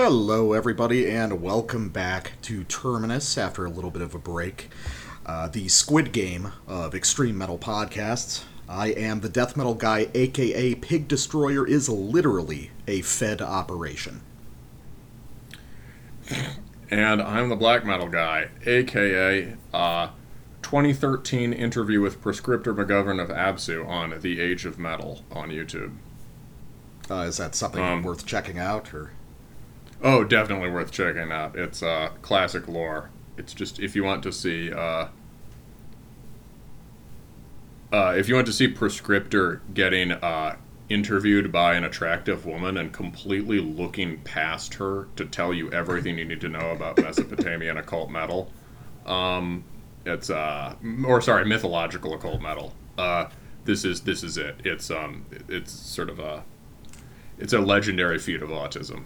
Hello, everybody, and welcome back to Terminus after a little bit of a break. Uh, the Squid Game of extreme metal podcasts. I am the death metal guy, aka Pig Destroyer, is literally a Fed operation. And I'm the black metal guy, aka uh, 2013 interview with Proscriptor McGovern of Absu on The Age of Metal on YouTube. Uh, is that something Um, worth checking out, or Oh, definitely worth checking out. It's uh, classic lore. It's just if you want to see, uh, uh, if you want to see Proscriptor getting uh, interviewed by an attractive woman and completely looking past her to tell you everything you need to know about Mesopotamian occult metal, um, it's uh, or sorry, mythological occult metal. Uh, this is this is it. It's um, it's sort of a, it's a legendary feat of autism.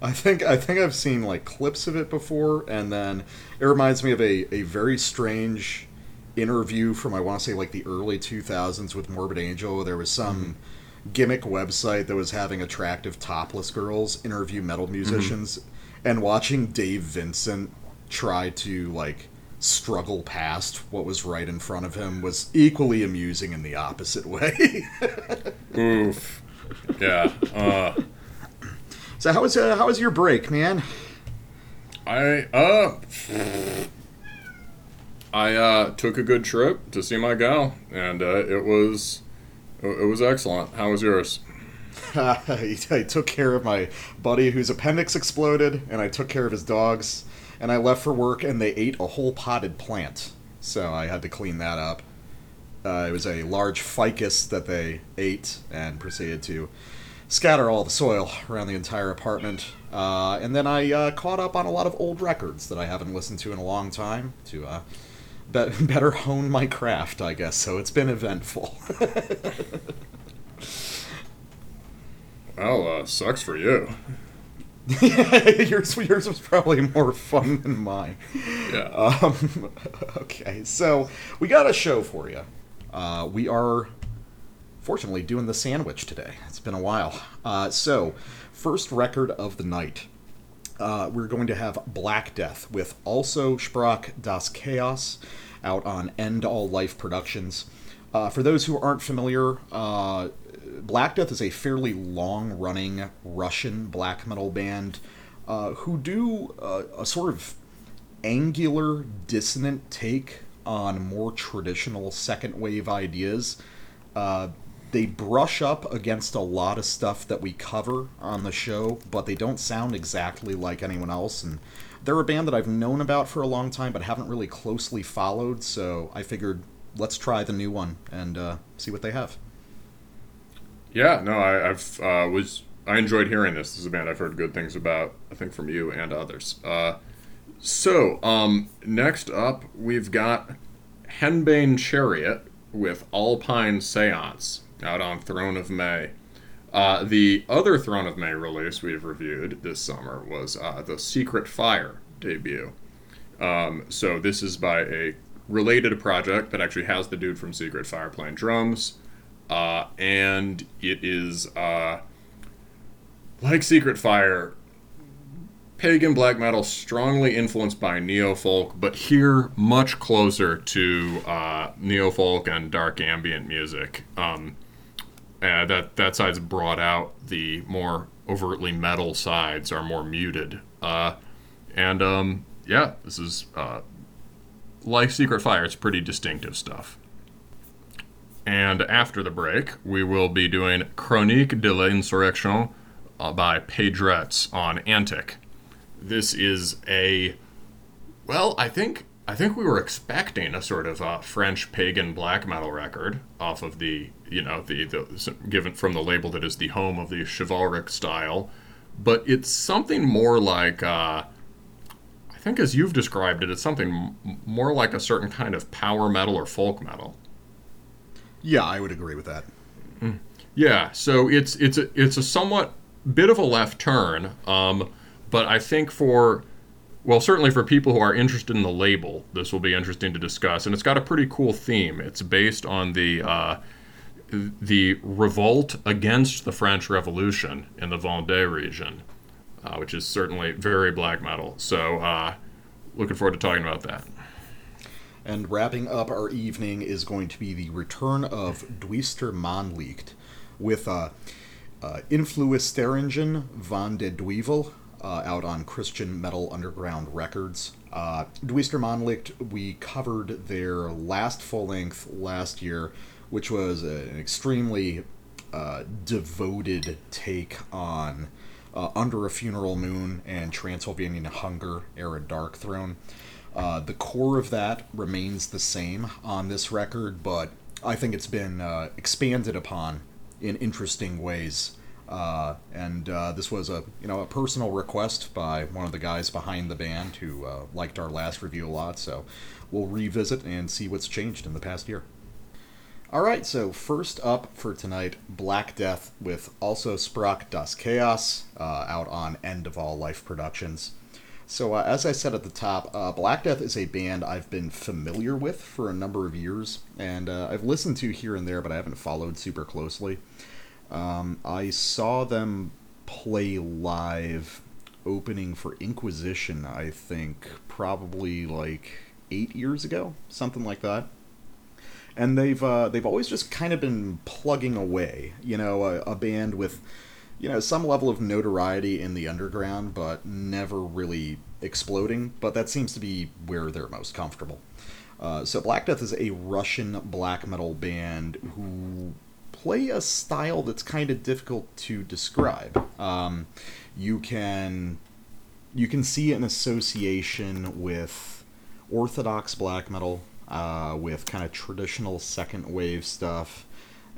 I think I think I've seen like clips of it before, and then it reminds me of a, a very strange interview from I want to say like the early 2000s with Morbid Angel. There was some gimmick website that was having attractive topless girls interview metal musicians, and watching Dave Vincent try to like struggle past what was right in front of him was equally amusing in the opposite way. Oof. Yeah. Uh, so how was uh, how was your break, man? I uh I uh took a good trip to see my gal and uh, it was it was excellent. How was yours? I, I took care of my buddy whose appendix exploded, and I took care of his dogs. And I left for work, and they ate a whole potted plant. So I had to clean that up. Uh, it was a large ficus that they ate and proceeded to scatter all the soil around the entire apartment. Uh, and then I uh, caught up on a lot of old records that I haven't listened to in a long time to uh, be- better hone my craft, I guess. So it's been eventful. Well, uh, sucks for you. yours, yours was probably more fun than mine. Yeah. Um, okay, so we got a show for you. Uh, we are fortunately doing the sandwich today. It's been a while. Uh, so, first record of the night. Uh, we're going to have Black Death with Also Sprach das Chaos out on End All Life Productions. Uh, for those who aren't familiar, uh, Black Death is a fairly long running Russian black metal band uh, who do uh, a sort of angular, dissonant take on more traditional second wave ideas. They brush up against a lot of stuff that we cover on the show, but they don't sound exactly like anyone else. And they're a band that I've known about for a long time, but haven't really closely followed. So I figured let's try the new one and uh, see what they have. Yeah, no, I, I've uh, was I enjoyed hearing this. This is a band I've heard good things about. I think from you and others. Uh, so, um, next up we've got Henbane Chariot with Alpine Seance out on Throne of May. Uh, the other Throne of May release we've reviewed this summer was uh, the Secret Fire debut. Um, so this is by a related project that actually has the dude from Secret Fire playing drums. Uh, and it is uh, like Secret Fire, pagan black metal, strongly influenced by neo folk, but here much closer to uh, neo folk and dark ambient music. Um, uh, that that side's brought out. The more overtly metal sides are more muted. Uh, and um, yeah, this is uh, like Secret Fire. It's pretty distinctive stuff. And after the break, we will be doing Chronique de l'Insurrection uh, by Pedretz on Antiq. This is a well, I think I think we were expecting a sort of uh, French pagan black metal record off of the you know the, the given from the label that is the home of the chivalric style, but it's something more like uh, I think as you've described it, it's something m- more like a certain kind of power metal or folk metal. Yeah, I would agree with that. Yeah, so it's it's a it's a somewhat bit of a left turn, um, but I think for well, certainly for people who are interested in the label, this will be interesting to discuss, and it's got a pretty cool theme. It's based on the uh, the revolt against the French Revolution in the Vendée region. uh, which is certainly very black metal. So, uh, looking forward to talking about that. And wrapping up our evening is going to be the return of Duister Maanlicht with uh, uh, Influisteringen van de Duivel uh, out on Christian Metal Underground Records. Uh, Duister Maanlicht, we covered their last full length last year, which was an extremely uh, devoted take on uh, Under a Funeral Moon and Transylvanian Hunger era Darkthrone. Uh, the core of that remains the same on this record, but I think it's been uh, expanded upon in interesting ways. Uh, and uh, this was a you know a personal request by one of the guys behind the band who liked our last review a lot. So we'll revisit and see what's changed in the past year. All right, so first up for tonight, Black Death with also Sprach das Chaos uh, out on End of All Life Productions. So, uh, as I said at the top, uh, Black Death is a band I've been familiar with for a number of years, and uh, I've listened to here and there, but I haven't followed super closely. Um, I saw them play live opening for Inquisition, I think, probably like eight years ago, something like that. And they've uh, they've always just kind of been plugging away, you know, a, a band with you know, some level of notoriety in the underground, but never really exploding. But that seems to be where they're most comfortable. Uh, so Black Death is a Russian black metal band who play a style that's kind of difficult to describe. Um, you can you can see an association with orthodox black metal, uh, with kind of traditional second wave stuff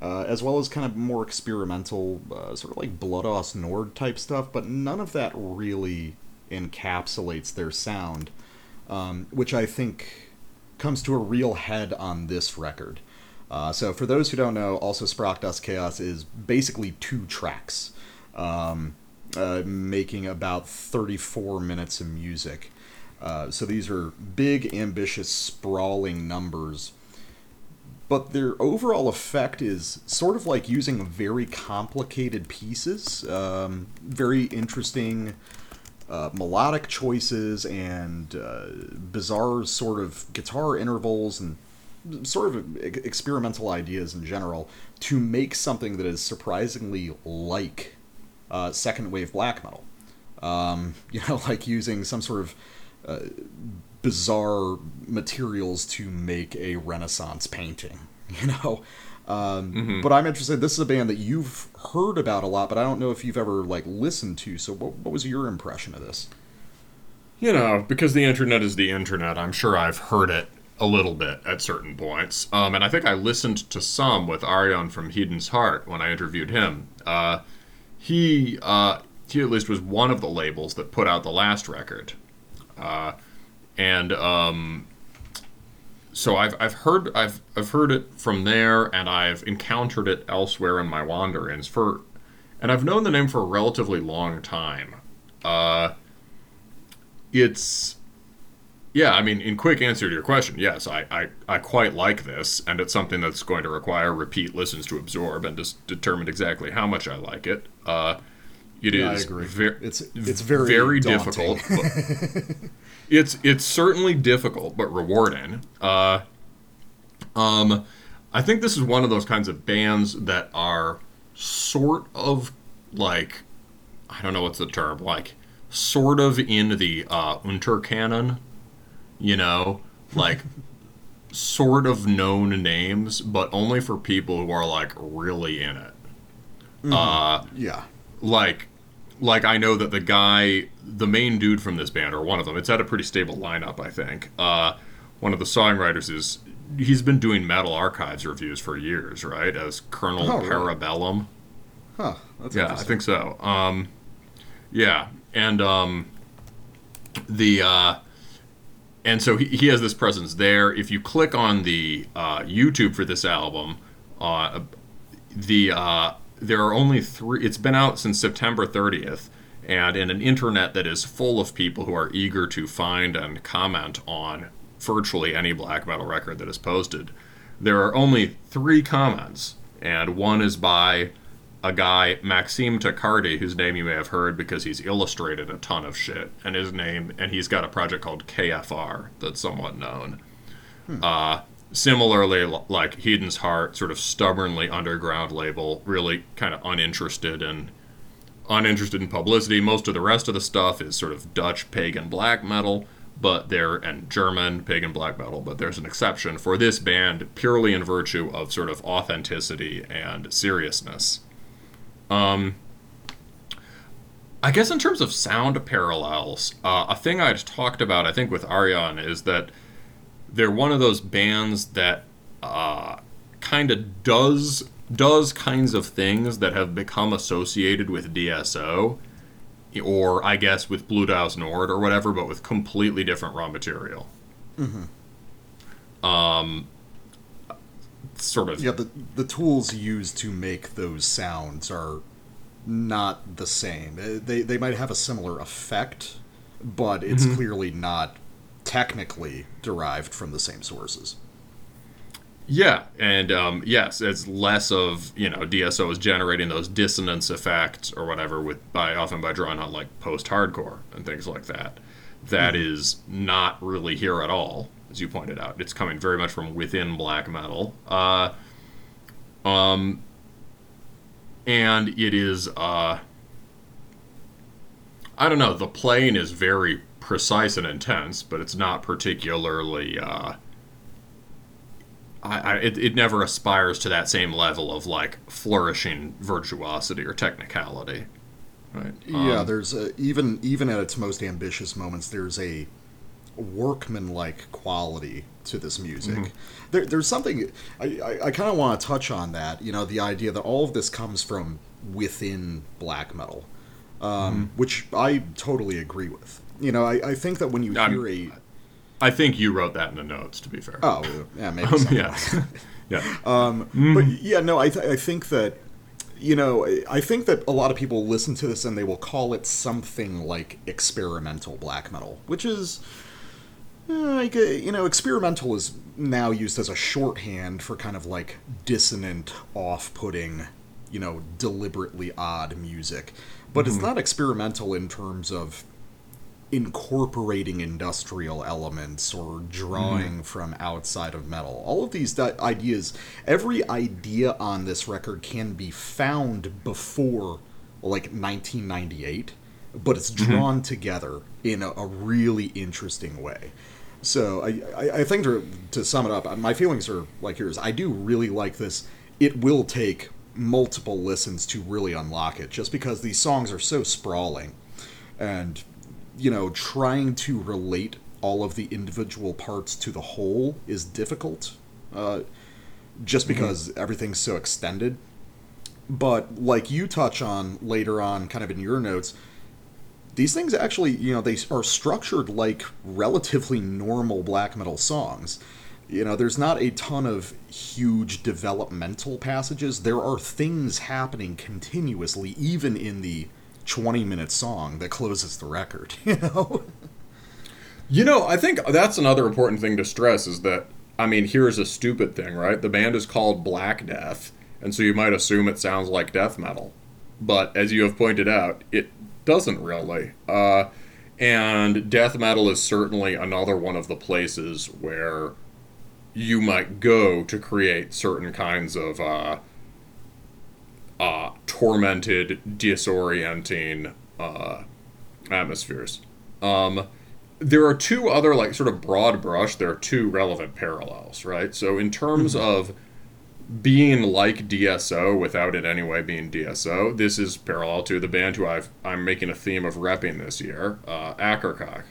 uh, as well as kind of more experimental, uh, sort of like Blut Aus Nord type stuff, but none of that really encapsulates their sound, um, which I think comes to a real head on this record. Uh, so, for those who don't know, also Sprach das Chaos is basically two tracks, um, uh, making about 34 minutes of music. Uh, so, these are big, ambitious, sprawling numbers but their overall effect is sort of like using very complicated pieces, um, very interesting uh, melodic choices and uh, bizarre sort of guitar intervals and sort of experimental ideas in general to make something that is surprisingly like uh, second wave black metal. Um, you know, like using some sort of uh, bizarre materials to make a Renaissance painting, you know. Um, mm-hmm. But I'm interested. This is a band that you've heard about a lot, but I don't know if you've ever like listened to. So, what, what was your impression of this? You know, because the internet is the internet, I'm sure I've heard it a little bit at certain points. Um, and I think I listened to some with Arion from Heidens Hart when I interviewed him. Uh, he uh, he at least was one of the labels that put out the last record. Uh, and um, so I've, I've heard I've I've heard it from there, and I've encountered it elsewhere in my wanderings for, and I've known the name for a relatively long time. Uh, it's yeah, I mean, in quick answer to your question, yes, I, I, I quite like this, and it's something that's going to require repeat listens to absorb and just determine exactly how much I like it. Uh, it yeah, is it's it's very very difficult. it's it's certainly difficult but rewarding. Uh, um, I think this is one of those kinds of bands that are sort of like I don't know what's the term like sort of in the uh, Untercanon, you know, like sort of known names, but only for people who are like really in it. Mm-hmm. Uh, yeah, like like I know that the guy, the main dude from this band, or one of them, it's had a pretty stable lineup, I think. Uh, one of the songwriters is he's been doing Metal Archives reviews for years, right? As Colonel oh, Parabellum. Huh. yeah, I think so. Um, yeah, and um, the uh, and so he, he has this presence there. If you click on the uh, YouTube for this album, uh, the uh, there are only three. It's been out since September 30th, and in an internet that is full of people who are eager to find and comment on virtually any black metal record that is posted, there are only three comments, and one is by a guy Maxime Taccardi, whose name you may have heard because he's illustrated a ton of shit, and his name and he's got a project called KFR that's somewhat known. Uh, similarly, like Heidens Hart, sort of stubbornly underground label, really kind of uninterested in uninterested in publicity. Most of the rest of the stuff is sort of Dutch pagan black metal, but there and German pagan black metal, but there's an exception for this band purely in virtue of sort of authenticity and seriousness. Um I guess in terms of sound parallels, uh, a thing I'd talked about, I think, with Aryan is that they're one of those bands that uh, kind of does does kinds of things that have become associated with DSO, or I guess with Blut Aus Nord or whatever, but with completely different raw material. Mm-hmm. Um, sort of. Yeah, the the tools used to make those sounds are not the same. They they might have a similar effect, but it's clearly not technically derived from the same sources. Yeah, and um, yes, it's less of you know DSO is generating those dissonance effects or whatever with by often by drawing on like post-hardcore and things like that. That is not really here at all, as you pointed out. It's coming very much from within black metal. Uh, um, and it is uh, I don't know. The playing is very precise and intense, but it's not particularly. Uh, I, I it, it never aspires to that same level of like flourishing virtuosity or technicality. Right. yeah, Um, there's a, even even at its most ambitious moments, there's a workmanlike quality to this music. There, there's something I, I, I kind of want to touch on that. You know, the idea that all of this comes from within black metal, um, which I totally agree with. You know, I, I think that when you I'm- hear a I think you wrote that in the notes. To be fair. oh yeah maybe Um, something yeah. like yeah. But yeah, no, I, th- I think that you know I think that a lot of people listen to this and they will call it something like experimental black metal, which is uh, like uh, you know experimental is now used as a shorthand for kind of like dissonant, off-putting, you know, deliberately odd music. But it's not experimental in terms of incorporating industrial elements or drawing mm-hmm. from outside of metal. All of these di- ideas, every idea on this record can be found before like 1998, but it's mm-hmm. drawn together in a, a really interesting way. So I, I, I think to, to sum it up, uh, my feelings are like yours. I do really like this. It will take multiple listens to really unlock it, just because these songs are so sprawling, and you know, trying to relate all of the individual parts to the whole is difficult, uh, just because everything's so extended. But like you touch on later on, kind of in your notes, these things actually, you know, they are structured like relatively normal black metal songs. You know, there's not a ton of huge developmental passages. There are things happening continuously, even in the 20 minute song that closes the record, you know? You know, I think that's another important thing to stress is that I mean, here's a stupid thing, right? The band is called Black Death, and so you might assume it sounds like death metal. But as you have pointed out, it doesn't really. Uh, and death metal is certainly another one of the places where you might go to create certain kinds of uh, uh, tormented, disorienting uh, atmospheres. Um, there are two other like sort of broad brush. There are two relevant parallels right? So in terms of being like dso without in any way being dso this is parallel to the band who I've, i'm making a theme of repping this year uh, Akercocke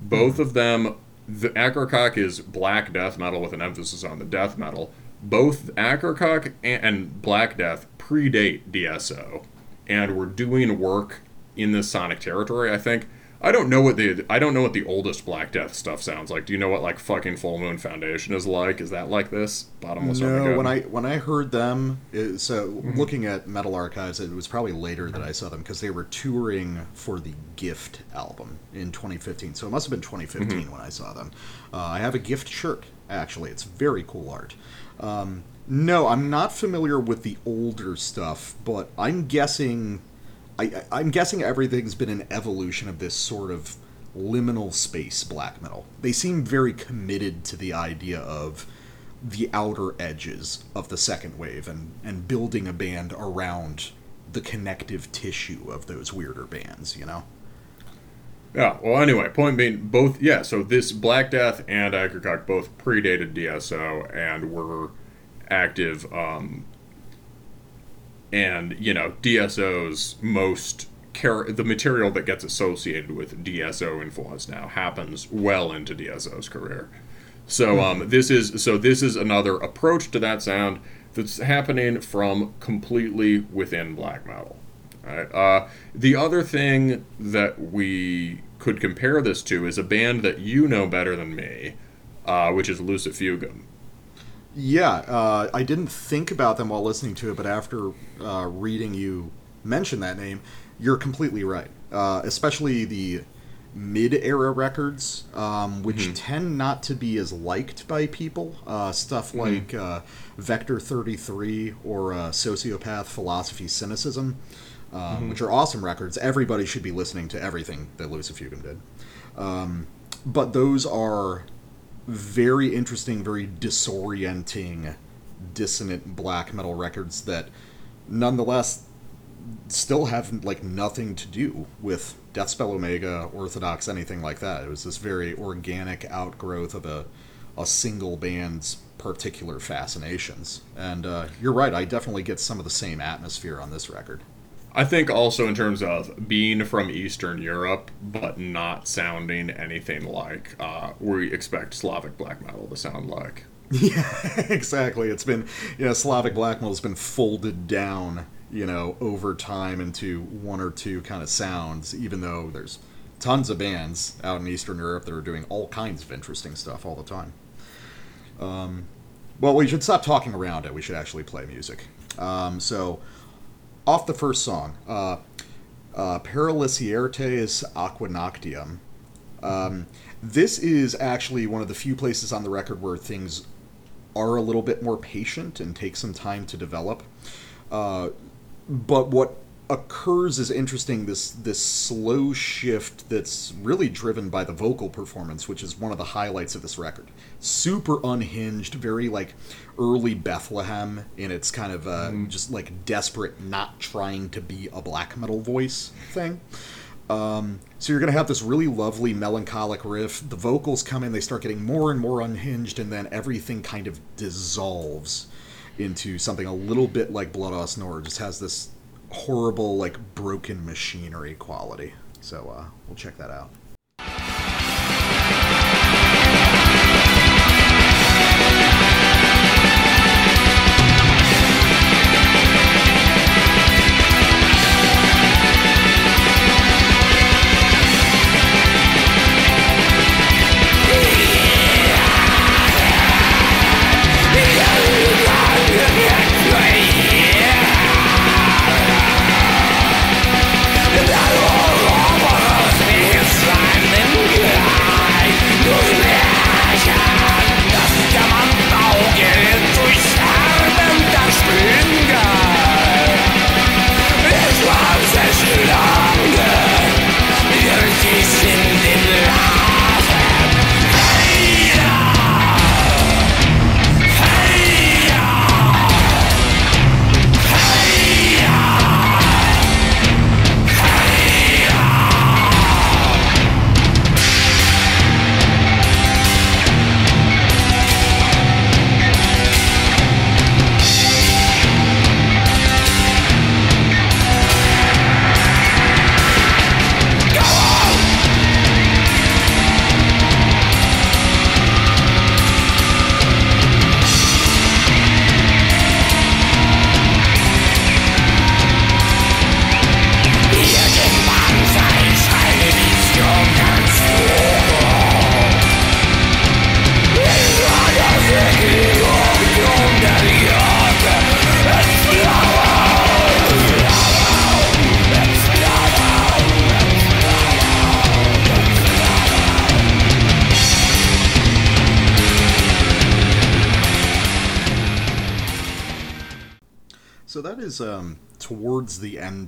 both of them the Akercocke is black death metal with an emphasis on the death metal. Both Akercocke and, and black death predate dso and were doing work in the sonic territory i think I don't know what the I don't know what the oldest Black Death stuff sounds like. Do you know what like fucking Full Moon Foundation is like? Is that like this? Bottomless No, Armageddon? when I when I heard them, it, so looking at Metal Archives, it was probably later that I saw them because they were touring for the Gift album in 2015. So it must have been 2015 when I saw them. Uh, I have a Gift shirt actually. It's very cool art. Um, no, I'm not familiar with the older stuff, but I'm guessing. I, I'm guessing everything's been an evolution of this sort of liminal space black metal. They seem very committed to the idea of the outer edges of the second wave and, and building a band around the connective tissue of those weirder bands, you know? Yeah. Well, anyway, point being, both yeah. So this Black Death and Akercocke both predated DSO and were active. Um, and you know, DSO's most char- the material that gets associated with DSO influence now happens well into DSO's career. So um, this is so this is another approach to that sound that's happening from completely within black metal. Right. Uh, the other thing that we could compare this to is a band that you know better than me, uh, which is Lucifugum. Yeah, uh, I didn't think about them while listening to it, but after uh, reading you mention that name, you're completely right. Uh, especially the mid-era records, um, which tend not to be as liked by people. Uh, stuff like uh, Vector 33 or uh, Sociopath Philosophy Cynicism, um, which are awesome records. Everybody should be listening to everything that Lucifugum did. Um, but those are very interesting, very disorienting, dissonant black metal records that nonetheless still have like nothing to do with Deathspell Omega, Orthodox, anything like that. It was this very organic outgrowth of a, a single band's particular fascinations. And uh, you're right, I definitely get some of the same atmosphere on this record. I think also in terms of being from Eastern Europe, but not sounding anything like uh, we expect Slavic black metal to sound like. Yeah, exactly. It's been, you know, Slavic black metal's been folded down, you know, over time into one or two kind of sounds, even though there's tons of bands out in Eastern Europe that are doing all kinds of interesting stuff all the time. Um, well, we should stop talking around it. We should actually play music. Um, so, off the first song, uh, uh, Aquanoctium. Um, this is actually one of the few places on the record where things are a little bit more patient and take some time to develop. Uh, but what occurs is interesting this this slow shift that's really driven by the vocal performance which is one of the highlights of this record super unhinged very like early bethlehem in its kind of uh, just like desperate not trying to be a black metal voice thing um, so you're going to have this really lovely melancholic riff. The vocals come in, they start getting more and more unhinged, and then everything kind of dissolves into something a little bit like Blut Aus Nord. Just has this horrible, like broken machinery quality. So uh, we'll check that out.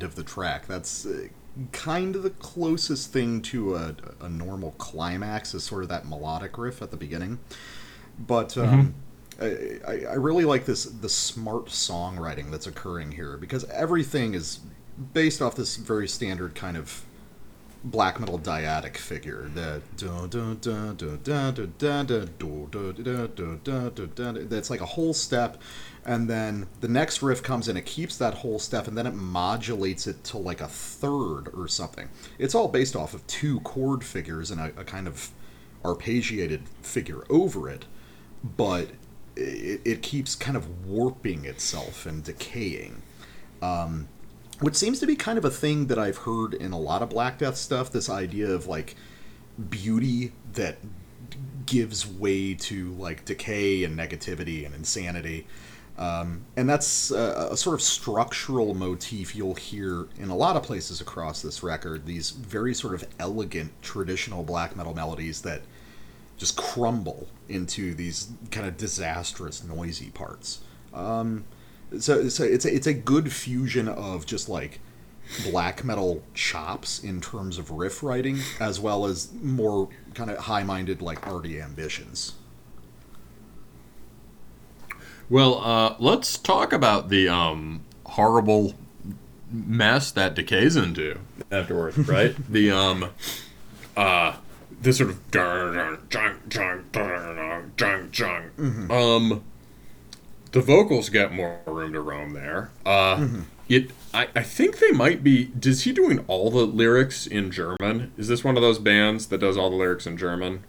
Of the track. That's uh, kind of the closest thing to a, a normal climax is sort of that melodic riff at the beginning. But um, mm-hmm. I, I really like this the smart songwriting that's occurring here because everything is based off this very standard kind of black metal dyadic figure. That's like a whole step, and then the next riff comes in. It keeps that whole step, and then it modulates it to like a third or something. It's all based off of two chord figures and a, a kind of arpeggiated figure over it, but it, it keeps kind of warping itself and decaying. Um, which seems to be kind of a thing that I've heard in a lot of Black Death stuff. This idea of like beauty that gives way to like decay and negativity and insanity. Um, and that's a, a, sort of structural motif you'll hear in a lot of places across this record. These very sort of elegant traditional black metal melodies that just crumble into these kind of disastrous, noisy parts. Um, so, so it's a, it's a good fusion of just like black metal chops in terms of riff writing as well as more kind of high-minded like arty ambitions well uh, let's talk about the um, horrible mess that decays into afterwards right the um uh this sort of mm-hmm. um the vocals get more room to roam there. Uh, mm-hmm. It, I, I think they might be. Does he doing all the lyrics in German? Is this one of those bands that does all the lyrics in German?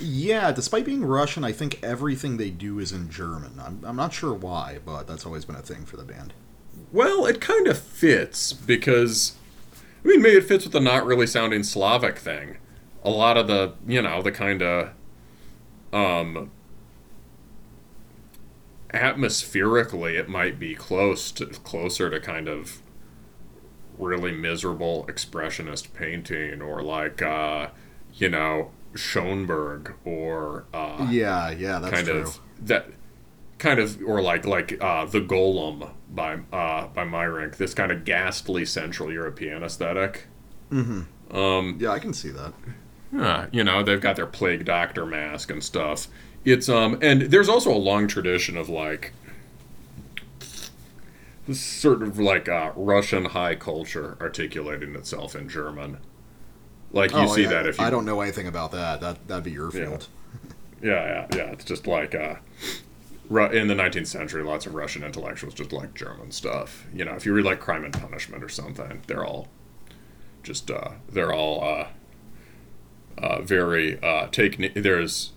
Yeah, despite being Russian, I think everything they do is in German. I'm, I'm not sure why, but that's always been a thing for the band. Well, it kind of fits because, I mean, maybe it fits with the not really sounding Slavic thing. A lot of the, you know, the kind of um, atmospherically it might be close to closer to kind of really miserable expressionist painting or like uh you know Schoenberg or uh yeah yeah that's kind true. of that kind of or like like uh the golem by uh by Meyrink this kind of ghastly central European aesthetic mm-hmm. um yeah I can see that yeah you know they've got their plague doctor mask and stuff it's um and there's also a long tradition of like this sort of like uh, Russian high culture articulating itself in German. Like you oh, see yeah, that if you, I don't know anything about that. That that'd be your field. Yeah, yeah, yeah. yeah. It's just like uh, in the 19th century, lots of Russian intellectuals just like German stuff. You know, if you read like Crime and Punishment or something, they're all just uh, they're all uh, uh, very uh, take. There's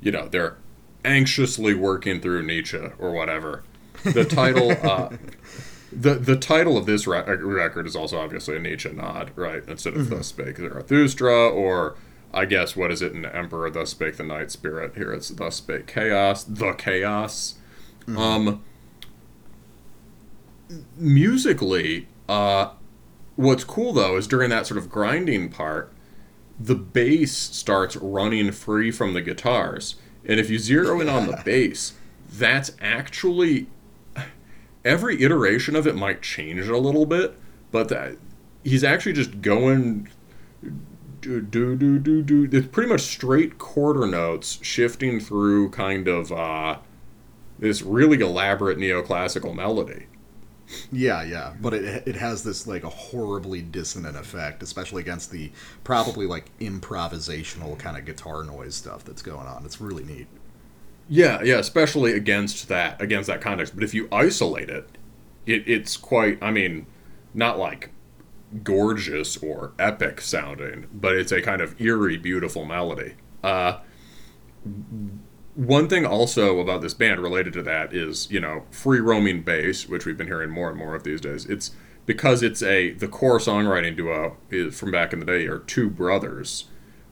you know, they're anxiously working through Nietzsche or whatever. The title, uh, the the title of this re- record is also obviously a Nietzsche nod, right? Instead of mm-hmm. "Thus Spake Zarathustra" or I guess what is it in Emperor? "Thus Spake the Night Spirit." Here it's "Thus Spake Chaos," the Chaos. Mm-hmm. Um, musically, uh, what's cool though is during that sort of grinding part, the bass starts running free from the guitars. And if you zero in on the bass, that's actually every iteration of it might change a little bit, but that he's actually just going do do do do do. It's pretty much straight quarter notes shifting through kind of uh, this really elaborate neoclassical melody. Yeah, yeah, but it it has this like a horribly dissonant effect, especially against the probably like improvisational kind of guitar noise stuff that's going on. It's really neat. Yeah, yeah, especially against that against that context. But if you isolate it, it it's quite. I mean, not like gorgeous or epic sounding, but it's a kind of eerie, beautiful melody. Uh, one thing also about this band related to that is you know free roaming bass which we've been hearing more and more of these days it's because it's a the core songwriting duo is from back in the day are two brothers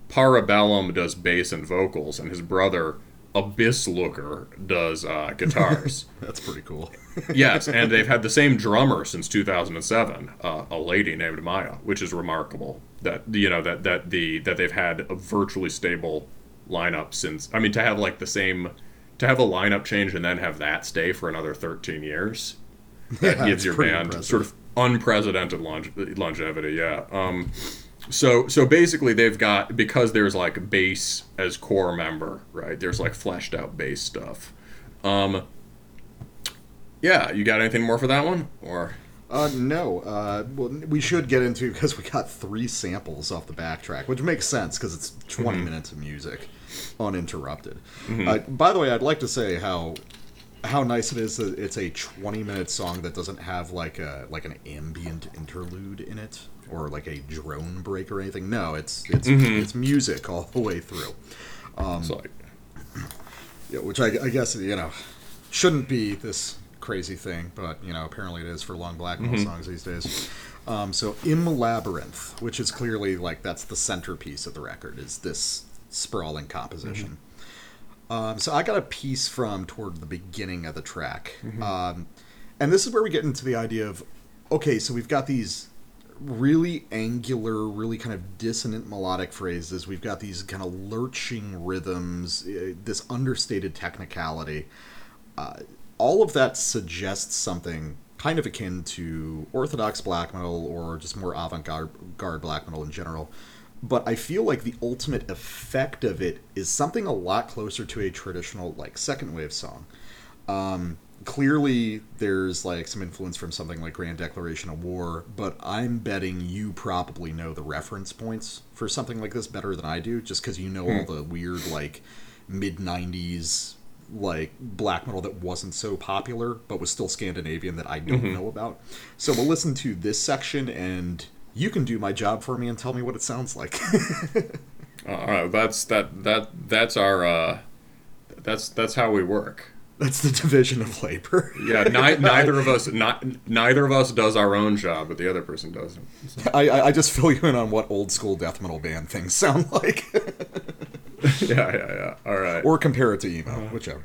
parabellum does bass and vocals and his brother abyss looker does uh, guitars that's pretty cool yes and they've had the same drummer since 2007 uh, a lady named maya which is remarkable that you know that that the that they've had a virtually stable lineup since I mean to have like the same to have a lineup change and then have that stay for another 13 years that Yeah, gives your band impressive. sort of unprecedented longe- longevity. Yeah. Um, so so basically, they've got because there's like bass as core member, right? There's like fleshed out bass stuff. Um, yeah, you got anything more for that one, or? Uh, no. Uh, well, we should get into because we got three samples off the backtrack, which makes sense because it's 20 Mm-hmm. minutes of music, uninterrupted. Uh, by the way, I'd like to say how how nice it is that it's a 20 minute song that doesn't have like a like an ambient interlude in it or like a drone break or anything. No, it's it's Mm-hmm. it's music all the way through. Um, like Yeah, which I, I guess you know shouldn't be this crazy thing, but you know apparently it is for long black metal songs these days. Um, so Im Labyrinth, which is clearly like that's the centerpiece of the record, is this sprawling composition. Um, so I got a piece from toward the beginning of the track, um, and this is where we get into the idea of okay, so we've got these really angular, really kind of dissonant melodic phrases. We've got these kind of lurching rhythms, uh, this understated technicality. Uh, all of that suggests something kind of akin to orthodox black metal or just more avant-garde black metal in general. But I feel like the ultimate effect of it is something a lot closer to a traditional like second wave song. Um, clearly, there's like some influence from something like Grand Declaration of War, but I'm betting you probably know the reference points for something like this better than I do, just because you know all hmm. the weird like mid '90s like black metal that wasn't so popular but was still Scandinavian that I don't mm-hmm. know about. So we'll listen to this section and you can do my job for me and tell me what it sounds like. all right. Uh, that's that that that's our uh, that's that's how we work. That's the division of labor. Yeah, ni- neither of us not neither of us does our own job, but the other person does it. I, I I just fill you in on what old school death metal band things sound like, yeah, yeah, yeah. All right. or compare it to emo, whichever.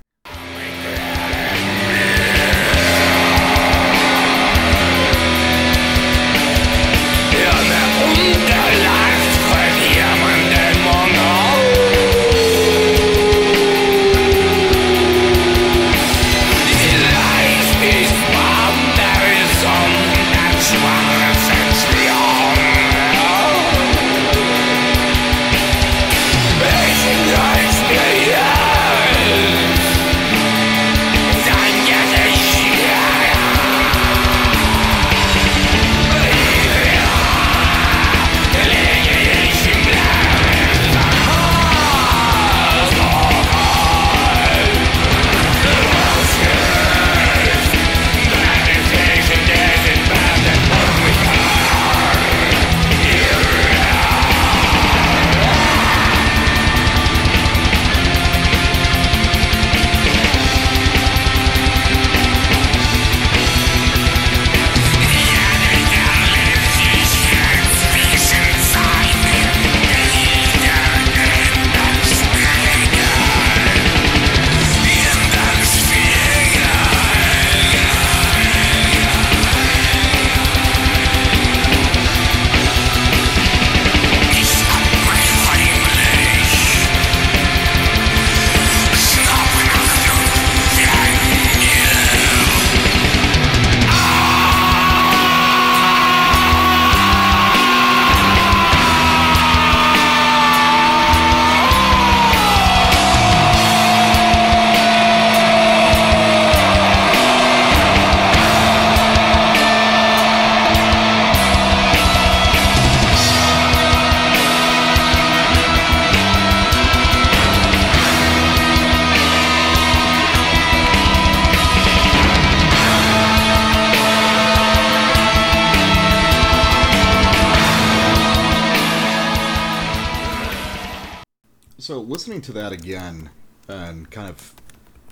Listening to that again and kind of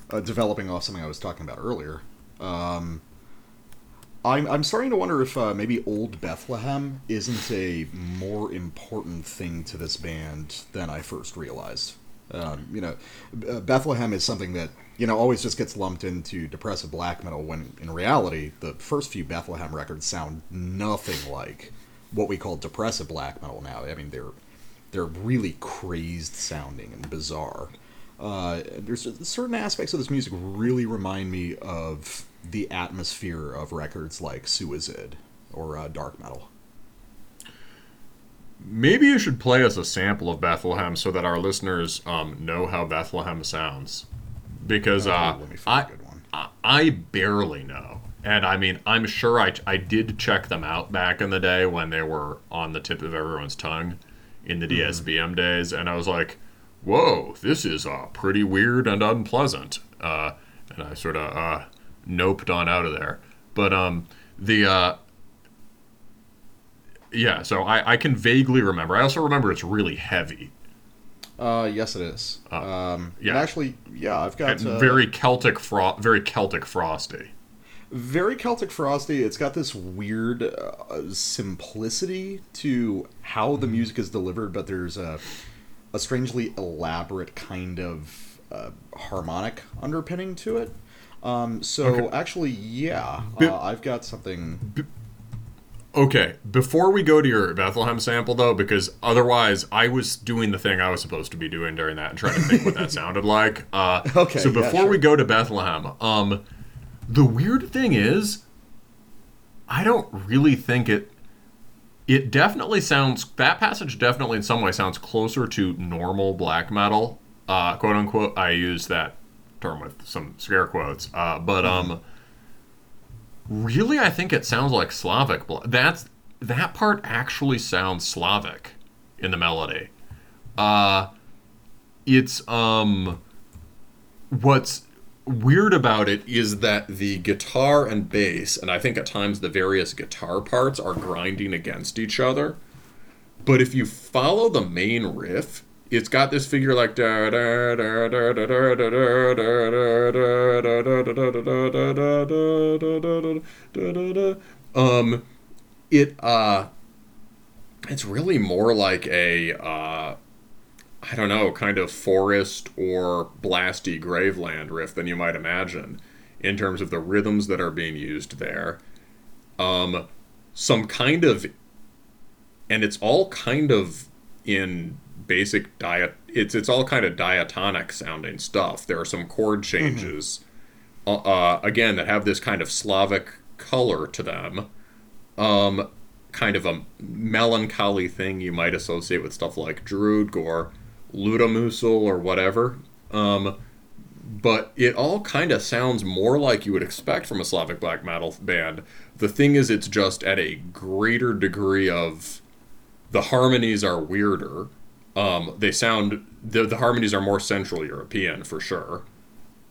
uh, developing off something I was talking about earlier, um, I'm, I'm starting to wonder if uh, maybe Old Bethlehem isn't a more important thing to this band than I first realized. Um, you know, uh, Bethlehem is something that you know always just gets lumped into depressive black metal when in reality the first few Bethlehem records sound nothing like what we call depressive black metal now. I mean they're they're really crazed sounding and bizarre. Uh, there's certain aspects of this music really remind me of the atmosphere of records like Suicide or uh, Dark Metal. Maybe you should play us a sample of Bethlehem so that our listeners um, know how Bethlehem sounds. Because uh, let me find I, a good one. I I barely know. And I mean, I'm sure I, I did check them out back in the day when they were on the tip of everyone's tongue in the DSBM days. And I was like, whoa, this is uh, pretty weird and unpleasant. Uh, and I sort of uh, noped on out of there. But um, the. Uh, yeah, so I, I can vaguely remember. I also remember it's really heavy. Uh, yes, it is. um, yeah. and actually, yeah, I've got uh, very Celtic fro- very Celtic frosty. Very Celtic Frosty. It's got this weird uh, simplicity to how the music is delivered, but there's a a strangely elaborate kind of uh, harmonic underpinning to it. Um, so Okay. actually, yeah, Bi- uh, I've got something. Okay, before we go to your Bethlehem sample though, because otherwise I was doing the thing I was supposed to be doing during that and trying to think what that sounded like. Uh, Okay, So yeah, before sure. we go to Bethlehem, um, the weird thing is, I don't really think it. It definitely sounds that passage definitely in some way sounds closer to normal black metal, uh, quote unquote. I use that term with some scare quotes, uh, but um. Really, I think it sounds like Slavic. That's that part actually sounds Slavic in the melody. Uh, it's um, what's weird about it is that the guitar and bass, and I think at times the various guitar parts are grinding against each other. But if you follow the main riff, it's got this figure like da da da da da da da da da da. Um, it uh, it's really more like a uh, I don't know, kind of forest or blasty graveland riff than you might imagine in terms of the rhythms that are being used there. Um, some kind of and it's all kind of in basic diet it's it's all kind of diatonic sounding stuff. There are some chord changes uh, uh, again that have this kind of slavic color to them. Um kind of a melancholy thing you might associate with stuff like Drudkh or Ludamusil or whatever um but it all kind of sounds more like you would expect from a Slavic black metal band. The thing is, it's just at a greater degree of the harmonies are weirder. Um, they sound the the harmonies are more Central European for sure.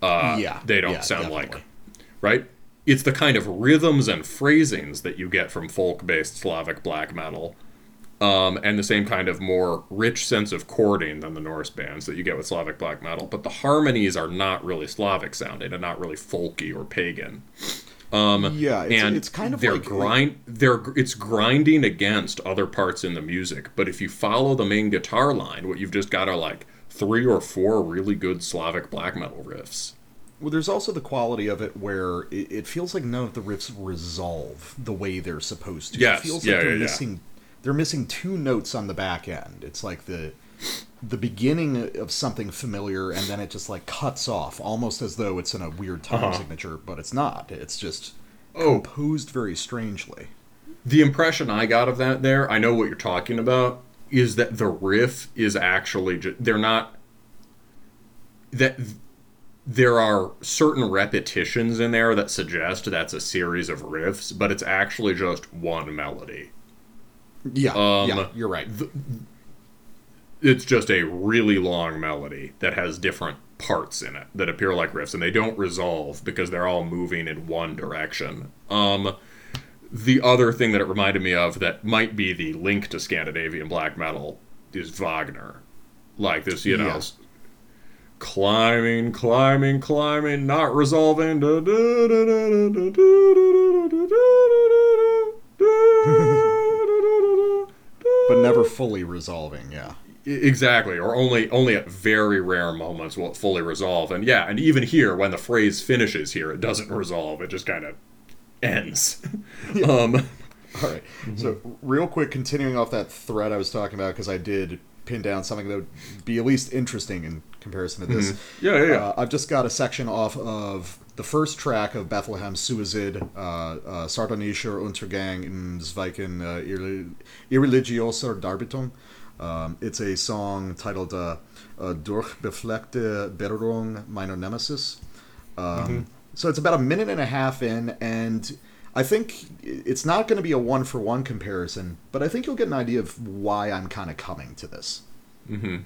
Uh, yeah, they don't yeah, sound like right. It's the kind of rhythms and phrasings that you get from folk-based Slavic black metal, um, and the same kind of more rich sense of chording than the Norse bands that you get with Slavic black metal. But the harmonies are not really Slavic sounding and not really folky or pagan. Um, Yeah, it's, and it's kind of they're like grind they're it's grinding against other parts in the music. But if you follow the main guitar line, what you've just got are like three or four really good Slavic black metal riffs. Well, there's also the quality of it where it, it feels like none of the riffs resolve the way they're supposed to. Yes, it feels yeah, like they're yeah, yeah. missing they're missing two notes on the back end. It's like the the beginning of something familiar and then it just like cuts off almost as though it's in a weird time Uh-huh. signature, but it's not. It's just Oh. composed very strangely. The impression I got of that there, I know what you're talking about, is that the riff is actually ju- they're not that there are certain repetitions in there that suggest that's a series of riffs, but it's actually just one melody. Yeah, Um, yeah, you're right. it's just a really long melody that has different parts in it that appear like riffs and they don't resolve because they're all moving in one direction um the other thing that it reminded me of that might be the link to scandinavian black metal is wagner like this you know Yeah. climbing climbing climbing not resolving but never fully resolving, yeah. Exactly, or only only at very rare moments will it fully resolve. And yeah, and even here, when the phrase finishes here, it doesn't resolve. It just kind of ends. um, All right. So, real quick, continuing off that thread I was talking about, because I did pin down something that would be at least interesting in comparison to this. Yeah, yeah, yeah. Uh, I've just got a section off of the first track of Bethlehem Suicide, uh, uh, Sardonischer Untergang im Zweiten uh, Irre- Irreligioser Darbietung. Um, it's a song titled uh, uh, Durch befleckte Berührung meiner Nemesis. Um, So it's about a minute and a half in, and I think it's not going to be a one for one comparison, but I think you'll get an idea of why I'm kind of coming to this. So,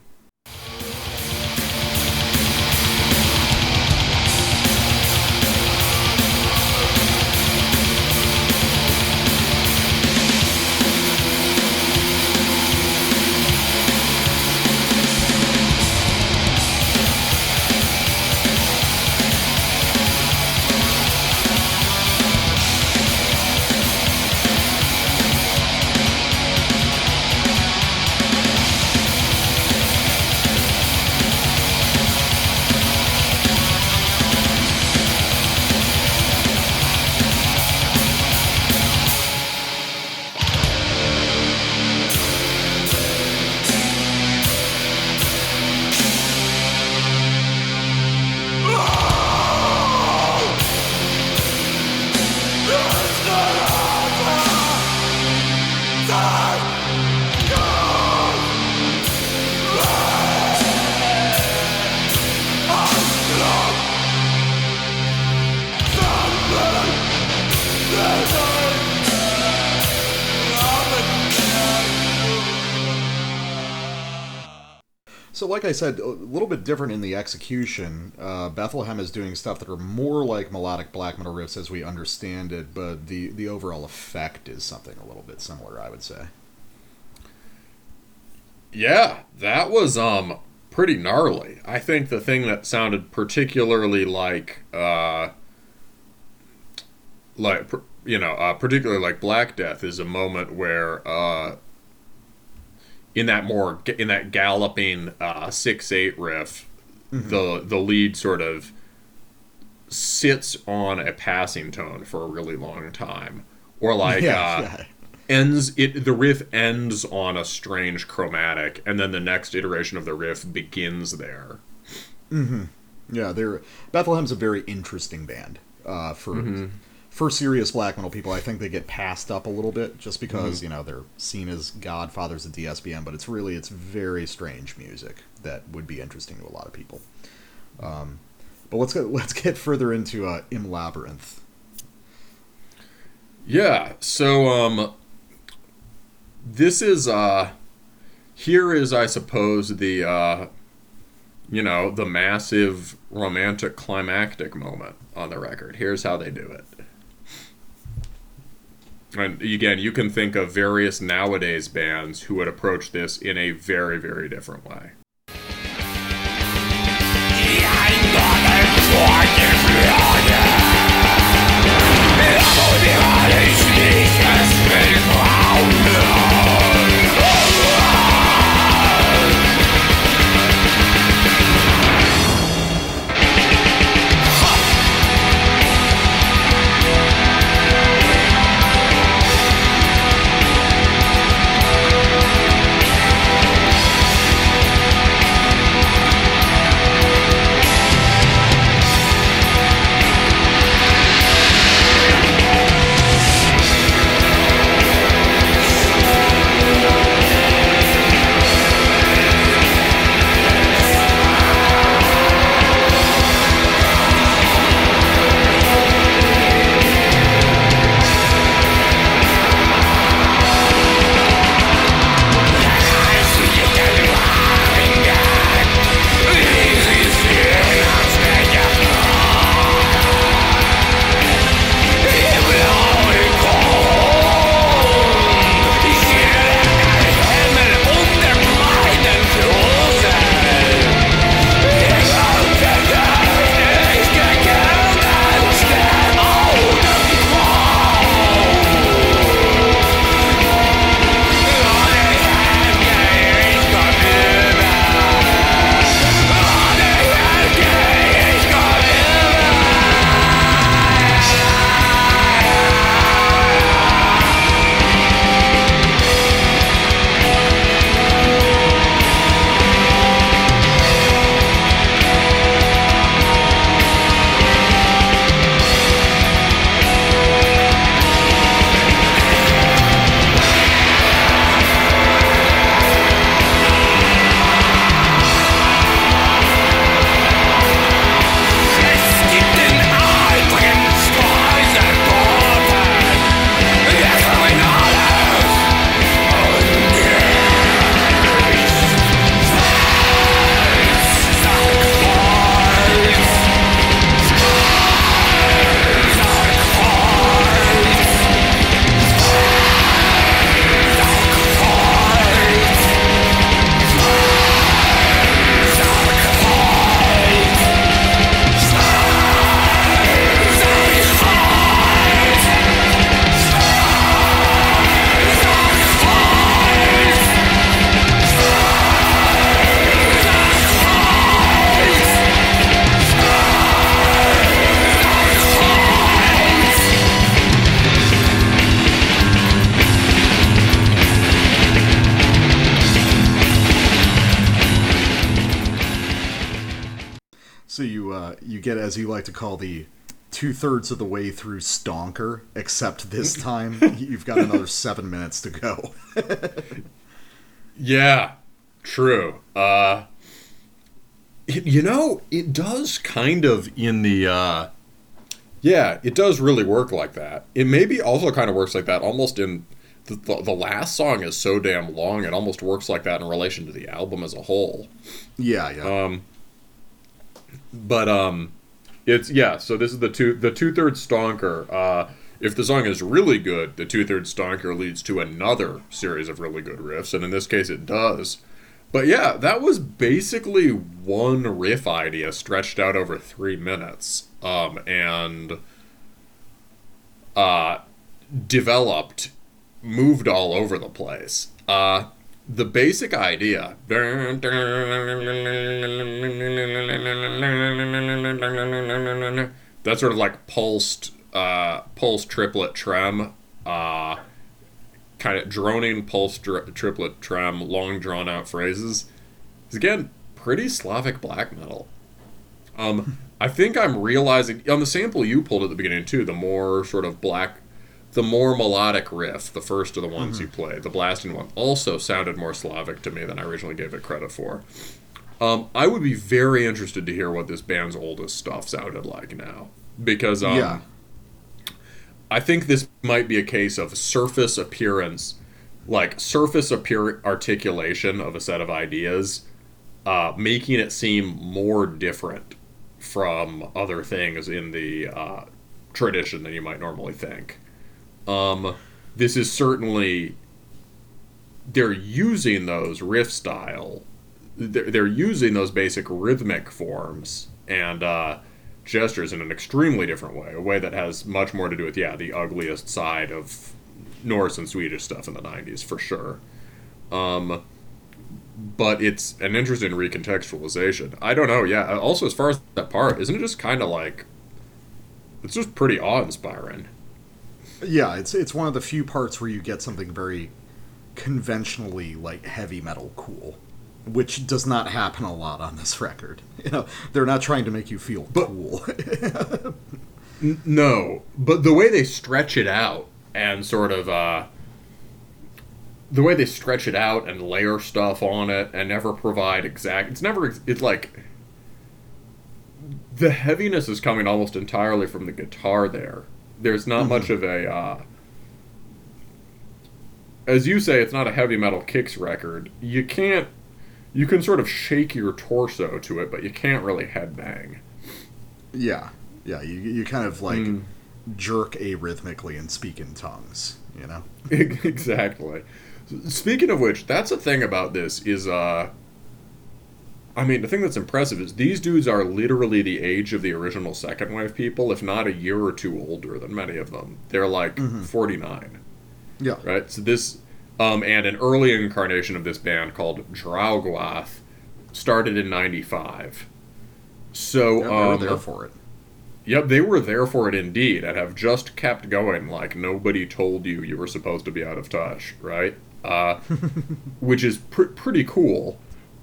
said, a little bit different in the execution. Uh, Bethlehem is doing stuff that are more like melodic black metal riffs as we understand it, but the the overall effect is something a little bit similar, I would say. Yeah, that was um pretty gnarly. I think the thing that sounded particularly like uh like you know, uh, particularly like Black Death is a moment where uh in that more in that galloping uh 6/8 riff the the lead sort of sits on a passing tone for a really long time or like Yeah, uh yeah. ends it the riff ends on a strange chromatic and then the next iteration of the riff begins there Mm-hmm. Yeah, they're Bethlehem's a very interesting band. Uh, for Mm-hmm. For serious black metal people, I think they get passed up a little bit just because Mm-hmm. you know they're seen as godfathers of DSBM, but it's really it's very strange music that would be interesting to a lot of people. Um, but let's get let's get further into uh, Im Labyrinth. yeah so um this is uh here is i suppose the uh you know the massive romantic climactic moment on the record here's how they do it and again you can think of various nowadays bands who would approach this in a very very different way get as you like to call the two thirds of the way through Stonker, except this time you've got another seven minutes to go. Yeah, true. Uh, it, you know, it does kind of in the. Uh, yeah, it does really work like that. It maybe also kind of works like that almost in. The, the, the last song is so damn long, it almost works like that in relation to the album as a whole. yeah, yeah. Um, but um, it's yeah. So this is the two the two thirds stonker. Uh, if the song is really good, the two thirds stonker leads to another series of really good riffs, and in this case, it does. But yeah, that was basically one riff idea stretched out over three minutes, um, and uh, developed, moved all over the place. Uh, the basic idea. That sort of like pulsed uh, pulse triplet trem uh, kind of droning pulse triplet trem long drawn out phrases. Is again pretty slavic black metal. Um, i think i'm realizing on the sample you pulled at the beginning too the more sort of black the more melodic riff, the first of the ones you played, the blasting one, also sounded more Slavic to me than I originally gave it credit for. Um, I would be very interested to hear what this band's oldest stuff sounded like now, because um, yeah. I think this might be a case of surface appearance, like surface appear articulation of a set of ideas, uh, making it seem more different from other things in the uh, tradition than you might normally think. Um, this is certainly they're using those riff style. They're, they're using those basic rhythmic forms and uh, gestures in an extremely different way, a way that has much more to do with yeah the ugliest side of Norse and Swedish stuff in the '90s for sure. Um, but it's an interesting recontextualization. I don't know. Yeah. Also, as far as that part, isn't it just kind of like it's just pretty awe-inspiring? Yeah, it's it's one of the few parts where you get something very conventionally like heavy metal cool, which does not happen a lot on this record. You know, they're not trying to make you feel But- cool. N- No, but the way they stretch it out and sort of uh, the way they stretch it out and layer stuff on it and never provide exact. It's never it's like the heaviness is coming almost entirely from the guitar. There, there's not much of a. Uh, as you say, it's not a heavy metal kicks record. You can't. You can sort of shake your torso to it, but you can't really headbang. yeah, yeah, you you kind of like Mm. jerk arrhythmically and speak in tongues. You know. exactly. Speaking of which, that's the thing about this is uh I mean, the thing that's impressive is these dudes are literally the age of the original second wave people, if not a year or two older than many of them. They're like 49, Yeah. right? So this um and an early incarnation of this band called Draugwath started in 95. So Yeah, they were um there for it. Yep, they were there for it indeed, and have just kept going like nobody told you you were supposed to be out of touch, right? Uh, which is pr- pretty cool.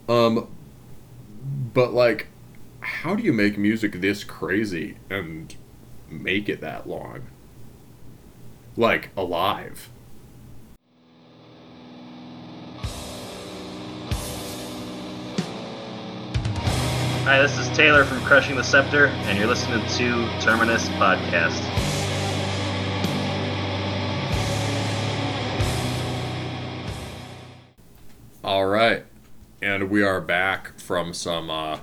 Um, but like, how do you make music this crazy and make it that long? Like alive. Hi, this is Taylor from Crushing the Scepter, and you're listening to Terminus Podcast. All right, and we are back from some uh,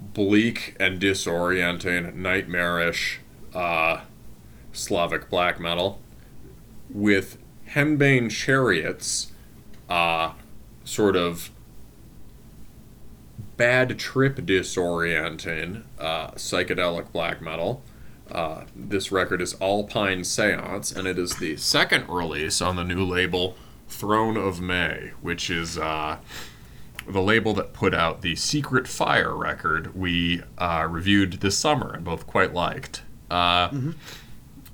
bleak and disorienting, nightmarish uh, Slavic black metal with Henbane Chariots, uh, sort of bad trip disorienting uh, psychedelic black metal. Uh, this record is Alpine Seance, and it is the second release on the new label Throne of May, which is uh, the label that put out the Secret Fire record we uh, reviewed this summer and both quite liked. Uh,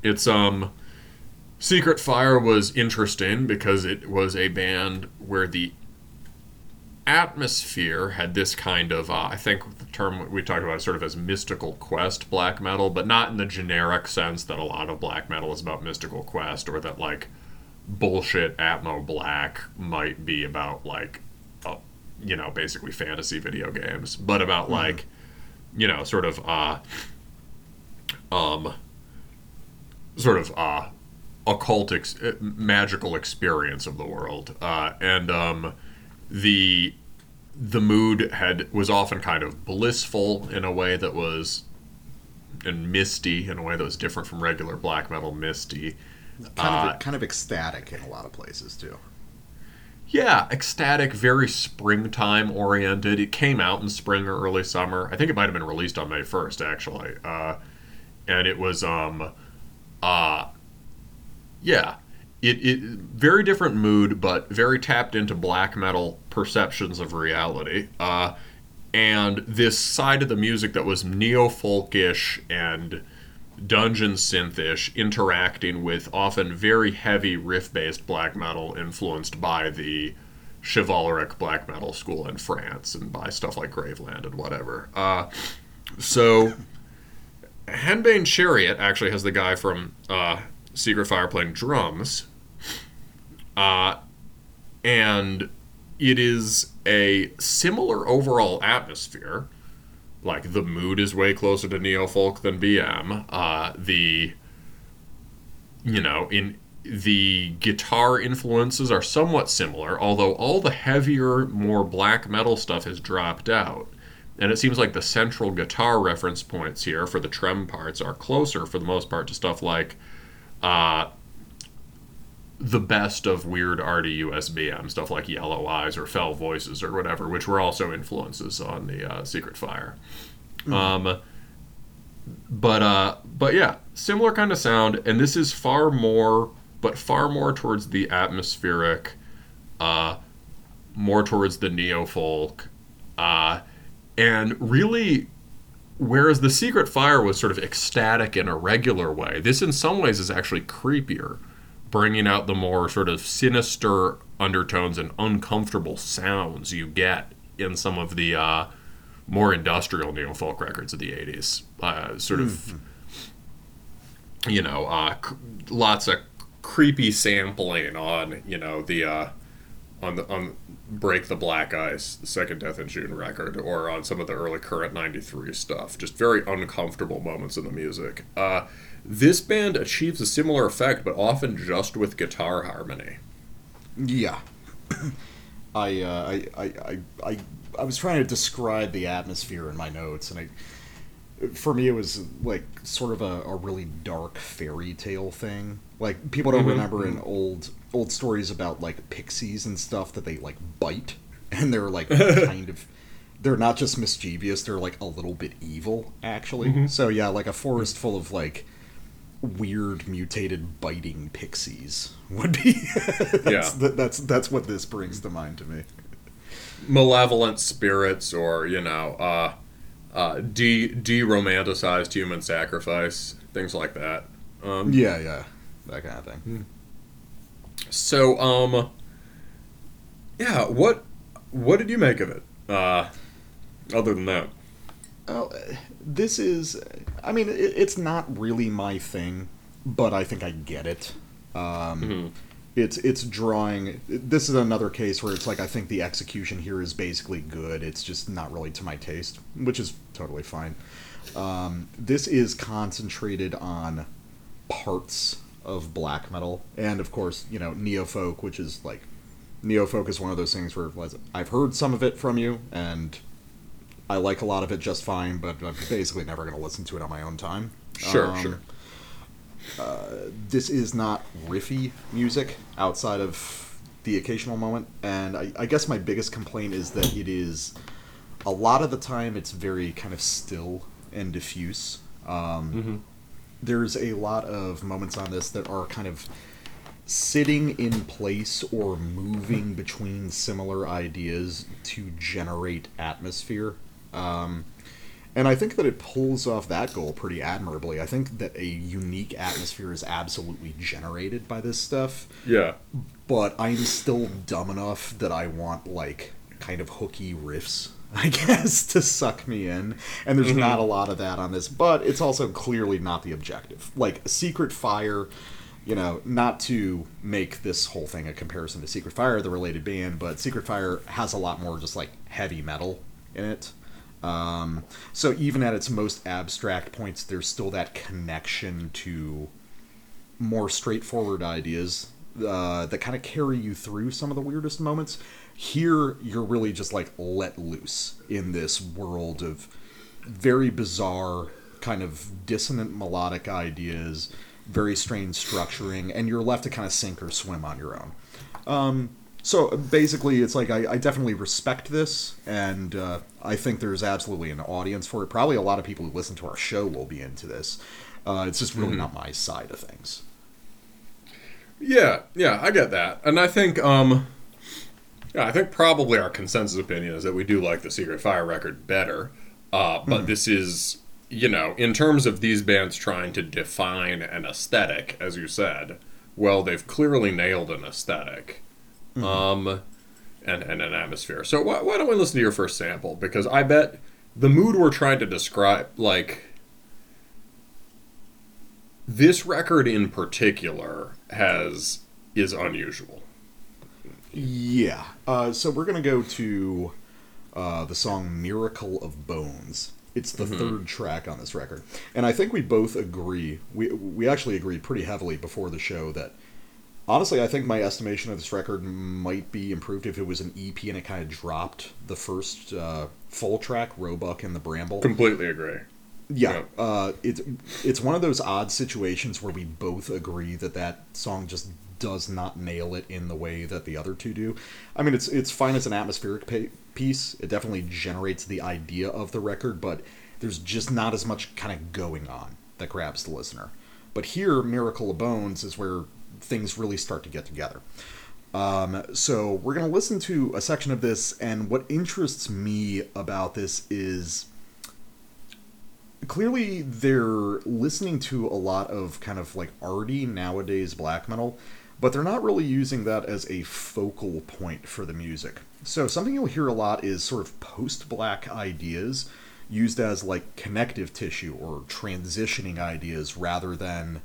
It's um, Secret Fire was interesting because it was a band where the atmosphere had this kind of uh, I think the term we talked about sort of as mystical quest black metal, but not in the generic sense that a lot of black metal is about mystical quest or that like bullshit atmo black might be about like you know basically fantasy video games, but about like you know sort of uh um sort of uh occult ex- uh, magical experience of the world. Uh and um the the mood had was often kind of blissful in a way that was and misty in a way that was different from regular black metal misty. Kind Uh, of kind of ecstatic in a lot of places too. Yeah ecstatic very springtime oriented. It came out in spring or early summer. I think it might have been released on may 1st actually. Uh, and it was um uh yeah. It, it very different mood but very tapped into black metal perceptions of reality. Uh and this side of the music that was neo-folkish and dungeon synthish interacting with often very heavy riff-based black metal influenced by the chivalric black metal school in France and by stuff like Graveland and whatever. Uh, so Henbane Chariot actually has the guy from uh, Secret Fire playing drums. Uh, and it is a similar overall atmosphere. Like the mood is way closer to neo folk than BM. Uh, the you know in the guitar influences are somewhat similar, although all the heavier, more black metal stuff has dropped out. And it seems like the central guitar reference points here for the trem parts are closer, for the most part, to stuff like uh, the best of weird arty USBM, stuff like Yellow Eyes or Fell Voices or whatever, which were also influences on the uh, Secret Fire. Um, but uh, but yeah, similar kind of sound, and this is far more, but far more towards the atmospheric, uh, more towards the neo folk, uh, and really whereas the secret fire was sort of ecstatic in a regular way this in some ways is actually creepier bringing out the more sort of sinister undertones and uncomfortable sounds you get in some of the uh, more industrial neo folk records of the 80s uh, sort of you know uh, c- lots of creepy sampling on you know the uh, on the on break the black ice the second death in june record or on some of the early current 93 stuff. Just very uncomfortable moments in the music. Uh, this band achieves a similar effect but often just with guitar harmony Yeah. I, uh, I, I, I, I, I was trying to describe the atmosphere in my notes, and I, for me, it was like sort of a, a really dark fairy tale thing. Like people don't mm-hmm, remember in mm-hmm. old old stories about like pixies and stuff that they like bite, and they're like kind of. They're not just mischievous; they're like a little bit evil, actually. Mm-hmm. So yeah, like a forest mm. full of like weird mutated biting pixies would be. That's, Yeah. that, that's that's what this brings to mind to me. Malevolent spirits or you know uh, uh, de de-romanticized human sacrifice things like that. Um, yeah yeah that kind of thing. So, um, yeah, what what did you make of it? Uh, other than that, uh, this is i mean it, it's not really my thing but i think i get it. Um it's it's drawing this is another case where it's like i think the execution here is basically good. It's just not really to my taste which is totally fine. Um, this is concentrated on parts of black metal. And of course you know neofolk which is like neofolk is one of those things where i've heard some of it from you and i like a lot of it just fine but i'm basically never going to listen to it on my own time. Sure, Um, sure, this is not riffy music outside of the occasional moment and I, I guess my biggest complaint is that it is a lot of the time it's very kind of still and diffuse. Um, there's a lot of moments on this that are kind of sitting in place or moving between similar ideas to generate atmosphere um, and I think that it pulls off that goal pretty admirably. I think that a unique atmosphere is absolutely generated by this stuff, yeah, but I'm still dumb enough that I want like kind of hooky riffs, I guess, to suck me in. And there's not a lot of that on this, but it's also clearly not the objective. Like Secret Fire, you know, not to make this whole thing a comparison to Secret Fire, the related band, but Secret Fire has a lot more just like heavy metal in it. Um, so even at its most abstract points, there's still that connection to more straightforward ideas uh, that kind of carry you through some of the weirdest moments. Here, you're really just like let loose in this world of very bizarre, kind of dissonant melodic ideas, very strange structuring, and you're left to kind of sink or swim on your own. Um, so basically, it's like I, I definitely respect this, and uh, I think there's absolutely an audience for it. Probably a lot of people who listen to our show will be into this. Uh, it's just really not my side of things. Yeah, yeah, I get that, and I think, um, yeah, I think probably our consensus opinion is that we do like the Secret Fire record better, uh, but this is, you know, in terms of these bands trying to define an aesthetic, as you said, well, they've clearly nailed an esthetic um, and, and an atmosphere. So why, why don't we listen to your first sample? Because I bet the mood we're trying to describe, like this record in particular, has is unusual. Yeah. Uh, so we're gonna go to uh, the song "Miracle of Bones." It's the third track on this record, and I think we both agree. We we actually agreed pretty heavily before the show that honestly, I think my estimation of this record might be improved if it was an EP and it kind of dropped the first uh, full track, Roebuck and the Bramble. Completely agree. Yeah, Yeah. uh, it's it's one of those odd situations where we both agree that that song just does not nail it in the way that the other two do. I mean, it's it's fine as an atmospheric pa- piece. It definitely generates the idea of the record, but there's just not as much kind of going on that grabs the listener. But here, Miracle of Bones is where things really start to get together. Um, so we're going to listen to a section of this, and what interests me about this is clearly they're listening to a lot of kind of like arty nowadays black metal, but they're not really using that as a focal point for the music. So something you'll hear a lot is sort of post-black ideas used as like connective tissue or transitioning ideas rather than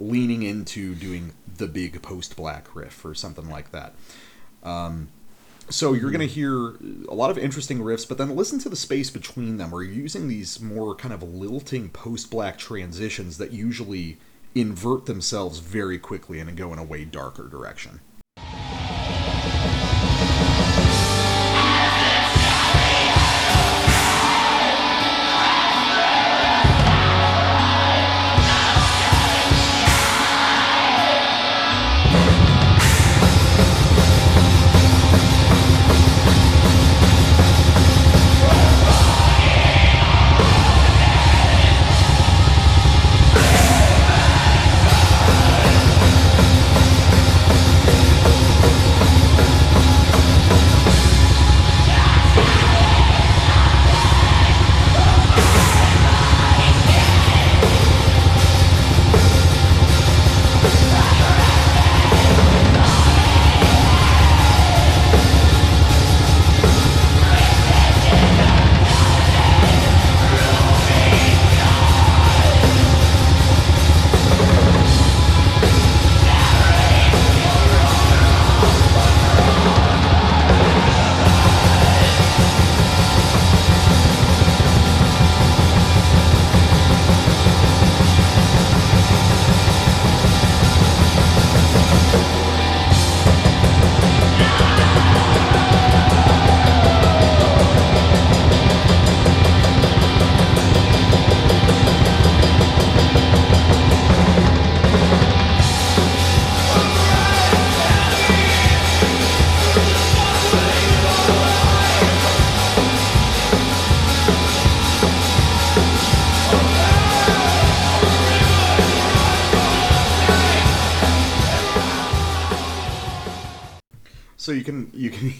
leaning into doing the big post-black riff or something like that. Um, so you're going to hear a lot of interesting riffs, but then listen to the space between them. You're using these more kind of lilting post-black transitions that usually invert themselves very quickly and go in a way darker direction.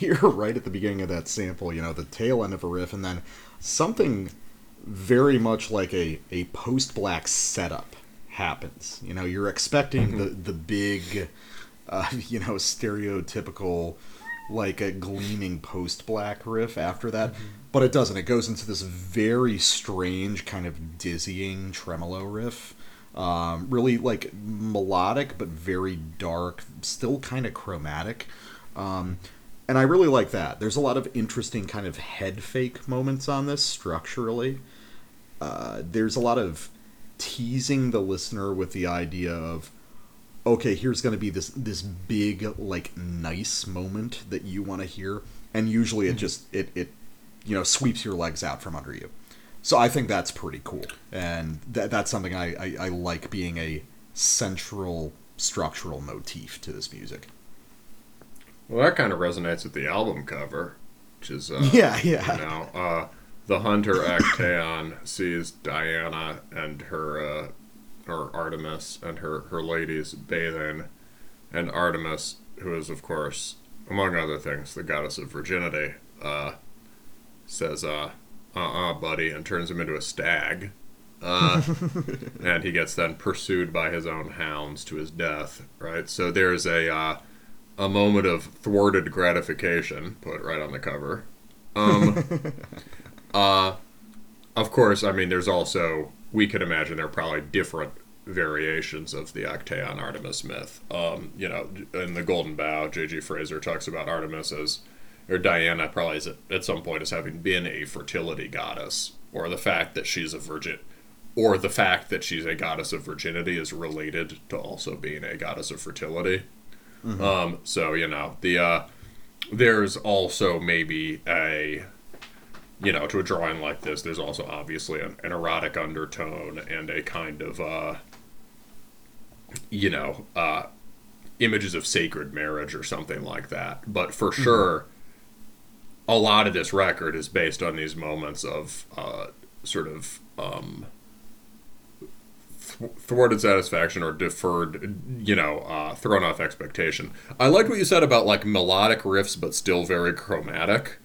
Hear right at the beginning of that sample, you know, the tail end of a riff, and then something very much like a, a post black setup happens. You know, you're expecting the the big, uh, you know, stereotypical, like a gleaming post black riff after that, but it doesn't. It goes into this very strange kind of dizzying tremolo riff. Um, really like melodic but very dark, still kind of chromatic. Um, and I really like that. There's a lot of interesting kind of head fake moments on this structurally. Uh, there's a lot of teasing the listener with the idea of okay here's going to be this this big like nice moment that you want to hear. And usually it just it it you know sweeps your legs out from under you. So i think that's pretty cool. And that, that's something I, I i like being a central structural motif to this music Well, that kind of resonates with the album cover, which is uh, yeah yeah you know, uh, the hunter Actaeon sees Diana and her, uh, or Artemis and her, her ladies bathing, and Artemis, who is, of course, among other things, the goddess of virginity, uh, says, uh, uh-uh, buddy, and turns him into a stag. Uh, and he gets then pursued by his own hounds to his death, right? So there's a, uh, a moment of thwarted gratification, put right on the cover. Um, uh, of course, I mean, there's also we can imagine there are probably different variations of the Actaeon Artemis myth. Um, you know, in the Golden Bough, J.G. Frazer talks about Artemis as, or Diana probably is at, at some point as having been a fertility goddess, or the fact that she's a virgin, or the fact that she's a goddess of virginity is related to also being a goddess of fertility. Um, so you know the uh, there's also maybe a you know to a drawing like this there's also obviously an, an erotic undertone and a kind of uh, you know uh, images of sacred marriage or something like that. But for sure, a lot of this record is based on these moments of uh, sort of um, thwarted satisfaction or deferred, you know, uh, thrown off expectation. I liked what you said about like melodic riffs, but still very chromatic.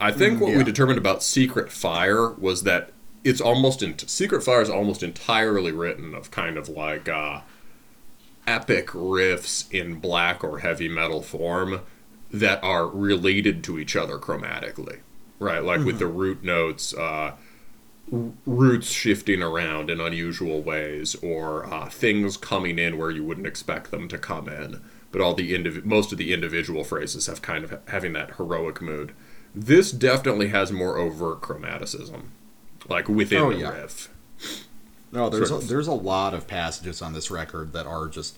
I think what we determined about Secret Fire was that it's almost in Secret Fire is almost entirely written of kind of like uh, epic riffs in black or heavy metal form that are related to each other chromatically, right? Like with the root notes, uh, roots shifting around in unusual ways, or uh, things coming in where you wouldn't expect them to come in. But all the indiv- most of the individual phrases have kind of having that heroic mood. This definitely has more overt chromaticism, like within Oh, the yeah. riff. No, there's Sort a, there's a lot of passages on this record that are just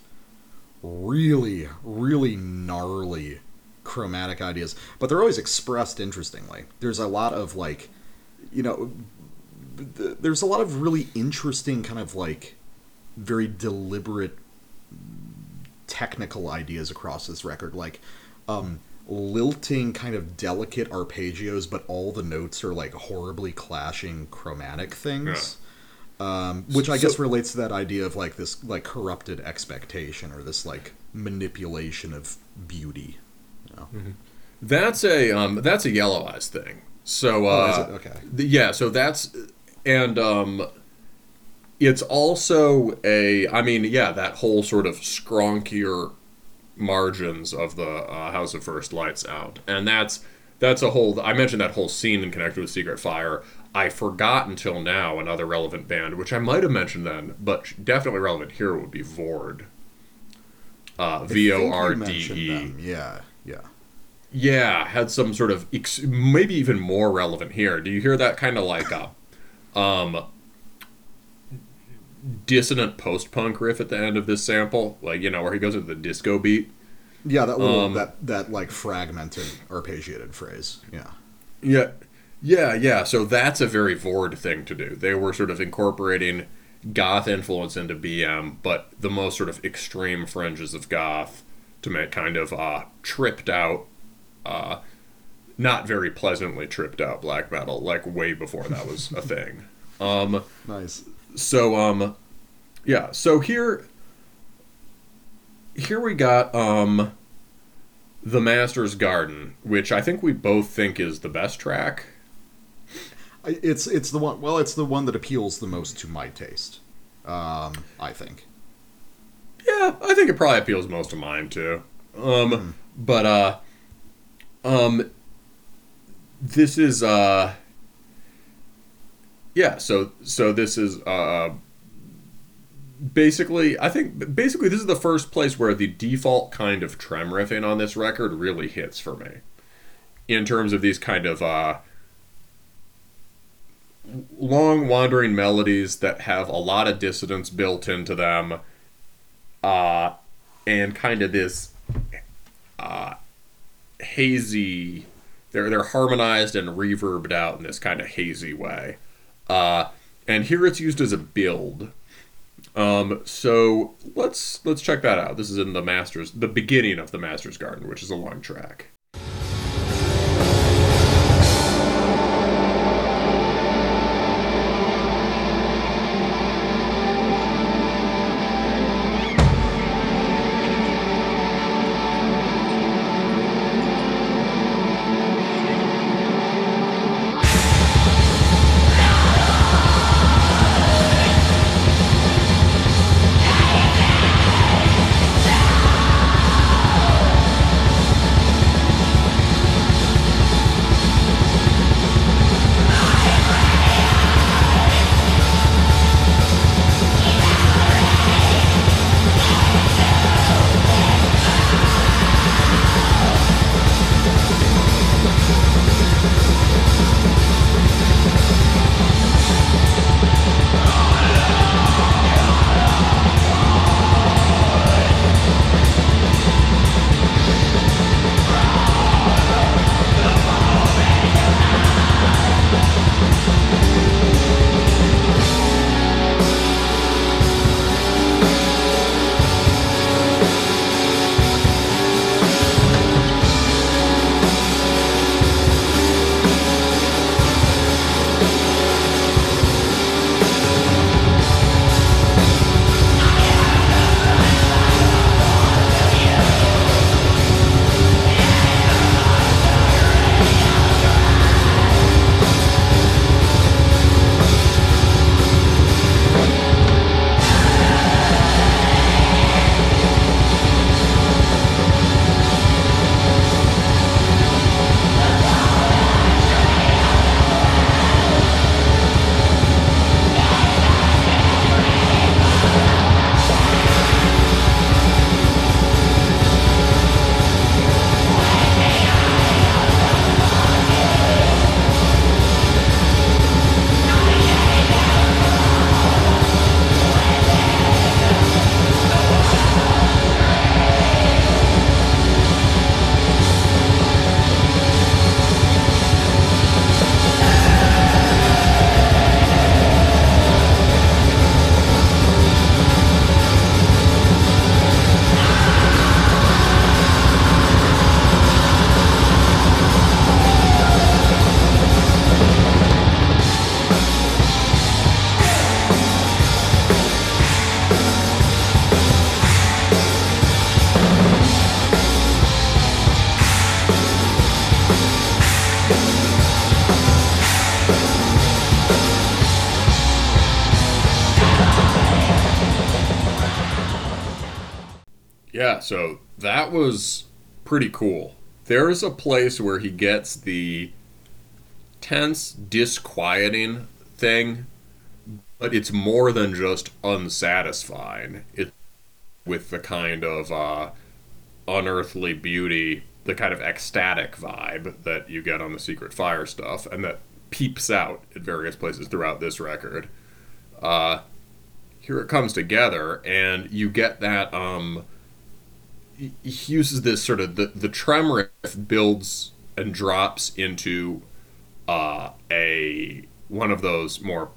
really, really gnarly chromatic ideas, but they're always expressed interestingly. There's a lot of like, you know, there's a lot of really interesting kind of like very deliberate technical ideas across this record, like um, lilting kind of delicate arpeggios, but all the notes are like horribly clashing chromatic things um, which I So- guess relates to that idea of like this like corrupted expectation or this like manipulation of beauty. You know? That's a um, that's a yellow eyes thing. So uh, Oh, is it? Okay. th- yeah, so that's and um, it's also a. I mean, yeah, that whole sort of skronkier margins of the uh, House of First Light sound, and that's that's a whole. I mentioned that whole scene in connected with Secret Fire. I forgot until now another relevant band, which I might have mentioned then, but definitely relevant here would be Vorde. Uh, V O R D E. Yeah, yeah. Yeah, had some sort of ex- maybe even more relevant here. Do you hear that kind of like a um dissonant post-punk riff at the end of this sample? Like, you know, where he goes into the disco beat. Yeah, that little Um, that that like fragmented arpeggiated phrase. Yeah. Yeah. Yeah, yeah. So that's a very Vorde thing to do. They were sort of incorporating goth influence into BM, but the most sort of extreme fringes of goth to make kind of uh tripped out uh not very pleasantly tripped out black metal like way before that was a thing. Um Nice. so um yeah, so here here we got um The Master's Garden, which I think we both think is the best track. It's it's the one. Well, it's the one that appeals the most to my taste. Um, I think. Yeah, I think it probably appeals most to mine too. Um, but uh, Um, this is uh, yeah. So so this is uh, basically I think basically this is the first place where the default kind of trem riffing on this record really hits for me, in terms of these kind of uh, long wandering melodies that have a lot of dissonance built into them, uh, and kind of this uh, hazy. They're they're harmonized and reverbed out in this kind of hazy way, uh, and here it's used as a build. Um, so let's let's check that out. This is in the Masters, the beginning of the Masters Garden, which is a long track. So that was pretty cool. There is a place where he gets the tense, disquieting thing, but it's more than just unsatisfying. It with the kind of uh, unearthly beauty, the kind of ecstatic vibe that you get on the Secret Fire stuff, and that peeps out at various places throughout this record. Uh, here it comes together, and you get that. Um, he uses this sort of the the trem riff builds and drops into uh, a one of those more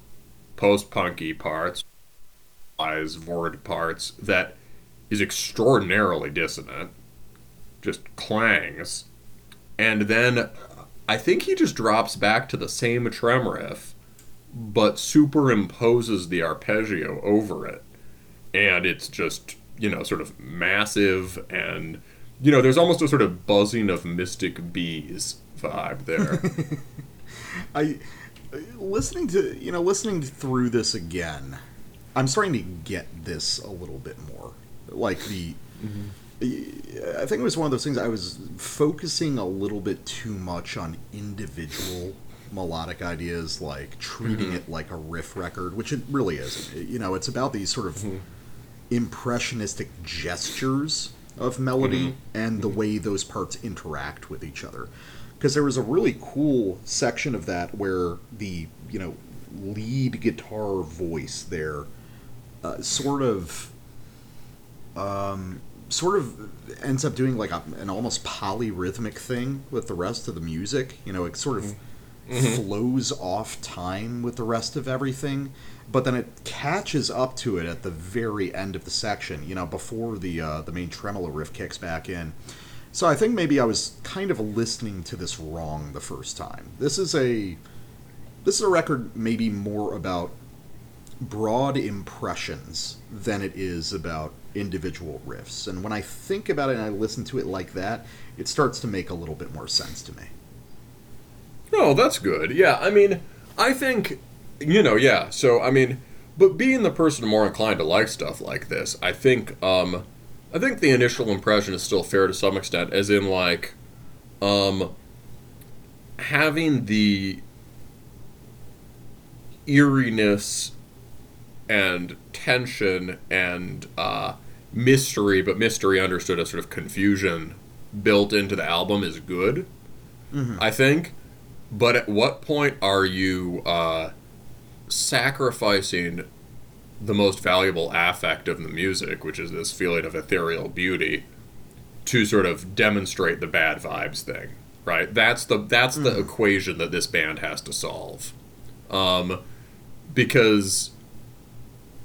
post punky parts, eyes Vorde parts that is extraordinarily dissonant, just clangs, and then I think he just drops back to the same trem riff, but superimposes the arpeggio over it, and it's just you know, sort of massive and you know, there's almost a sort of buzzing of mystic bees vibe there. I listening to you know listening through this again, I'm starting to get this a little bit more, like the I think it was one of those things I was focusing a little bit too much on individual melodic ideas, like treating Mm-hmm. it like a riff record, which it really isn't. You know, it's about these sort of Mm-hmm. Impressionistic gestures of melody Mm-hmm. and the way those parts interact with each other. Because there was a really cool section of that where the, you know, lead guitar voice there uh, sort of um, sort of ends up doing like a, an almost polyrhythmic thing with the rest of the music. You know, it sort of flows off time with the rest of everything, but then it catches up to it at the very end of the section. You know, before the uh, the main tremolo riff kicks back in. So I think maybe I was kind of listening to this wrong the first time. This is a this is a record maybe more about broad impressions than it is about individual riffs. And when I think about it and I listen to it like that, it starts to make a little bit more sense to me. No, that's good. Yeah, I mean, I think, you know, yeah. So I mean, but being the person more inclined to like stuff like this, I think, um, I think the initial impression is still fair to some extent, as in like, um, having the eeriness and tension and uh, mystery, but mystery understood as sort of confusion built into the album is good. I think. But at what point are you uh, sacrificing the most valuable affect of the music, which is this feeling of ethereal beauty, to sort of demonstrate the bad vibes thing? Right. That's the that's the equation that this band has to solve. Um, because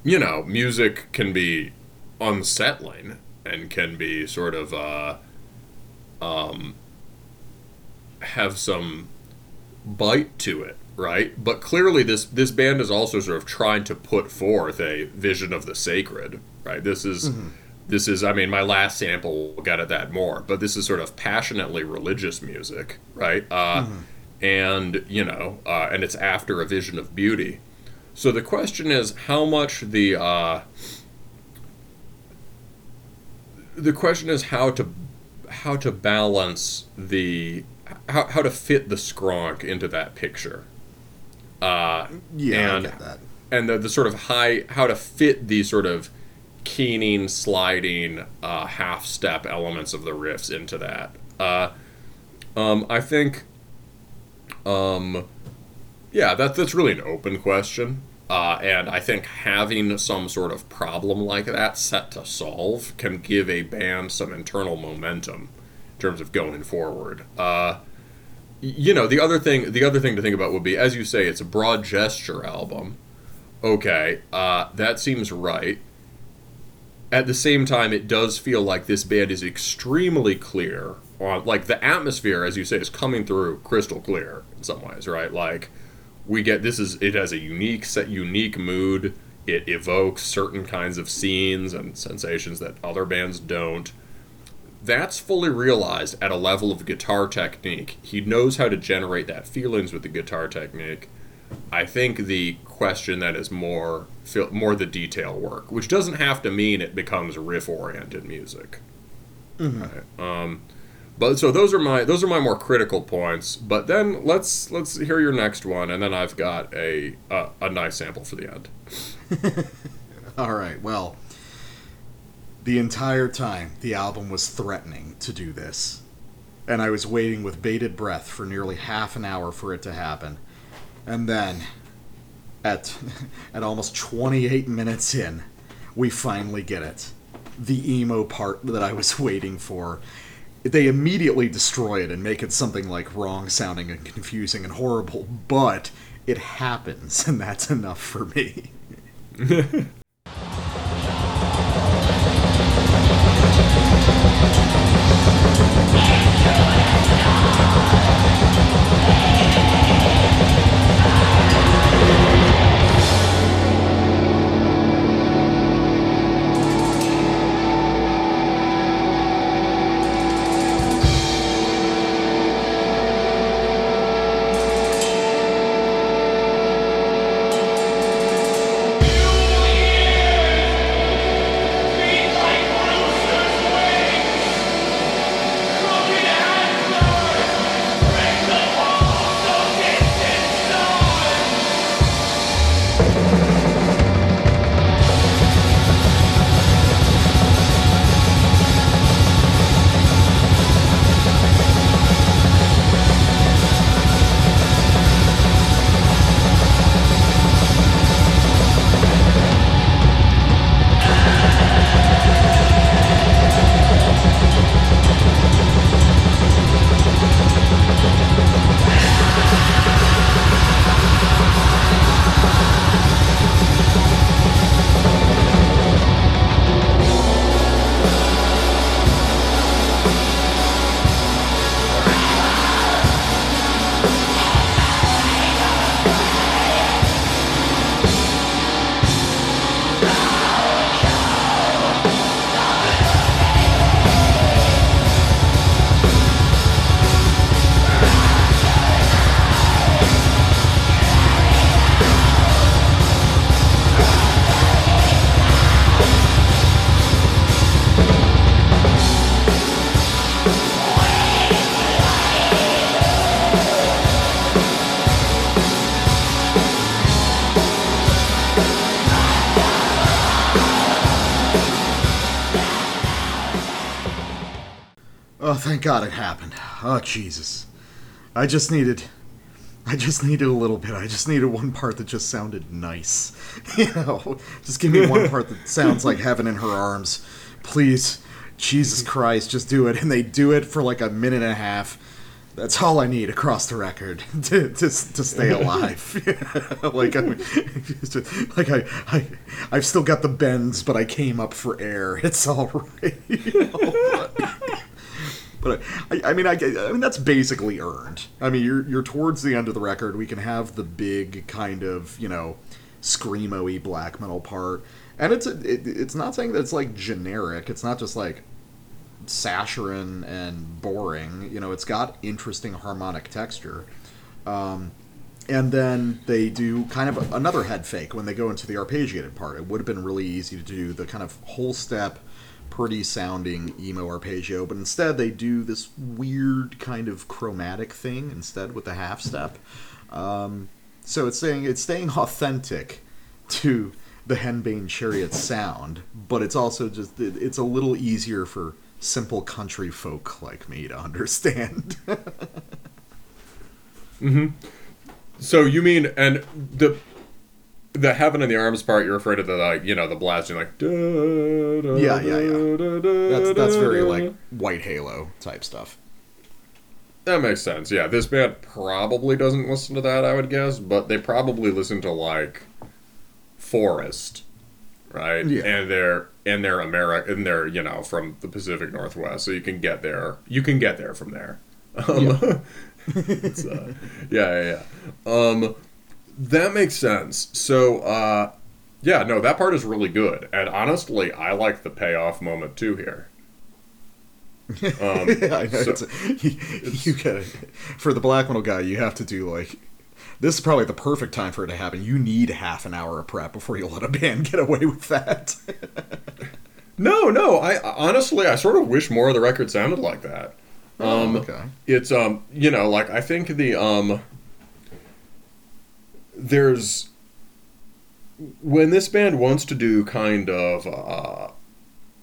you know, music can be unsettling and can be sort of uh, um, have some bite to it, right? But clearly, this this band is also sort of trying to put forth a vision of the sacred, right? This is this is, I mean, my last sample get at that more, but this is sort of passionately religious music, right? Uh, And you know, uh, and it's after a vision of beauty. So the question is, how much the uh, the question is how to how to balance the how, how to fit the skronk into that picture. Uh, Yeah, and I get that. and the, the sort of high how to fit these sort of keening, sliding, uh, half step elements of the riffs into that. Uh, um, I think, um, yeah, that that's really an open question. Uh, and I think having some sort of problem like that set to solve can give a band some internal momentum in terms of going forward. Uh, you know, the other thing, the other thing to think about would be, as you say, it's a broad gesture album. Okay, uh, that seems right. At the same time, it does feel like this band is extremely clear on, like the atmosphere, as you say, is coming through crystal clear in some ways, right? Like we get this is it has a unique set, unique mood. It evokes certain kinds of scenes and sensations that other bands don't. That's fully realized at a level of guitar technique. He knows how to generate that feelings with the guitar technique. I think the question that is more more the detail work, which doesn't have to mean it becomes riff oriented music. Right. Um, but so those are my those are my more critical points. But then let's let's hear your next one, and then I've got a a, a nice sample for the end. All right, well, the entire time the album was threatening to do this, and I was waiting with bated breath for nearly half an hour for it to happen. And then, at, at almost 28 minutes in, we finally get it. The emo part that I was waiting for. They immediately destroy it and make it something like wrong sounding and confusing and horrible, but it happens, and that's enough for me. God it happened. Oh, Jesus. I just needed. I just needed a little bit. I just needed one part that just sounded nice. You know, just give me one part that sounds like heaven in her arms. Please, Jesus Christ, just do it. And they do it for like a minute and a half. That's all I need across the record to, to, to stay alive. like, I'm, like I, I, I've still got the bends, but I came up for air. It's all right. You know? But I, I mean, I, I mean that's basically earned. I mean, you're you're towards the end of the record. We can have the big kind of you know screamo-y black metal part, and it's a, it, it's not saying that it's like generic. It's not just like saccharine and boring. You know, it's got interesting harmonic texture. Um, and then they do kind of another head fake when they go into the arpeggiated part. It would have been really easy to do the kind of whole step pretty sounding emo arpeggio, but instead they do this weird kind of chromatic thing instead with the half step. Um, so it's saying it's staying authentic to the Henbane Chariot sound, but it's also just it's a little easier for simple country folk like me to understand. mm-hmm. So you mean and the the heaven in the arms part, you're afraid of the like, you know, the blasting like. Da, da, yeah, yeah, yeah. That's that's very like White Halo type stuff. That makes sense. Yeah, this band probably doesn't listen to that, I would guess, but they probably listen to like Forest, right? Yeah. And they're and they're America and they're you know from the Pacific Northwest, so you can get there. You can get there from there. Um, yeah. uh, yeah, yeah, yeah. Um, that makes sense. So, uh, yeah, no, that part is really good, and honestly, I like the payoff moment too here. Um, yeah, I know. So, it's, you, you get it. For the black metal guy, you have to do like this is probably the perfect time for it to happen. You need half an hour of prep before you let a band get away with that. no, no. I honestly, I sort of wish more of the record sounded like that. Oh, um, okay. It's um, you know, like I think the um, there's when this band wants to do kind of uh,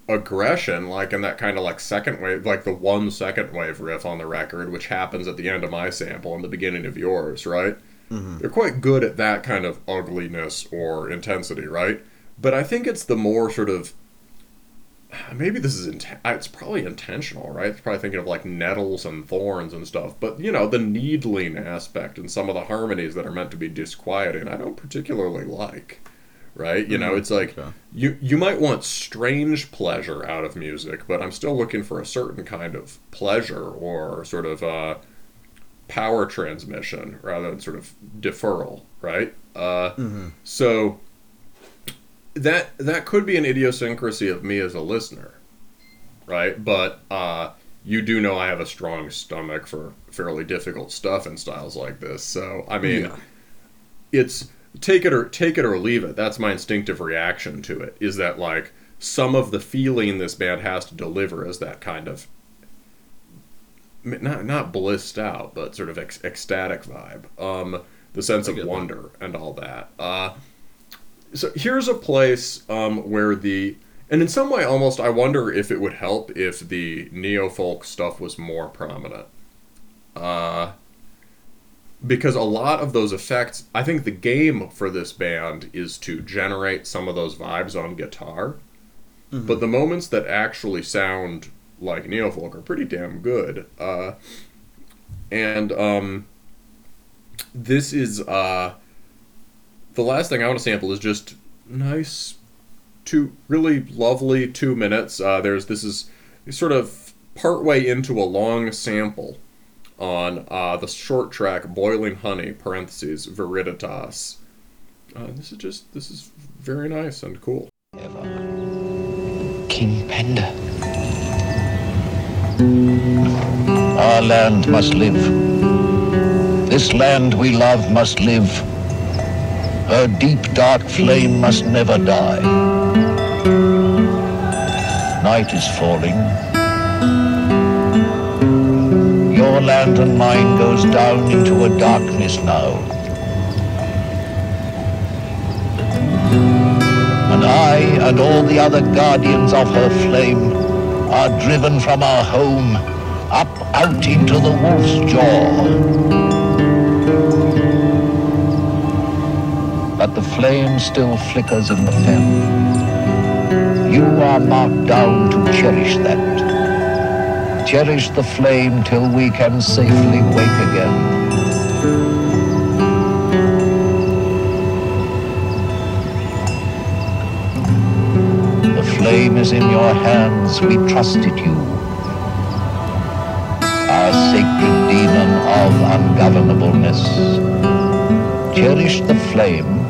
aggression, like in that kind of like second wave, like the one second wave riff on the record, which happens at the end of my sample and the beginning of yours, right? Mm-hmm. They're quite good at that kind of ugliness or intensity, right? But I think it's the more sort of maybe this is int- it's probably intentional, right? It's probably thinking of like nettles and thorns and stuff, but you know the needling aspect and some of the harmonies that are meant to be disquieting, I don't particularly like. Right? You know, mm-hmm. it's like okay. you you might want strange pleasure out of music, but I'm still looking for a certain kind of pleasure or sort of uh, power transmission rather than sort of deferral, right? Uh, mm-hmm. So that that could be an idiosyncrasy of me as a listener, right? But uh, you do know I have a strong stomach for fairly difficult stuff in styles like this. So I mean, yeah. it's take it or take it or leave it. That's my instinctive reaction to it. Is that like some of the feeling this band has to deliver is that kind of not not blissed out, but sort of ec- ecstatic vibe. Um, the sense of wonder that. and all that. Uh, so here's a place um, where the and in some way almost I wonder if it would help if the neo folk stuff was more prominent. Uh, because a lot of those effects, I think the game for this band is to generate some of those vibes on guitar. Mm-hmm. But the moments that actually sound like neo folk are pretty damn good. Uh, and um, this is uh, the last thing I want to sample is just nice, two really lovely two minutes. Uh, there's this is sort of partway into a long sample on uh, the short track "Boiling Honey" (parentheses Viriditas). Uh, this is just this is very nice and cool. Ever. King Penda. Our land must live. This land we love must live. Her deep dark flame must never die. Night is falling. Your land and mine goes down into a darkness now. And I and all the other guardians of her flame are driven from our home up out into the wolf's jaw. But the flame still flickers in the fen. You are marked down to cherish that. Cherish the flame till we can safely wake again. The flame is in your hands, we trusted you. Our sacred demon of ungovernableness. Cherish the flame,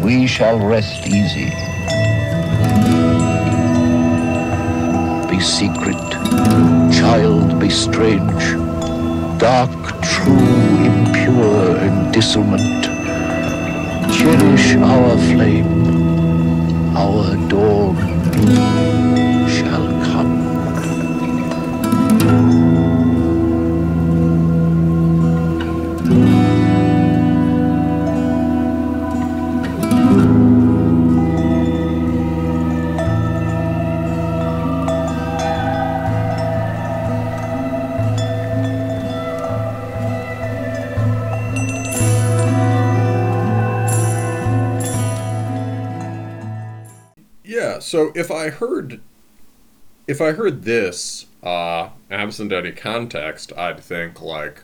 we shall rest easy. Be secret, child, be strange, dark, true, impure, and dissonant. Cherish our flame, our dawn so if I heard if I heard this, uh, absent any context, I'd think like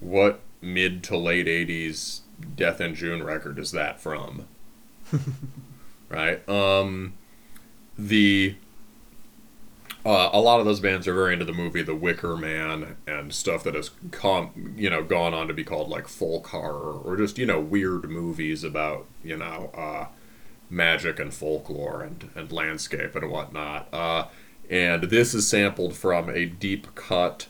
what mid to late eighties Death in June record is that from? right? Um the uh, a lot of those bands are very into the movie The Wicker Man and stuff that has come, you know, gone on to be called like folk horror or just you know weird movies about you know uh, magic and folklore and, and landscape and whatnot. Uh, and this is sampled from a deep cut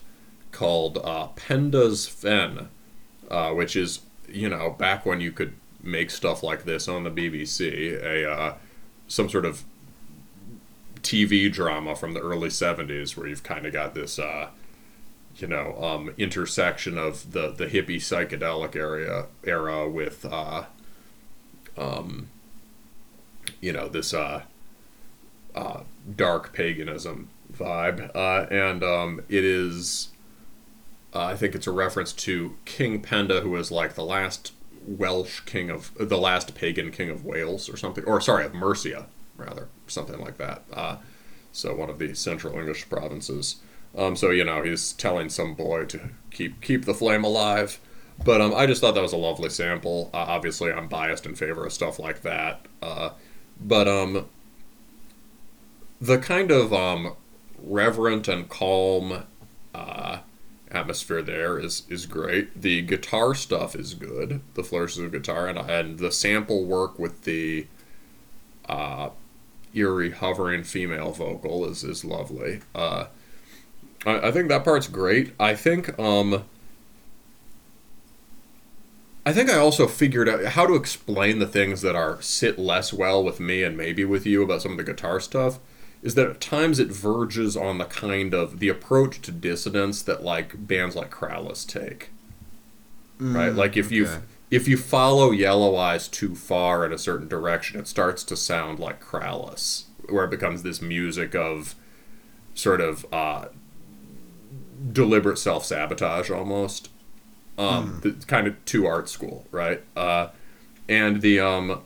called uh, Penda's Fen, uh, which is, you know, back when you could make stuff like this on the BBC, a uh, some sort of TV drama from the early 70s where you've kind of got this, uh, you know, um, intersection of the, the hippie psychedelic area era with, uh, um, you know this uh, uh, dark paganism vibe, uh, and um, it is. Uh, I think it's a reference to King Penda, who was like the last Welsh king of the last pagan king of Wales, or something, or sorry, of Mercia, rather, something like that. Uh, so one of the central English provinces. Um, so you know he's telling some boy to keep keep the flame alive. But um, I just thought that was a lovely sample. Uh, obviously, I'm biased in favor of stuff like that. Uh, but um the kind of um reverent and calm uh atmosphere there is is great. The guitar stuff is good the flourishes of guitar and and the sample work with the uh eerie hovering female vocal is is lovely. Uh I, I think that part's great. I think um I think I also figured out how to explain the things that are sit less well with me and maybe with you about some of the guitar stuff. Is that at times it verges on the kind of the approach to dissonance that like bands like Krallice take, right? Like if you if you follow Yellow Eyes too far in a certain direction, it starts to sound like Krallice, where it becomes this music of sort of uh, deliberate self sabotage almost um, the kind of to art school, right? Uh, and the um,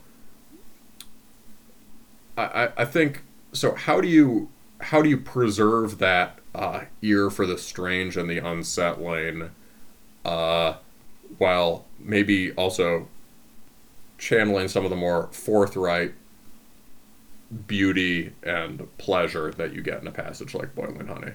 I, I- I think so. How do you how do you preserve that uh, ear for the strange and the unsettling, uh, while maybe also channeling some of the more forthright beauty and pleasure that you get in a passage like Boiling Honey?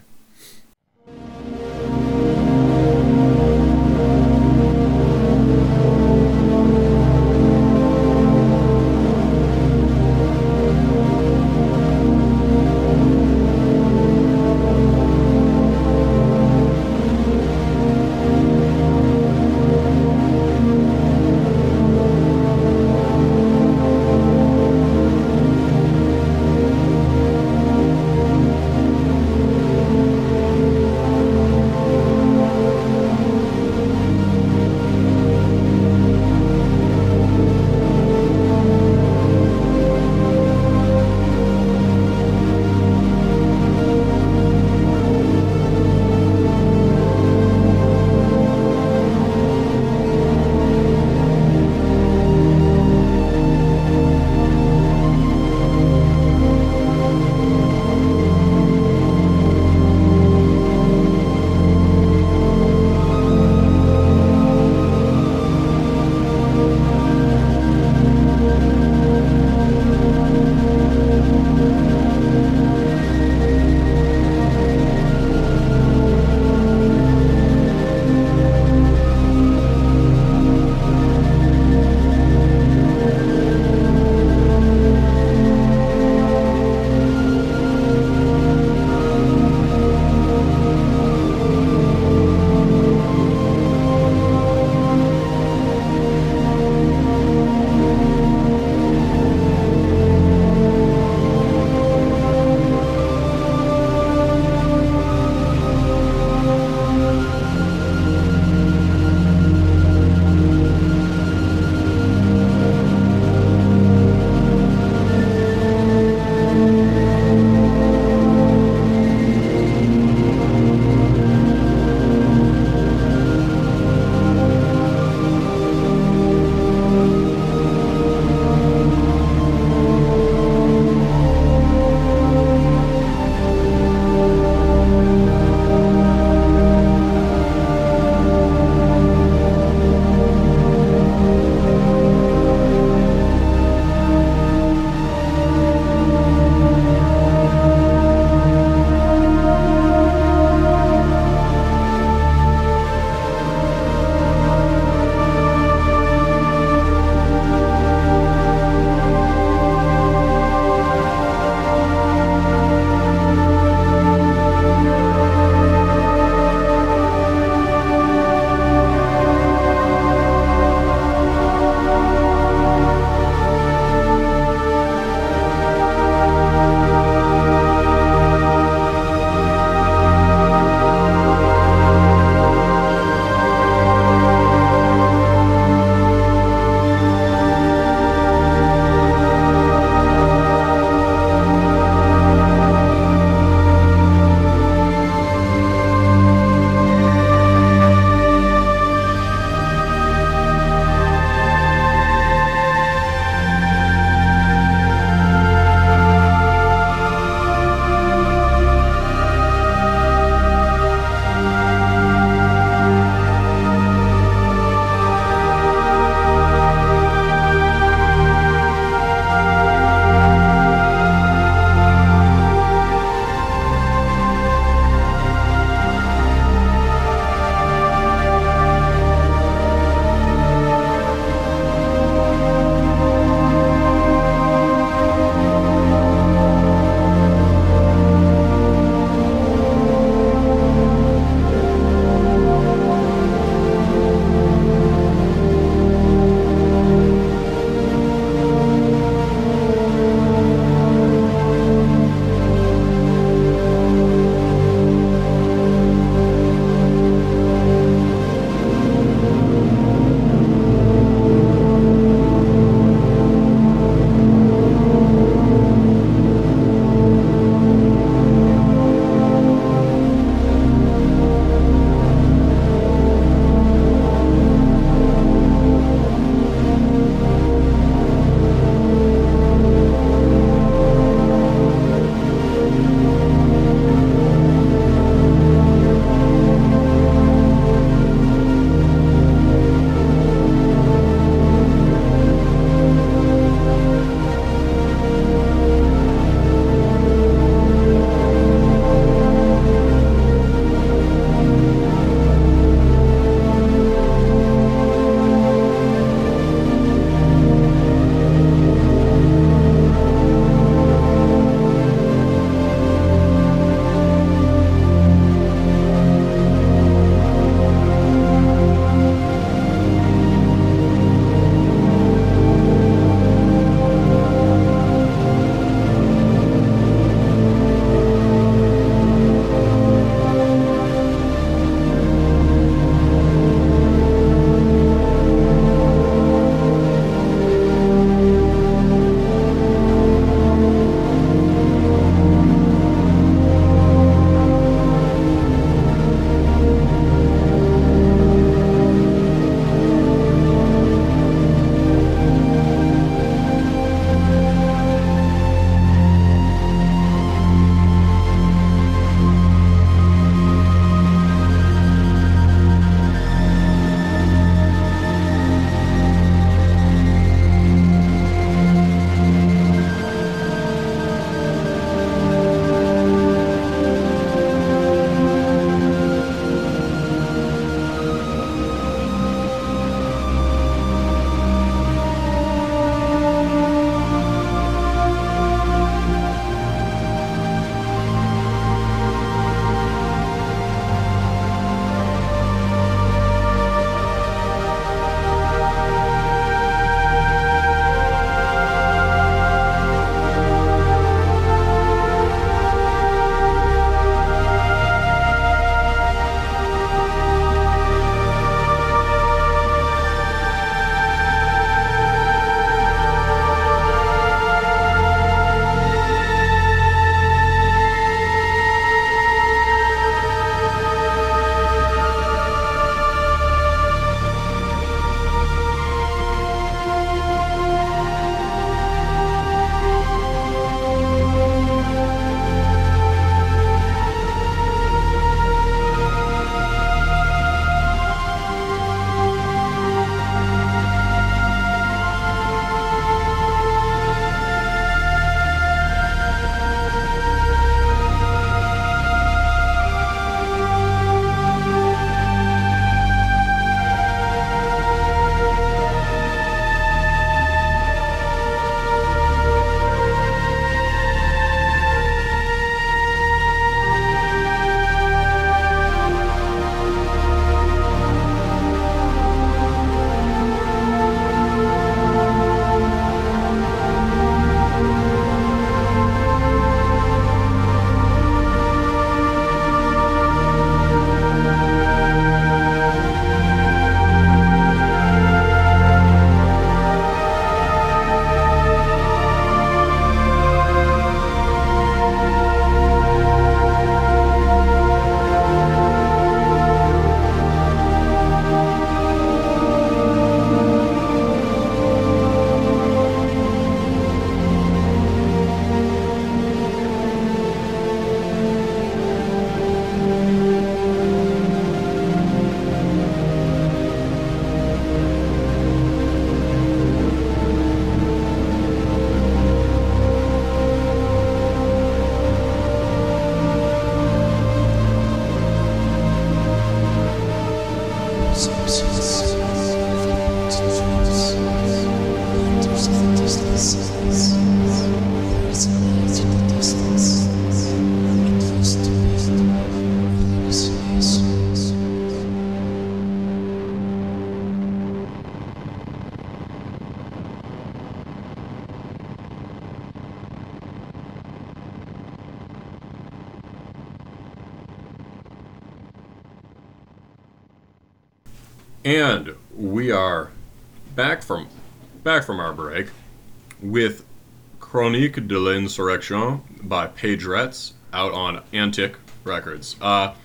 Chronique de l'Insurrection by Retz out on Antiq Records. Uh,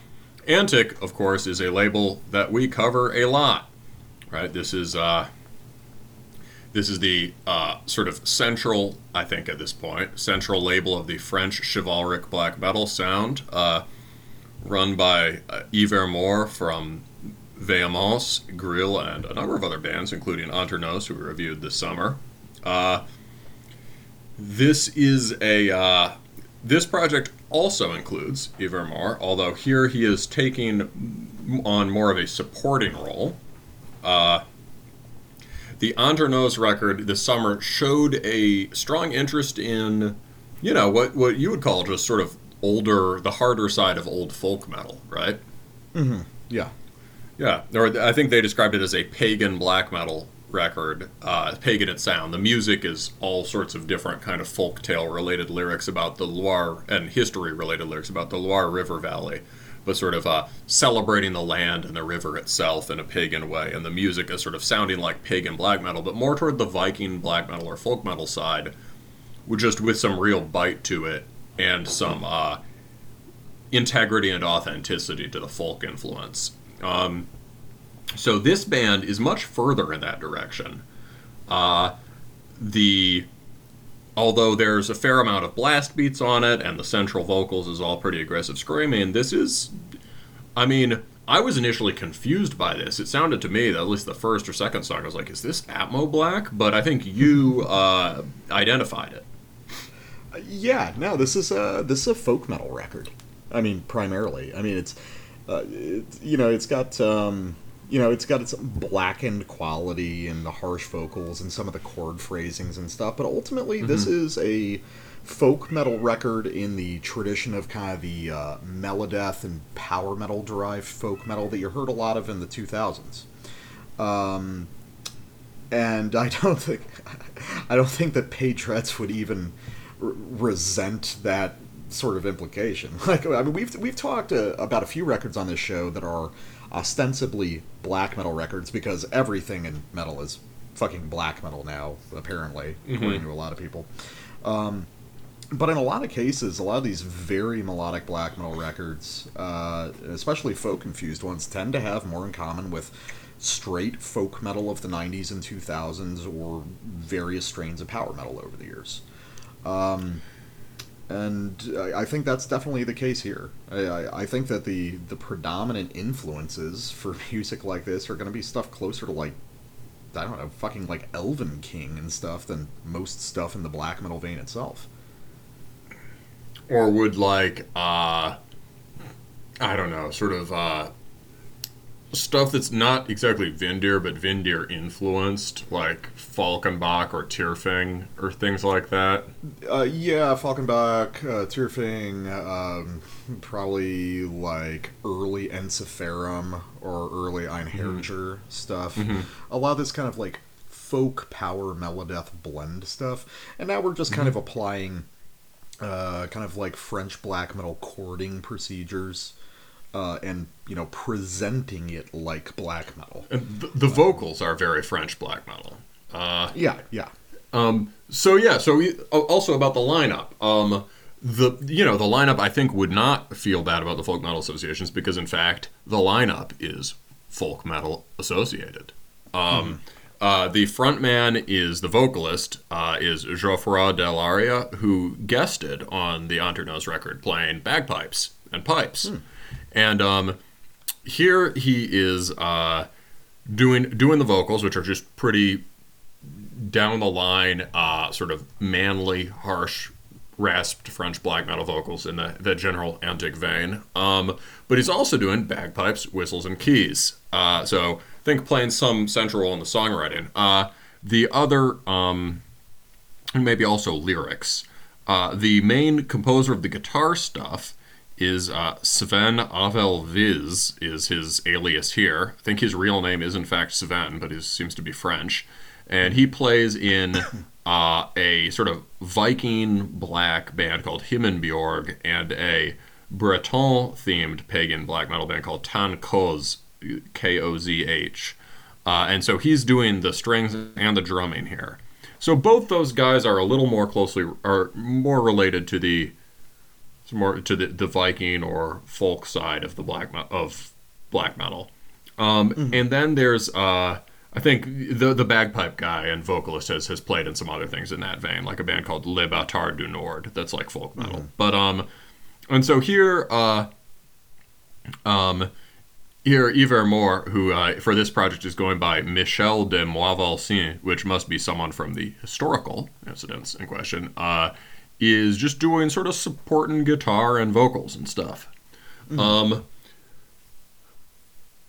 Antiq, of course, is a label that we cover a lot. Right? This is uh, this is the uh, sort of central, I think, at this point, central label of the French chivalric black metal sound, uh, run by uh, Yves Moore from Vehemence, Grill, and a number of other bands, including Andernos, who we reviewed this summer. Uh, this is a uh, this project also includes Yves Moore, although here he is taking on more of a supporting role. Uh, the Andernos record this summer showed a strong interest in, you know, what what you would call just sort of older, the harder side of old folk metal, right? Mm-hmm. Yeah. Yeah, or I think they described it as a pagan black metal record, uh, pagan its sound. The music is all sorts of different kind of folk tale related lyrics about the Loire and history related lyrics about the Loire River Valley, but sort of uh, celebrating the land and the river itself in a pagan way. And the music is sort of sounding like pagan black metal, but more toward the Viking black metal or folk metal side, just with some real bite to it and some uh, integrity and authenticity to the folk influence. Um, so this band is much further in that direction. Uh, the although there's a fair amount of blast beats on it, and the central vocals is all pretty aggressive screaming. This is, I mean, I was initially confused by this. It sounded to me that at least the first or second song, I was like, "Is this Atmo Black?" But I think you uh, identified it. Yeah, no, this is a this is a folk metal record. I mean, primarily. I mean, it's uh, you know, it's got um, you know, it's got its blackened quality and the harsh vocals and some of the chord phrasings and stuff. But ultimately, this is a folk metal record in the tradition of kind of the uh, melodeath and power metal derived folk metal that you heard a lot of in the 2000s. Um, and I don't think I don't think that Page would even r- resent that sort of implication. Like I mean, we've we've talked uh, about a few records on this show that are ostensibly black metal records because everything in metal is fucking black metal now, apparently, according to a lot of people. Um, but in a lot of cases, a lot of these very melodic black metal records, uh, especially folk infused ones, tend to have more in common with straight folk metal of the 90s and 2000s or various strains of power metal over the years. Um, and I, think that's definitely the case here. I, I, I think that the, the predominant influences for music like this are going to be stuff closer to like I don't know, fucking like Elvenking and stuff than most stuff in the black metal vein itself. or would like uh i don't know sort of uh stuff that's not exactly Windir, but Windir influenced, like Falkenbach or Týrfing or things like that. Uh, yeah, Falkenbach, uh, Týrfing, um, probably like early Ensiferum or early Einherjer stuff. A lot of this kind of like folk power melodeath blend stuff. And now we're just kind of applying uh, kind of like French black metal chording procedures. Uh, and you know presenting it like black metal. And th- the vocals are very French black metal. Uh, Yeah, yeah. Um, so yeah, so we, also about the lineup. Um, the you know the lineup I think would not feel bad about the folk metal associations because in fact the lineup is folk metal associated. Um, uh, the frontman is the vocalist uh, is Geoffroy Delaria who guested on the Andernos record playing bagpipes and pipes, and um, here he is uh, doing doing the vocals which are just pretty down the line, uh, sort of manly, harsh, rasped French black metal vocals in the, the general Antiq vein. Um, but he's also doing bagpipes, whistles, and keys. Uh, so think playing some central role in the songwriting. Uh, the other um, maybe also lyrics. Uh, the main composer of the guitar stuff is uh, Sven Avel Viz, is his alias here. I think his real name is in fact Sven, but he seems to be French. And he plays in uh, a sort of Viking black band called Himinbjorg and a Breton themed pagan black metal band called Tan Kozh, K O Z H. Uh, and so he's doing the strings and the drumming here. So both those guys are a little more closely, are more related to the, more to the, the Viking or folk side of the black of black metal. Um, And then there's, uh, I think the the bagpipe guy and vocalist has, has played in some other things in that vein, like a band called Le Bâtard du Nord, that's like folk metal. But um, and so here, uh, um, here Yver Moore, who uh, for this project is going by Michel de Moivalcin, which must be someone from the historical incidents in question, uh, is just doing sort of supporting guitar and vocals and stuff. Um,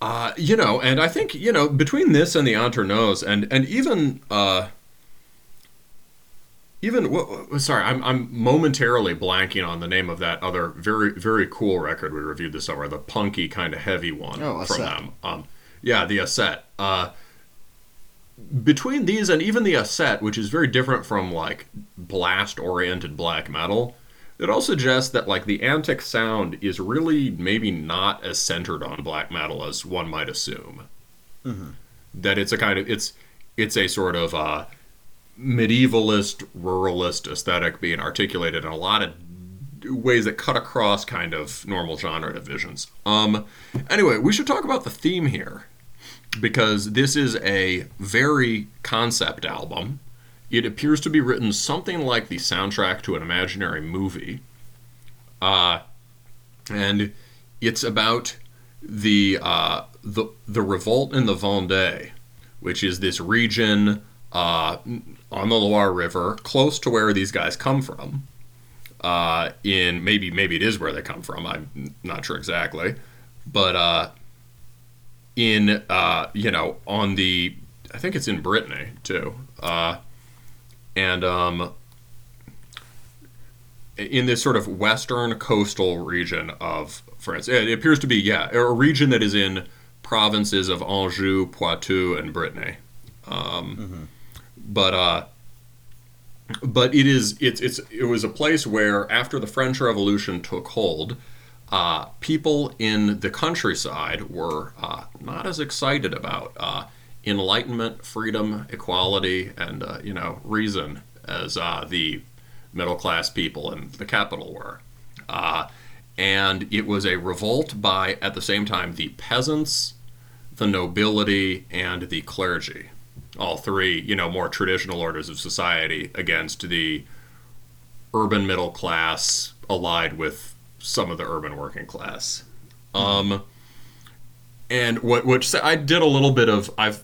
uh, you know, and I think you know between this and the Andernos, and and even uh, even sorry, I'm I'm momentarily blanking on the name of that other very very cool record we reviewed this summer, the punky kind of heavy one Oh, from Asset. them. Um, yeah, the Asset. Uh, between these and even the Asset, which is very different from like blast oriented black metal, it all suggests that like the Antiq sound is really maybe not as centered on black metal as one might assume. That it's a kind of it's it's a sort of uh, medievalist, ruralist aesthetic being articulated in a lot of ways that cut across kind of normal genre divisions. Um, anyway, we should talk about the theme here because this is a very concept album. It appears to be written something like the soundtrack to an imaginary movie. Uh, and it's about the uh, the the revolt in the Vendée, which is this region uh, on the Loire River, close to where these guys come from. Uh, in maybe maybe it is where they come from. I'm not sure exactly, but uh, in uh, you know on the I think it's in Brittany too, uh, and um, in this sort of western coastal region of France. It appears to be yeah a region that is in provinces of Anjou, Poitou, and Brittany. Um, But uh, but it is it's it's it was a place where after the French Revolution took hold, uh, people in the countryside were uh, not as excited about uh, enlightenment, freedom, equality, and uh, you know reason as uh, the middle class people in the capital were. Uh, and it was a revolt by at the same time the peasants, the nobility, and the clergy. All three, you know, more traditional orders of society against the urban middle class allied with some of the urban working class. Um, and what which I did a little bit of I've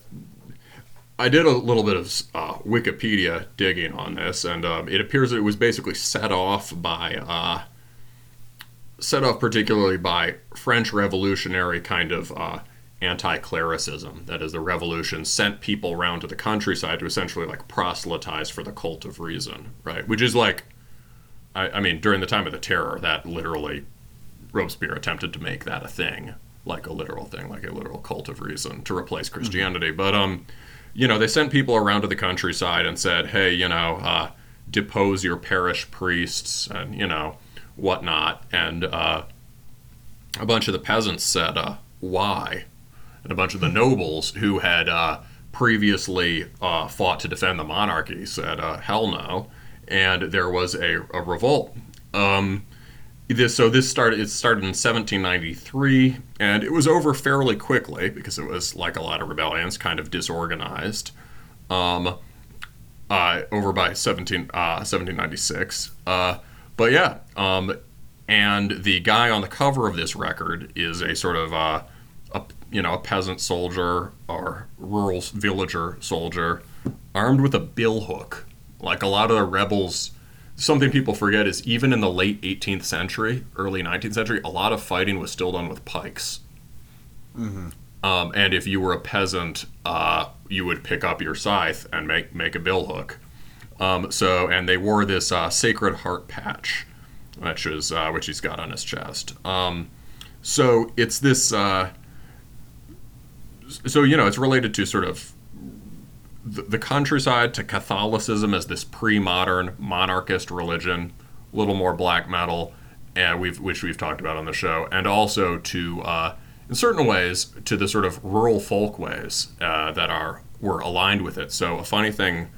I did a little bit of uh, Wikipedia digging on this, and um, it appears that it was basically set off by uh, set off particularly by French revolutionary kind of uh, anti-clericism. That is, the revolution sent people around to the countryside to essentially like proselytize for the cult of reason, right? Which is like, I, I mean, during the time of the terror, that literally Robespierre attempted to make that a thing, like a literal thing, like a literal cult of reason to replace Christianity. But um, you know, they sent people around to the countryside and said, hey, you know, uh, depose your parish priests and you know whatnot, and uh, a bunch of the peasants said, uh, why? And a bunch of the nobles who had uh, previously uh, fought to defend the monarchy said, uh, hell no. And there was a, a revolt. Um, this, so this started. It started in 1793, and it was over fairly quickly because it was like a lot of rebellions, kind of disorganized. Um, uh, over by 17, uh, 1796. Uh, but yeah, um, and the guy on the cover of this record is a sort of uh, a you know a peasant soldier or rural villager soldier armed with a billhook. Like a lot of the rebels, something people forget is even in the late 18th century, early 19th century, a lot of fighting was still done with pikes. Um, and if you were a peasant, uh, you would pick up your scythe and make make a billhook. Um, so, and they wore this uh, Sacred Heart patch, which is uh, which he's got on his chest. Um, so it's this. Uh, so you know, it's related to sort of the, the countryside to Catholicism as this pre-modern monarchist religion, a little more black metal, and we've which we've talked about on the show, and also to uh, in certain ways to the sort of rural folkways uh, that are were aligned with it. So a funny thing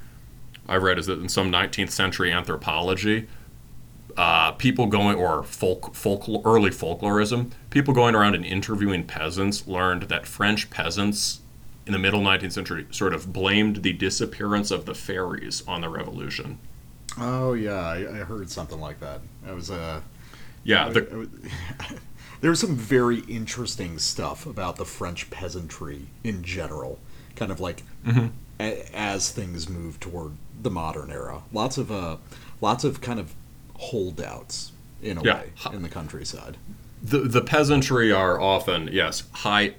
I've read is that in some 19th century anthropology, uh, people going or folk, folk early folklorism, people going around and interviewing peasants learned that French peasants in the middle 19th century sort of blamed the disappearance of the fairies on the revolution. Oh yeah, I, I heard something like that. It was uh, Yeah, the, I was- there was some very interesting stuff about the French peasantry in general, kind of like Mm-hmm. a, as things move toward the modern era. Lots of uh, lots of kind of holdouts in a Yeah. way in the countryside. the the peasantry are often yes high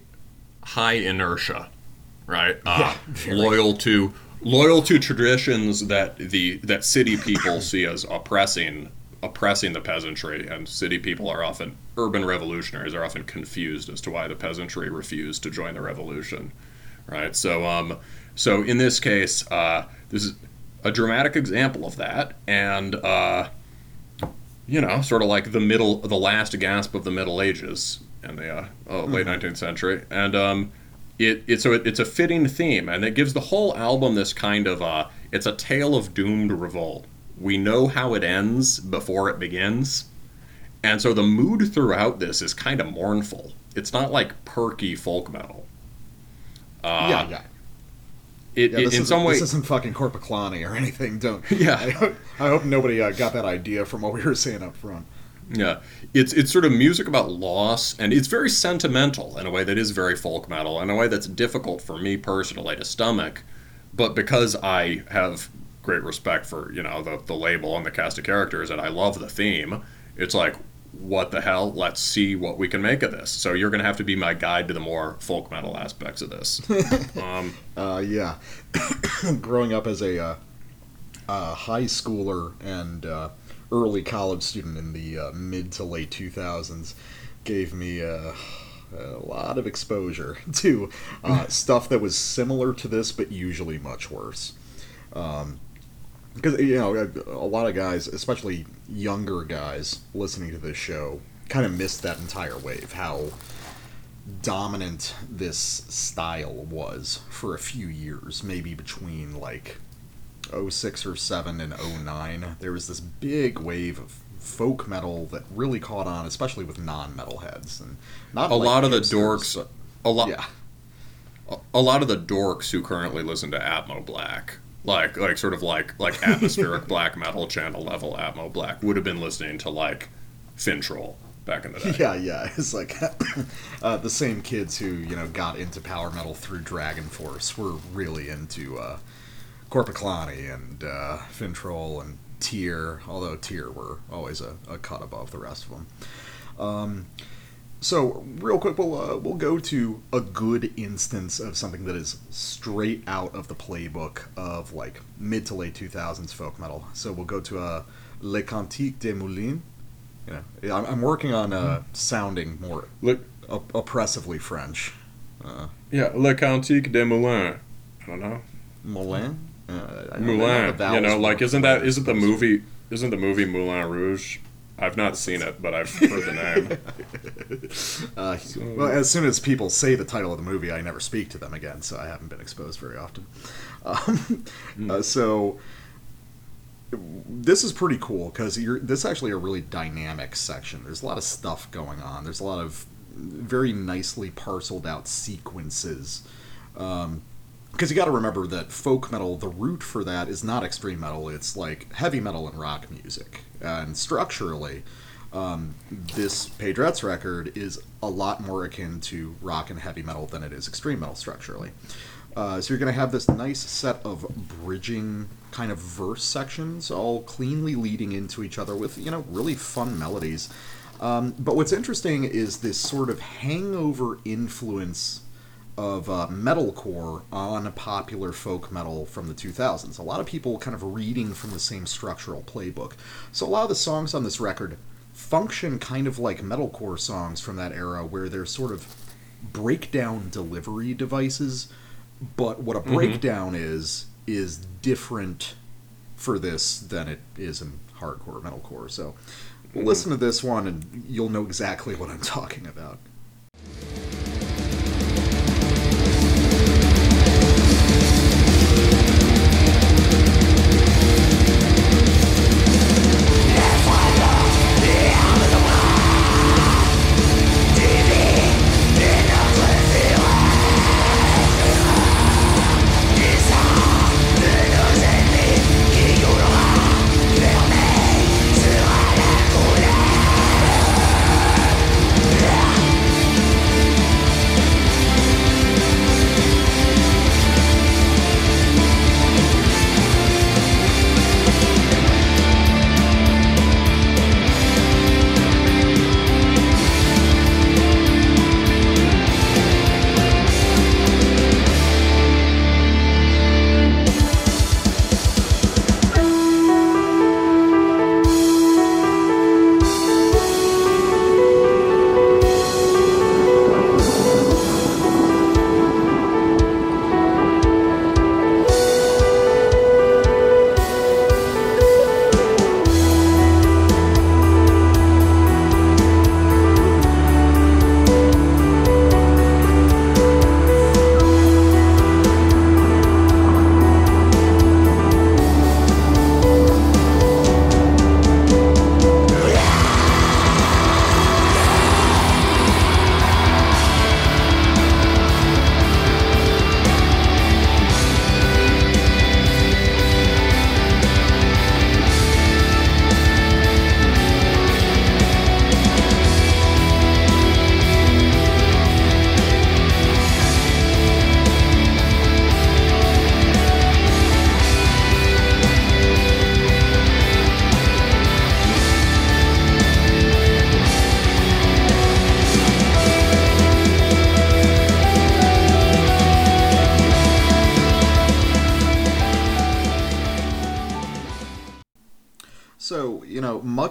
high inertia, right? Uh, Yeah, loyal to loyal to traditions that the that city people see as oppressing oppressing the peasantry, and city people are often urban revolutionaries are often confused as to why the peasantry refused to join the revolution, right? So um so in this case uh, this is a dramatic example of that, and uh, you know, sort of like the middle, the last gasp of the Middle Ages in the uh, uh, late 19th century, and um, it it's so it, it's a fitting theme, and it gives the whole album this kind of uh, it's a tale of doomed revolt. We know how it ends before it begins, and so the mood throughout this is kind of mournful. It's not like perky folk metal. Uh, yeah, yeah. It, Yeah, it- this, in isn't, some way, this isn't fucking Korpiklaani or anything. Don't. Yeah. I hope, I hope nobody uh, got that idea from what we were saying up front. Yeah, it's it's sort of music about loss, and it's very sentimental in a way that is very folk metal, in a way that's difficult for me personally to stomach. But because I have great respect for you know the the label and the cast of characters, and I love the theme, it's like, what the hell? Let's see what we can make of this. So you're gonna have to be my guide to the more folk metal aspects of this. um, Uh, yeah. Growing up as a uh, uh, high schooler and uh, early college student in the uh, mid to late 2000s gave me uh, a lot of exposure to uh, stuff that was similar to this, but usually much worse. Because, you know, a lot of guys, especially younger guys listening to this show, kind of missed that entire wave. How dominant this style was for a few years, maybe between like 06 or 7 and 09. There was this big wave of folk metal that really caught on, especially with non-metal heads and not a lot of the dorks, but- a lot, yeah, a lot of the dorks who currently listen to Atmo Black, like like sort of like like atmospheric black metal channel level Atmo Black, would have been listening to like Finntroll back in the day. yeah, yeah. It's like uh, the same kids who you know got into power metal through DragonForce were really into uh, Korpiklaani and uh, Finntroll and Tyr, although Tyr were always a, a cut above the rest of them. Um, so real quick, we'll uh, we'll go to a good instance of something that is straight out of the playbook of like mid to late two thousands folk metal. So we'll go to uh, Le Cantique des Moulins. You know, I'm, I'm working on uh, sounding more Look, op- oppressively French. Uh, yeah, Le Cantique des Moulins. I don't know. Moulin. Uh, I don't know, the Moulin. You know, like isn't that isn't the movie isn't the movie Moulin Rouge? I've not seen it, but I've heard the name. Uh, well, as soon as people say the title of the movie, I never speak to them again, so I haven't been exposed very often. Um, uh, so this is pretty cool because you're this is actually a really dynamic section. There's a lot of stuff going on. There's a lot of very nicely parceled out sequences. Um, because you got to remember that folk metal, the root for that is not extreme metal. It's like heavy metal and rock music. And structurally, um, this Pedret's record is a lot more akin to rock and heavy metal than it is extreme metal structurally. Uh, so you're going to have this nice set of bridging kind of verse sections, all cleanly leading into each other with you know really fun melodies. Um, but what's interesting is this sort of hangover influence of uh, metalcore on popular folk metal from the 2000s. A lot of people kind of reading from the same structural playbook. So a lot of the songs on this record function kind of like metalcore songs from that era, where they're sort of breakdown delivery devices. But what a breakdown is is different for this than it is in hardcore metalcore. So listen to this one, and you'll know exactly what I'm talking about.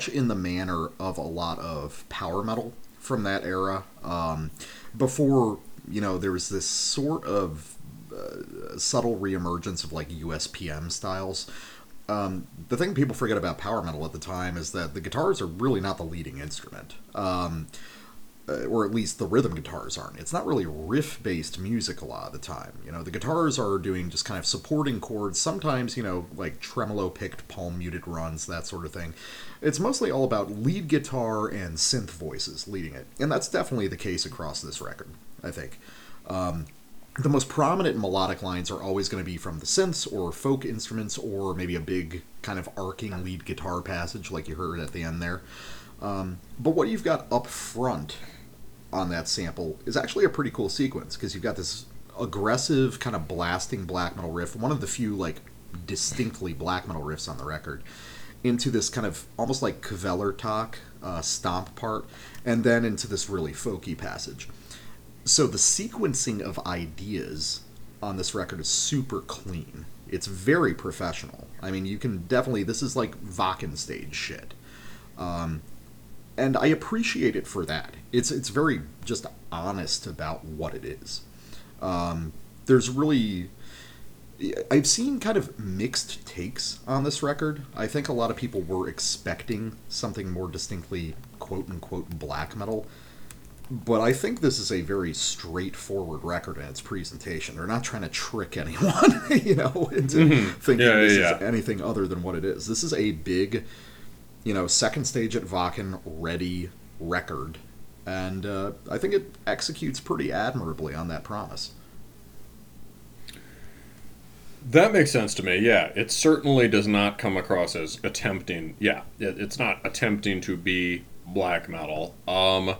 Much in the manner of a lot of power metal from that era, um, before, you know, there was this sort of uh, subtle reemergence of like USPM styles. Um, the thing people forget about power metal at the time is that the guitars are really not the leading instrument. Um, uh, or at least the rhythm guitars aren't. It's not really riff based music a lot of the time. You know, the guitars are doing just kind of supporting chords, sometimes, you know, like tremolo picked palm muted runs, that sort of thing. It's mostly all about lead guitar and synth voices leading it. And that's definitely the case across this record, I think. Um, the most prominent melodic lines are always going to be from the synths or folk instruments or maybe a big kind of arcing lead guitar passage like you heard at the end there. Um, but what you've got up front on that sample is actually a pretty cool sequence because you've got this aggressive kind of blasting black metal riff, one of the few like distinctly black metal riffs on the record, into this kind of almost like Kvelertak uh, stomp part, and then into this really folky passage. So the sequencing of ideas on this record is super clean. It's very professional. I mean, you can definitely this is like Wacken stage shit. Um, and I appreciate it for that. It's it's very just honest about what it is. Um, there's really I've seen kind of mixed takes on this record. I think a lot of people were expecting something more distinctly quote unquote black metal. But I think this is a very straightforward record in its presentation. They're not trying to trick anyone, you know, into thinking Yeah, yeah, this yeah. is anything other than what it is. This is a big you know, second stage at Wacken ready record. And uh, I think it executes pretty admirably on that promise. That makes sense to me. Yeah, it certainly does not come across as attempting. Yeah, it's not attempting to be black metal. Um,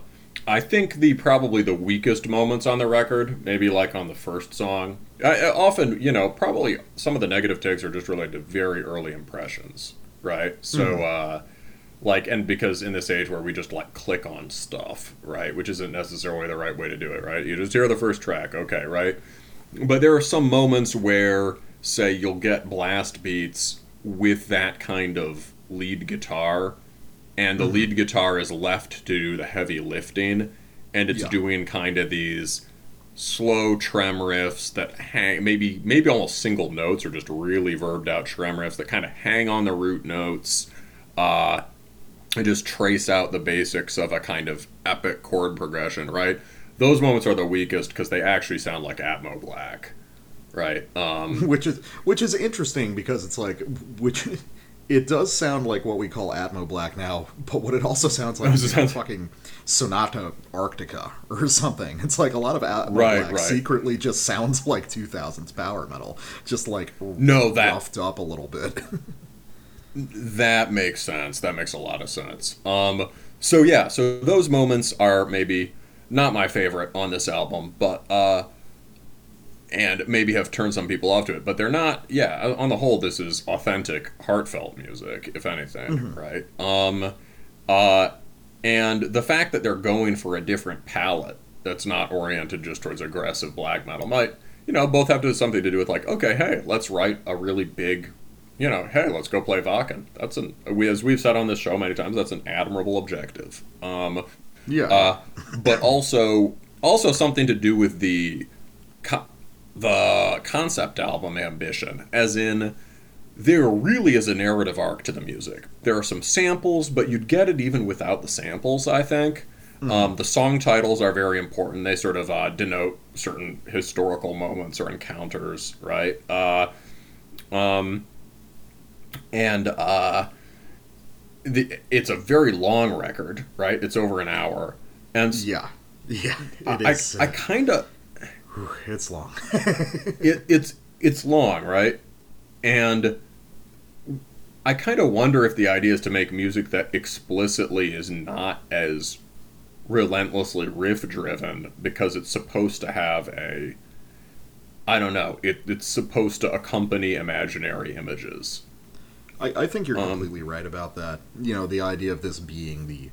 I think the probably the weakest moments on the record, maybe like on the first song. I, I often, you know, probably some of the negative takes are just related to very early impressions, right? So, uh, like and because in this age where we just like click on stuff right which isn't necessarily the right way to do it right? You just hear the first track okay right? But there are some moments where say you'll get blast beats with that kind of lead guitar and the lead guitar is left to do the heavy lifting and it's Yeah. doing kind of these slow trem riffs that hang maybe maybe almost single notes or just really verbed out trem riffs that kind of hang on the root notes uh and just trace out the basics of a kind of epic chord progression right those moments are the weakest because they actually sound like atmo black right um which is which is interesting because it's like which it does sound like what we call Atmo Black now, but what it also sounds like It is sounds- fucking Sonata Arctica or something. It's like a lot of Atmo Right, Black right. secretly just sounds like 2000s power metal, just like No, that- roughed up a little bit. That makes sense. That makes a lot of sense. Um, so yeah, so those moments are maybe not my favorite on this album, but uh, and maybe have turned some people off to it, but they're not. Yeah, on the whole, this is authentic, heartfelt music, if anything, right? Um, uh, and the fact that they're going for a different palette that's not oriented just towards aggressive black metal might, you know, both have to have something to do with like, okay, hey, let's write a really big you know, hey, let's go play Wacken. That's an we as we've said on this show many times. That's an admirable objective. Um, yeah. uh, but also also something to do with the co- the concept album ambition, as in there really is a narrative arc to the music. There are some samples, but you'd get it even without the samples. I think. Um, the song titles are very important. They sort of uh, denote certain historical moments or encounters, right? Uh, um, and uh, the, it's a very long record, right? It's over an hour, and yeah. Yeah. I, It is. I uh, kind of it's long. it, it's it's long, right? And I kind of wonder if the idea is to make music that explicitly is not as relentlessly riff driven because it's supposed to have a I don't know, it, it's supposed to accompany imaginary images. I, I think you're Um, completely right about that. You know, the idea of this being the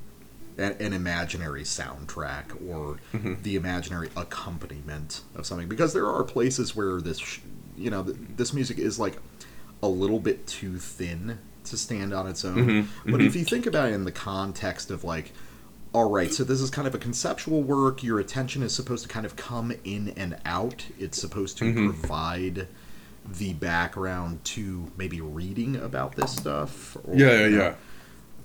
an, imaginary soundtrack or Mm-hmm. the imaginary accompaniment of something, because there are places where this, sh- you know, th- this music is like a little bit too thin to stand on its own. Mm-hmm. But if you think about it in the context of like, all right, so this is kind of a conceptual work. Your attention is supposed to kind of come in and out. It's supposed to Mm-hmm. provide the background to maybe reading about this stuff. Or, Yeah, yeah, you know, yeah.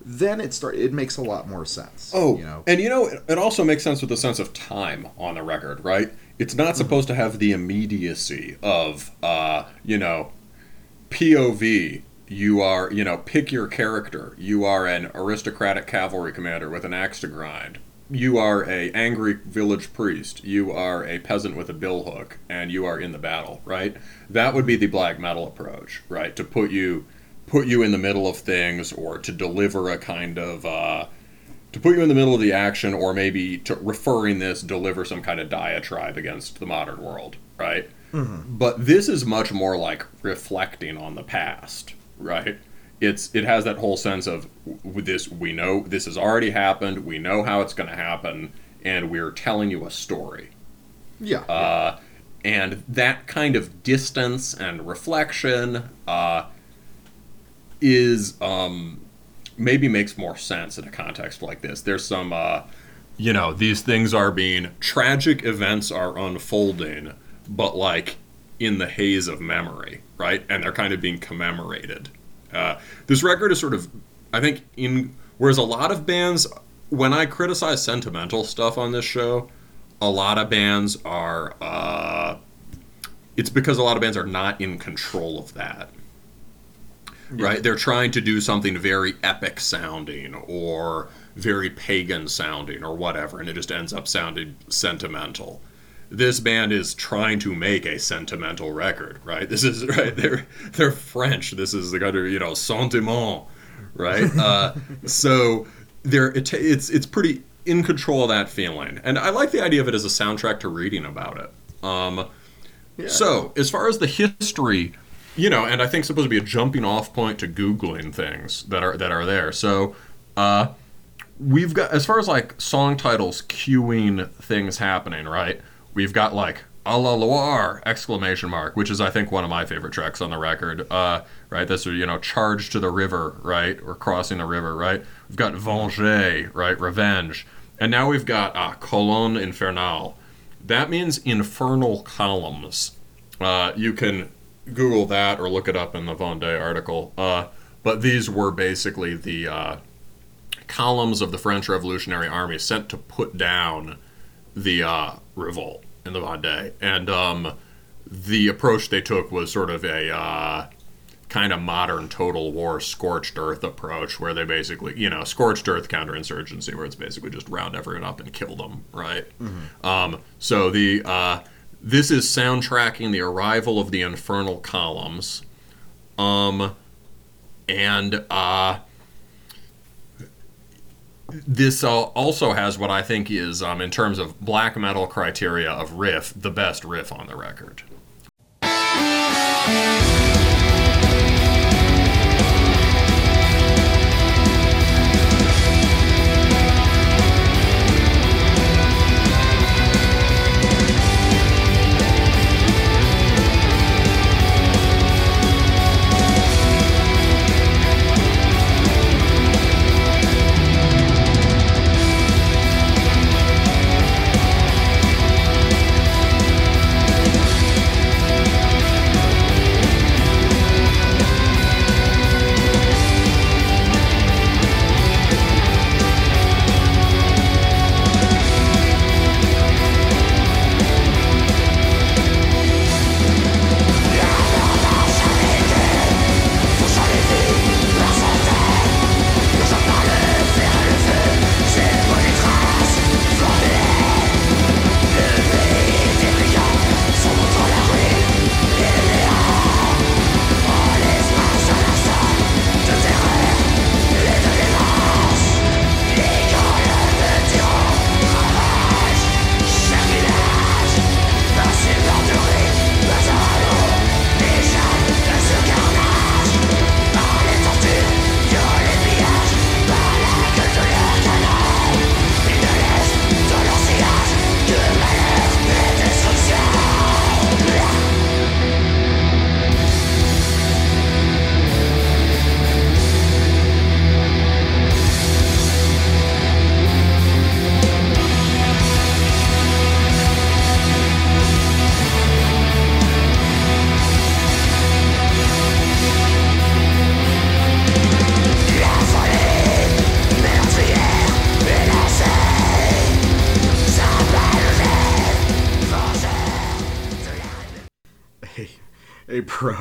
Then it start. It makes a lot more sense. Oh, you know. and you know, it, it also makes sense with the sense of time on the record, right? It's not supposed to have the immediacy of, uh, you know, POV. You are, you know, pick your character. You are an aristocratic cavalry commander with an axe to grind. You are a angry village priest. You are a peasant with a billhook, and you are in the battle, right? That would be the black metal approach, right? To put you, put you in the middle of things, or to deliver a kind of. Uh, to put you in the middle of the action, or maybe to referring this deliver some kind of diatribe against the modern world, right? But this is much more like reflecting on the past, right? It's it has that whole sense of this we know this has already happened, we know how it's going to happen, and we're telling you a story. yeah. Uh, and that kind of distance and reflection uh, is um, maybe makes more sense in a context like this. There's some, uh, you know, these things are being tragic events are unfolding, but like in the haze of memory, right? And they're kind of being commemorated. Uh, this record is sort of, I think, in whereas a lot of bands, when I criticize sentimental stuff on this show, a lot of bands are. Uh, it's because a lot of bands are not in control of that. Right? They're trying to do something very epic sounding or very pagan sounding or whatever, and it just ends up sounding sentimental. This band is trying to make a sentimental record, right? This is right. They're they're French. This is the kind of you know sentiment, right? Uh, so they're it, it's it's pretty in control of that feeling, and I like the idea of it as a soundtrack to reading about it. Um, Yeah. so, as far as the history, you know, and I think supposed to be a jumping off point to googling things that are that are there. So, Uh, we've got as far as like song titles cueing things happening, right? We've got like a la Loire exclamation mark, which is I think one of my favorite tracks on the record. Uh, right, this you know charge to the river, right, or crossing the river, right. We've got venger, right, revenge, and now we've got uh, colonne infernale. That means infernal columns. Uh, you can Google that or look it up in the Vendée article. Uh, but these were basically the uh, columns of the French Revolutionary Army sent to put down the uh, revolt in the Vendée. And um, the approach they took was sort of a uh, kind of modern total war scorched earth approach where they basically, you know, scorched earth counterinsurgency where it's basically just round everyone up and kill them, right? Um, so the uh, this is soundtracking the arrival of the infernal columns. Um, and uh, this also has what I think is, um, in terms of black metal criteria of riff, the best riff on the record.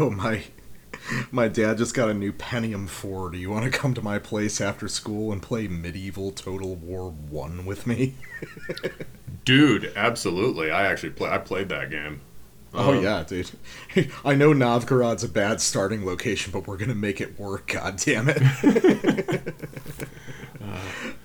my my dad just got a new Pentium 4. Do you want to come to my place after school and play Medieval Total War 1 with me? Dude, absolutely. I actually play, I played that game. Oh, Um, yeah, dude. I know Novgorod's a bad starting location, but we're going to make it work, god damn it.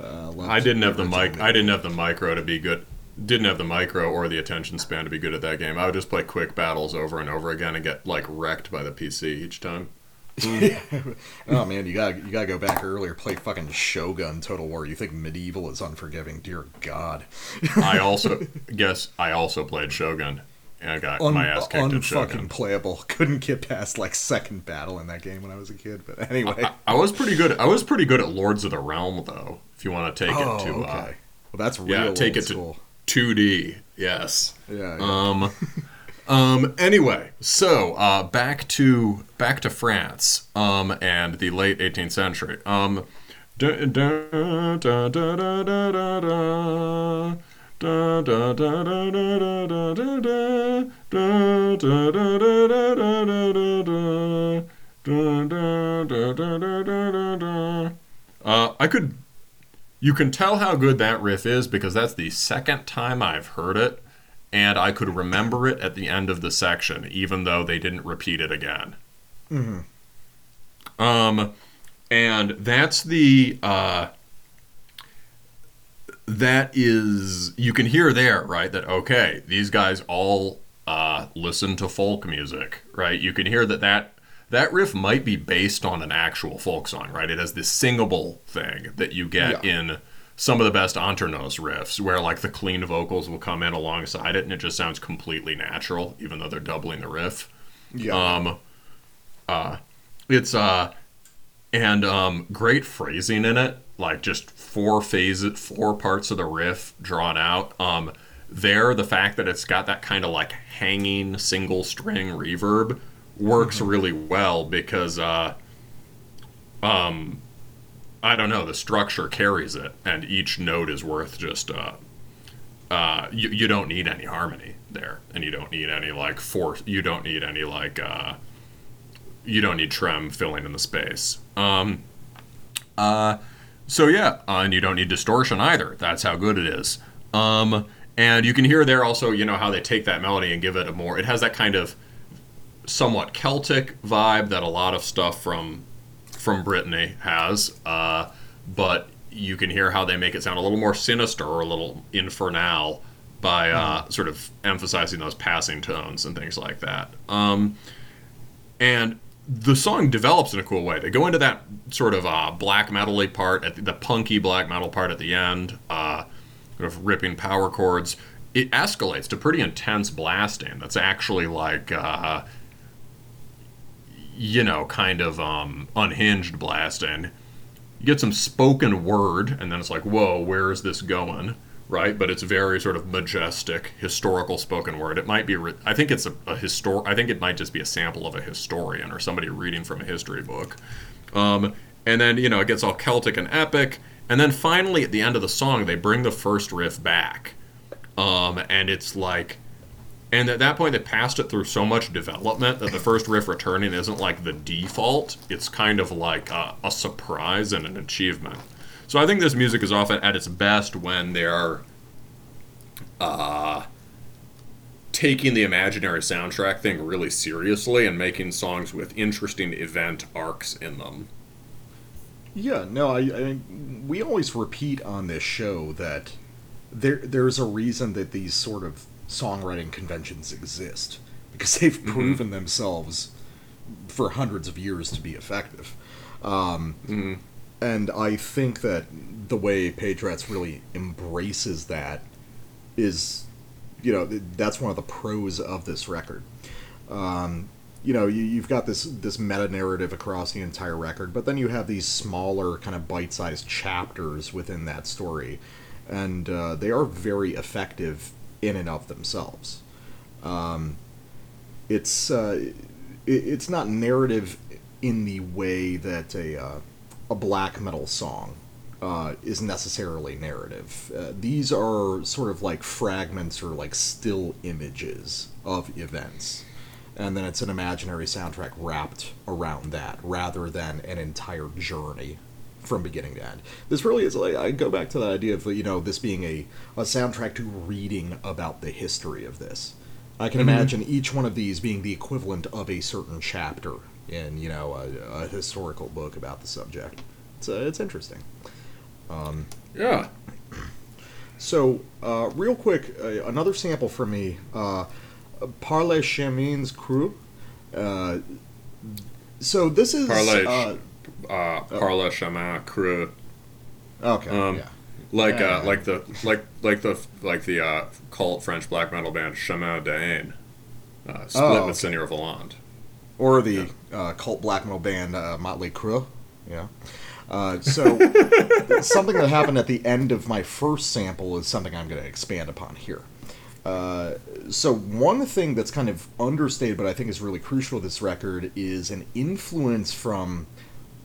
Uh, I didn't have the mic. I didn't have the micro to be good. Didn't have the micro or the attention span to be good at that game. I would just play quick battles over and over again and get like wrecked by the PC each time. Oh man, you gotta you gotta go back earlier. Play fucking Shogun Total War. You think medieval is unforgiving? Dear God, I also guess I also played Shogun and I got Un- my ass kicked at unfucking Shogun. playable. Couldn't get past like second battle in that game when I was a kid. But anyway, I was pretty good. I was pretty good at Lords of the Realm though. If you want to take oh it to okay. uh, well, that's real yeah, take it to school. 2D. Yes. Yeah, yeah. Um, um. Anyway, so uh, back to back to France. Um, and the late 18th century. Um. da- da- da- da- da- da- da- da. Da- da- da- da- da- da- da- da- da. Da- da- da- da- da- da- da- da- da. Da- da- da- da- da- da- da- da. Uh, I could you can tell how good that riff is because that's the second time I've heard it, and I could remember it at the end of the section, even though they didn't repeat it again. Mm-hmm. Um, and that's the uh, that is you can hear there right that okay these guys all uh, listen to folk music right you can hear that that that riff might be based on an actual folk song, right? It has this singable thing that you get Yeah. in some of the best Andernos riffs, where like the clean vocals will come in alongside it, and it just sounds completely natural, even though they're doubling the riff. Yeah. Um, uh, it's uh, and um, great phrasing in it, like just four phases, four parts of the riff drawn out. Um, there, the fact that it's got that kind of like hanging single string reverb works really well because uh, um, I don't know, the structure carries it, and each note is worth just uh, uh, you, you don't need any harmony there, and you don't need any like force. You don't need any like uh, you don't need trem filling in the space. Um, uh, so yeah, uh, and you don't need distortion either. That's how good it is. Um, and you can hear there also, you know, how they take that melody and give it a more. It has that kind of somewhat Celtic vibe that a lot of stuff from from Brittany has, uh, but you can hear how they make it sound a little more sinister or a little infernal by uh, sort of emphasizing those passing tones and things like that. Um, and the song develops in a cool way. They go into that sort of uh, black metal-y part, at the, the punky black metal part at the end, uh, sort of ripping power chords. It escalates to pretty intense blasting. That's actually like uh, you know, kind of um, unhinged blasting. You get some spoken word, and then it's like, whoa, where is this going? Right? But it's very sort of majestic, historical spoken word. It might be, re- I think it's a, a histor. I think it might just be a sample of a historian or somebody reading from a history book. Um, and then, you know, it gets all Celtic and epic. And then finally, at the end of the song, they bring the first riff back. Um, and it's like, and at that point, they passed it through so much development that the first riff returning isn't like the default. It's kind of like a, a surprise and an achievement. So I think this music is often at its best when they're uh, taking the imaginary soundtrack thing really seriously and making songs with interesting event arcs in them. Yeah, no, I, I we always repeat on this show that there there's a reason that these sort of songwriting conventions exist because they've proven themselves for hundreds of years to be effective. Um, And I think that the way Page Rats really embraces that is, you know, that's one of the pros of this record. Um, you know, you, you've got this this meta narrative across the entire record, but then you have these smaller kind of bite sized chapters within that story, and uh, they are very effective in and of themselves. Um, it's uh, it, it's not narrative in the way that a uh, a black metal song uh, is necessarily narrative. Uh, these are sort of like fragments or like still images of events. And then it's an imaginary soundtrack wrapped around that rather than an entire journey from beginning to end. This really is like, I go back to the idea of, you know, this being a, a soundtrack to reading about the history of this. I can imagine each one of these being the equivalent of a certain chapter in, you know, a, a historical book about the subject. It's, uh, it's interesting. Yeah. So, uh, real quick, uh, another sample for me. Uh, Par les chemins creux. Uh, so this is Par les- uh, Uh, Par le chemin creux. okay. Um, yeah. Like Yeah. uh, like the like like the like the uh, cult French black metal band Chemin de Haine, uh, split Oh, with Seigneur Voland. Or the uh, cult black metal band uh, Motley Crue. Yeah. Uh, so something that happened at the end of my first sample is something I'm going to expand upon here. Uh, so one thing that's kind of understated, but I think is really crucial to this record, is an influence from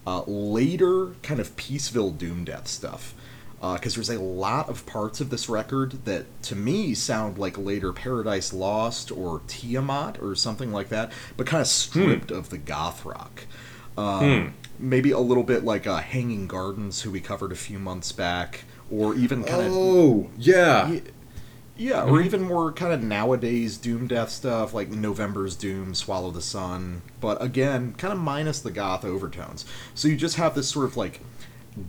uh, later kind of Peaceville Doom Death stuff. Because there's a lot of parts of this record that, to me, sound like later Paradise Lost or Tiamat or something like that, but kind of stripped of the goth rock. Um, Maybe a little bit like uh, Hanging Gardens, who we covered a few months back, or even kind of Oh yeah. yeah, yeah or mm-hmm. even more kind of nowadays Doom Death stuff like November's Doom, Swallow the Sun, but again, kind of minus the goth overtones. So you just have this sort of like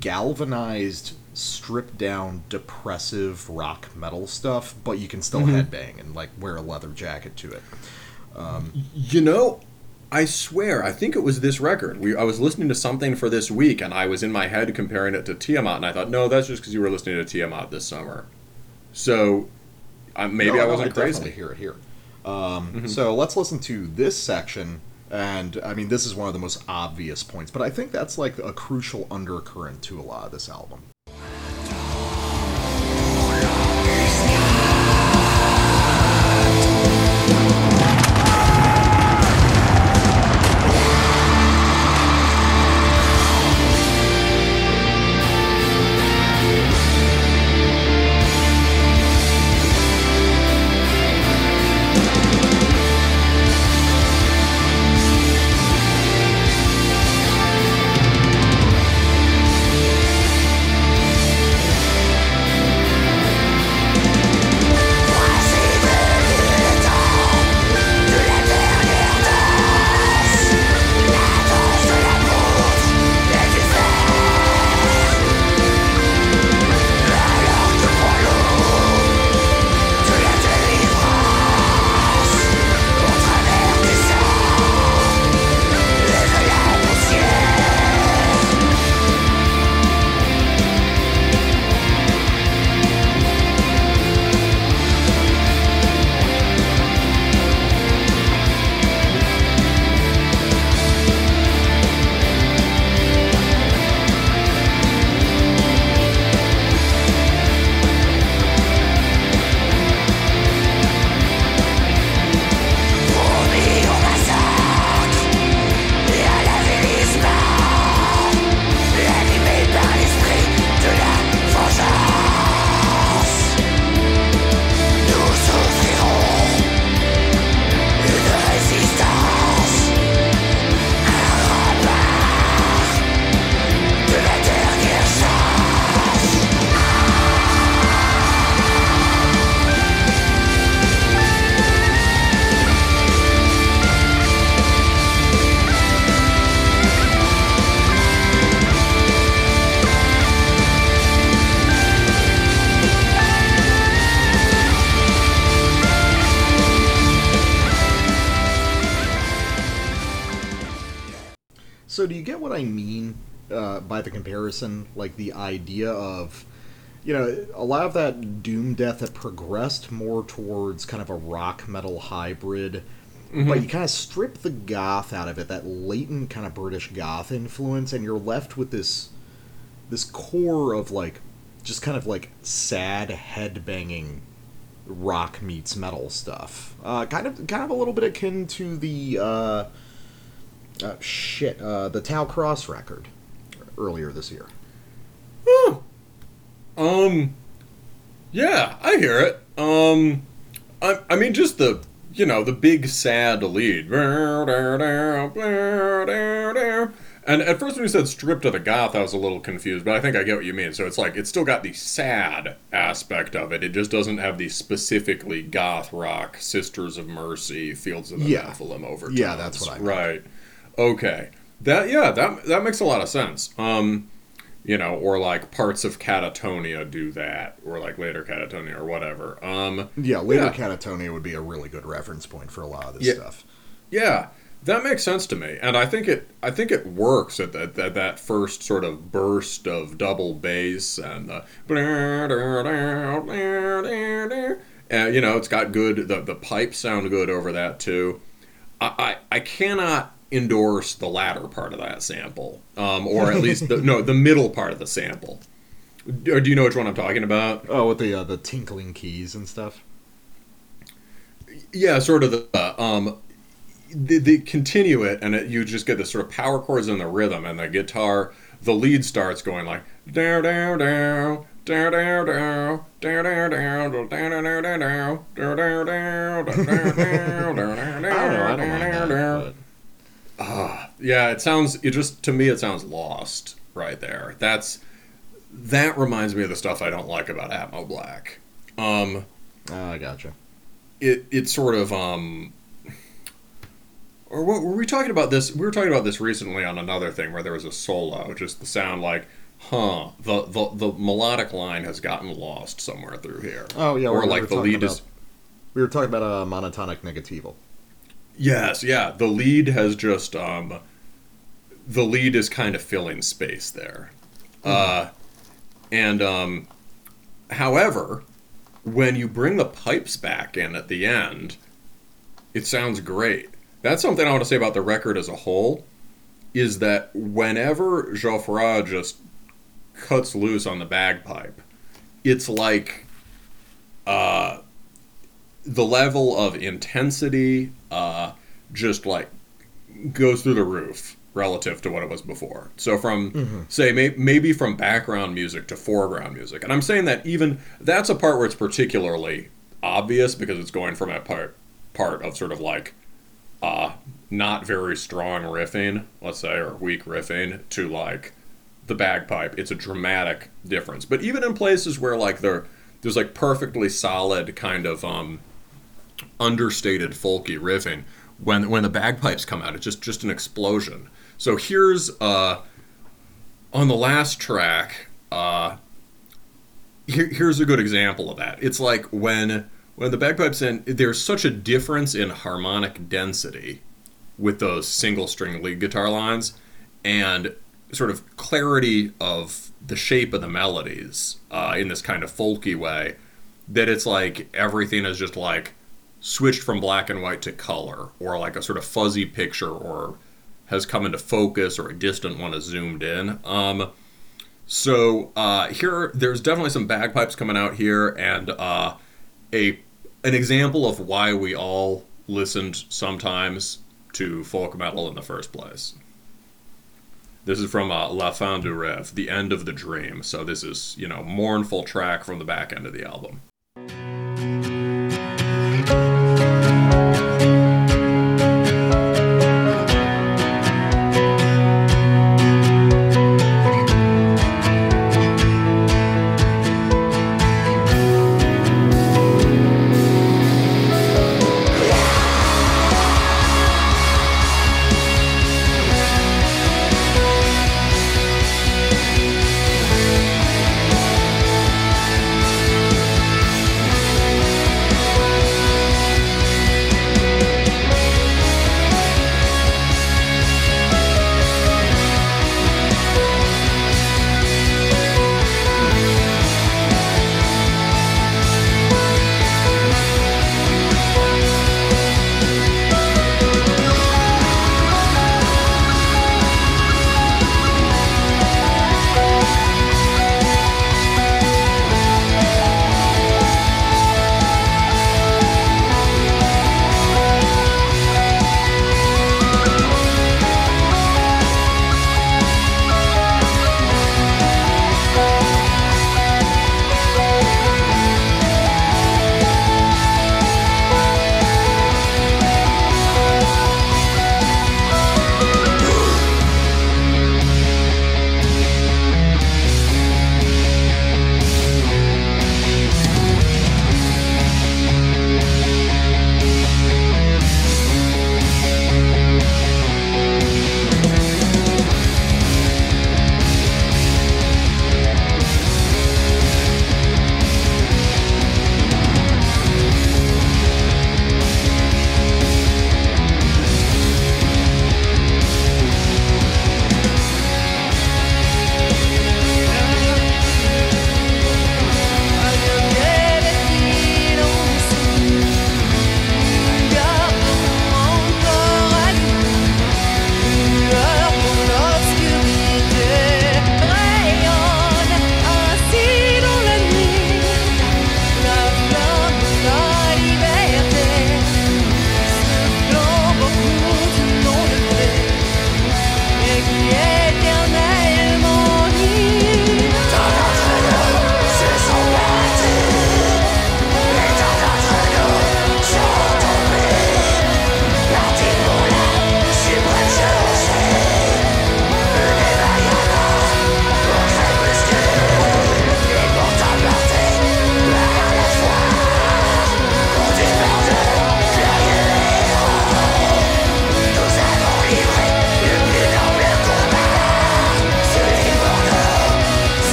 galvanized, stripped down, depressive rock metal stuff, but you can still mm-hmm. headbang and like wear a leather jacket to it. Um, you know, I swear, I think it was this record. We, I was listening to something for this week, and I was in my head comparing it to Tiamat, and I thought, no, that's just because you were listening to Tiamat this summer. So, uh, maybe No, I wasn't definitely crazy. hear it here. Um, So let's listen to this section. And I mean, this is one of the most obvious points, but I think that's like a crucial undercurrent to a lot of this album. Uh, by the comparison? Like the idea of, you know, a lot of that doom death that progressed more towards kind of a rock metal hybrid, but you kind of strip the goth out of it, that latent kind of British goth influence, and you're left with this this core of like just kind of like sad headbanging rock meets metal stuff. Uh, kind of kind of a little bit akin to the uh, uh, shit uh, the Tau Cross record earlier this year. Um, yeah, I hear it. Um, I, I mean, just the you know the big sad lead. And at first when you said stripped of the goth, I was a little confused, but I think I get what you mean. So it's like it's still got the sad aspect of it. It just doesn't have the specifically goth rock Sisters of Mercy, Fields of the Yeah. Nephilim over. Yeah, that's what I meant. Right. Okay. That yeah, that that makes a lot of sense. Um, you know, or like parts of Katatonia do that, or like later Katatonia or whatever. Um, Yeah, later Yeah. Katatonia would be a really good reference point for a lot of this Yeah. stuff. yeah, that makes sense to me, and I think it I think it works at that that, that first sort of burst of double bass and the and you know it's got good the the pipes sound good over that too. I, I, I cannot endorse the latter part of that sample, um, or at least the, no, the middle part of the sample. Or do you know which one I'm talking about? Oh, with the uh, the tinkling keys and stuff. Yeah, sort of the um, the the continue it, and it, you just get this sort of power chords and the rhythm and the guitar. The lead starts going like down, down, down. I don't know. I don't mind that, that. Yeah, it sounds. It just to me, it sounds lost right there. That's that reminds me of the stuff I don't like about Atmo Black. Um, uh, I gotcha. it it sort of um, or what were we talking about this? We were talking about this recently on another thing where there was a solo, just the sound like, huh, the the the melodic line has gotten lost somewhere through here. Oh yeah, or like the lead about, is We were talking about a monotonic negativo. Yes, yeah. The lead has just um the lead is kind of filling space there. Uh and um however, when you bring the pipes back in at the end, it sounds great. That's something I want to say about the record as a whole is that whenever Geoffroy just cuts loose on the bagpipe, it's like uh the level of intensity uh, just like goes through the roof relative to what it was before. So from say may- maybe from background music to foreground music, and I'm saying that even that's a part where it's particularly obvious because it's going from a part part of sort of like uh, not very strong riffing, let's say, or weak riffing to like the bagpipe. It's a dramatic difference. But even in places where like there there's like perfectly solid kind of um understated folky riffing when when the bagpipes come out it's just just an explosion. So here's uh on the last track uh here, here's a good example of that. It's like when when the bagpipes in there's such a difference in harmonic density with those single string lead guitar lines and sort of clarity of the shape of the melodies uh, in this kind of folky way that it's like everything is just like switched from black and white to color or like a sort of fuzzy picture or has come into focus or a distant one is zoomed in um, so uh, here there's definitely some bagpipes coming out here and uh, a an example of why we all listened sometimes to folk metal in the first place this is from uh, La Fin du Rêve, The End of the Dream. So this is, you know, mournful track from the back end of the album. You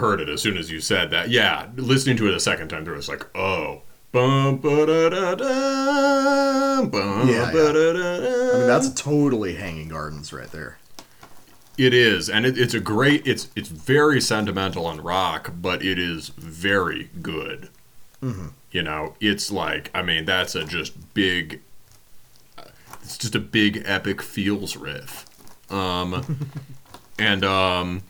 heard it as soon as you said that. Yeah, listening to it a second time through, it's like, oh. Bum, ba-da-da-da, bum, Yeah, yeah. I mean, that's totally Hanging Gardens right there. It is, and it, it's a great. It's it's very sentimental and rock, but it is very good. You know, it's like I mean, that's a just big. It's just a big epic feels riff, um, and um,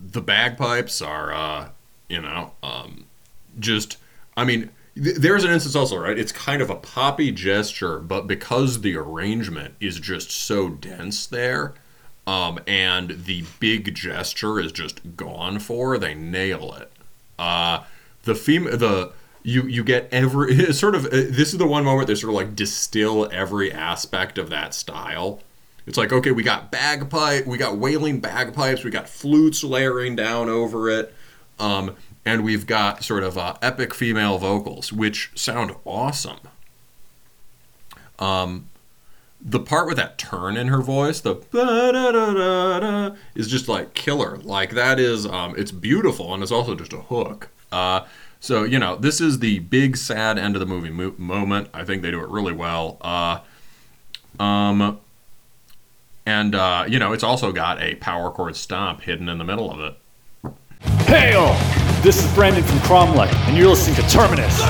the bagpipes are, uh, you know, um, just. I mean, th- there's an instance also, right? It's kind of a poppy gesture, but because the arrangement is just so dense there, um, and the big gesture is just gone for, they nail it. Uh, the fem- the you you get every sort of uh, this is the one moment they sort of like distill every aspect of that style. It's like okay, we got bagpipe, we got wailing bagpipes, we got flutes layering down over it, um, and we've got sort of uh, epic female vocals, which sound awesome. Um, the part with that turn in her voice, the is just like killer. Like that is, um, it's beautiful and it's also just a hook. Uh, so you know, this is the big sad end of the movie mo- moment. I think they do it really well. Uh, um, and uh, you know, it's also got a power chord stomp hidden in the middle of it. Hail! This is Brandon from Cromlech, and you're listening to Terminus.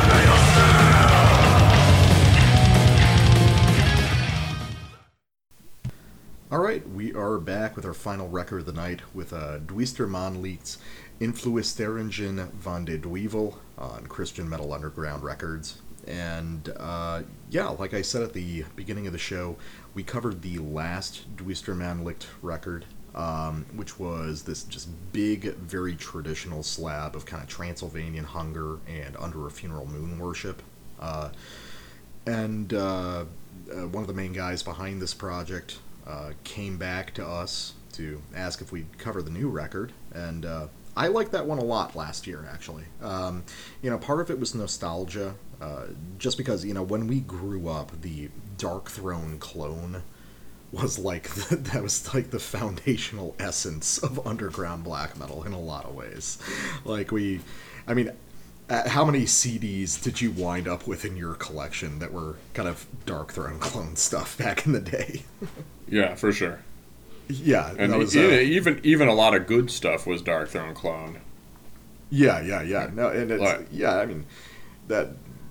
All right, we are back with our final record of the night with uh, Duister Maanlicht's Influisteringen van de Duivel on Christian Metal Underground Records. And uh, yeah, like I said at the beginning of the show, we covered the last Duister Maanlicht record, um, which was this just big, very traditional slab of kind of Transylvanian hunger and Under a Funeral Moon worship. Uh, and uh, uh, one of the main guys behind this project uh, came back to us to ask if we'd cover the new record, and uh, I liked that one a lot last year, actually. Um, you know, part of it was nostalgia, uh, just because you know when we grew up, the Darkthrone clone was like the, that was like the foundational essence of underground black metal in a lot of ways. Like we, I mean, uh, how many CDs did you wind up with in your collection that were kind of Darkthrone clone stuff back in the day? Yeah, for sure. yeah, And that was, e- uh, even even a lot of good stuff was Darkthrone clone. yeah, yeah, yeah. No, and it's Like- yeah. I mean, that.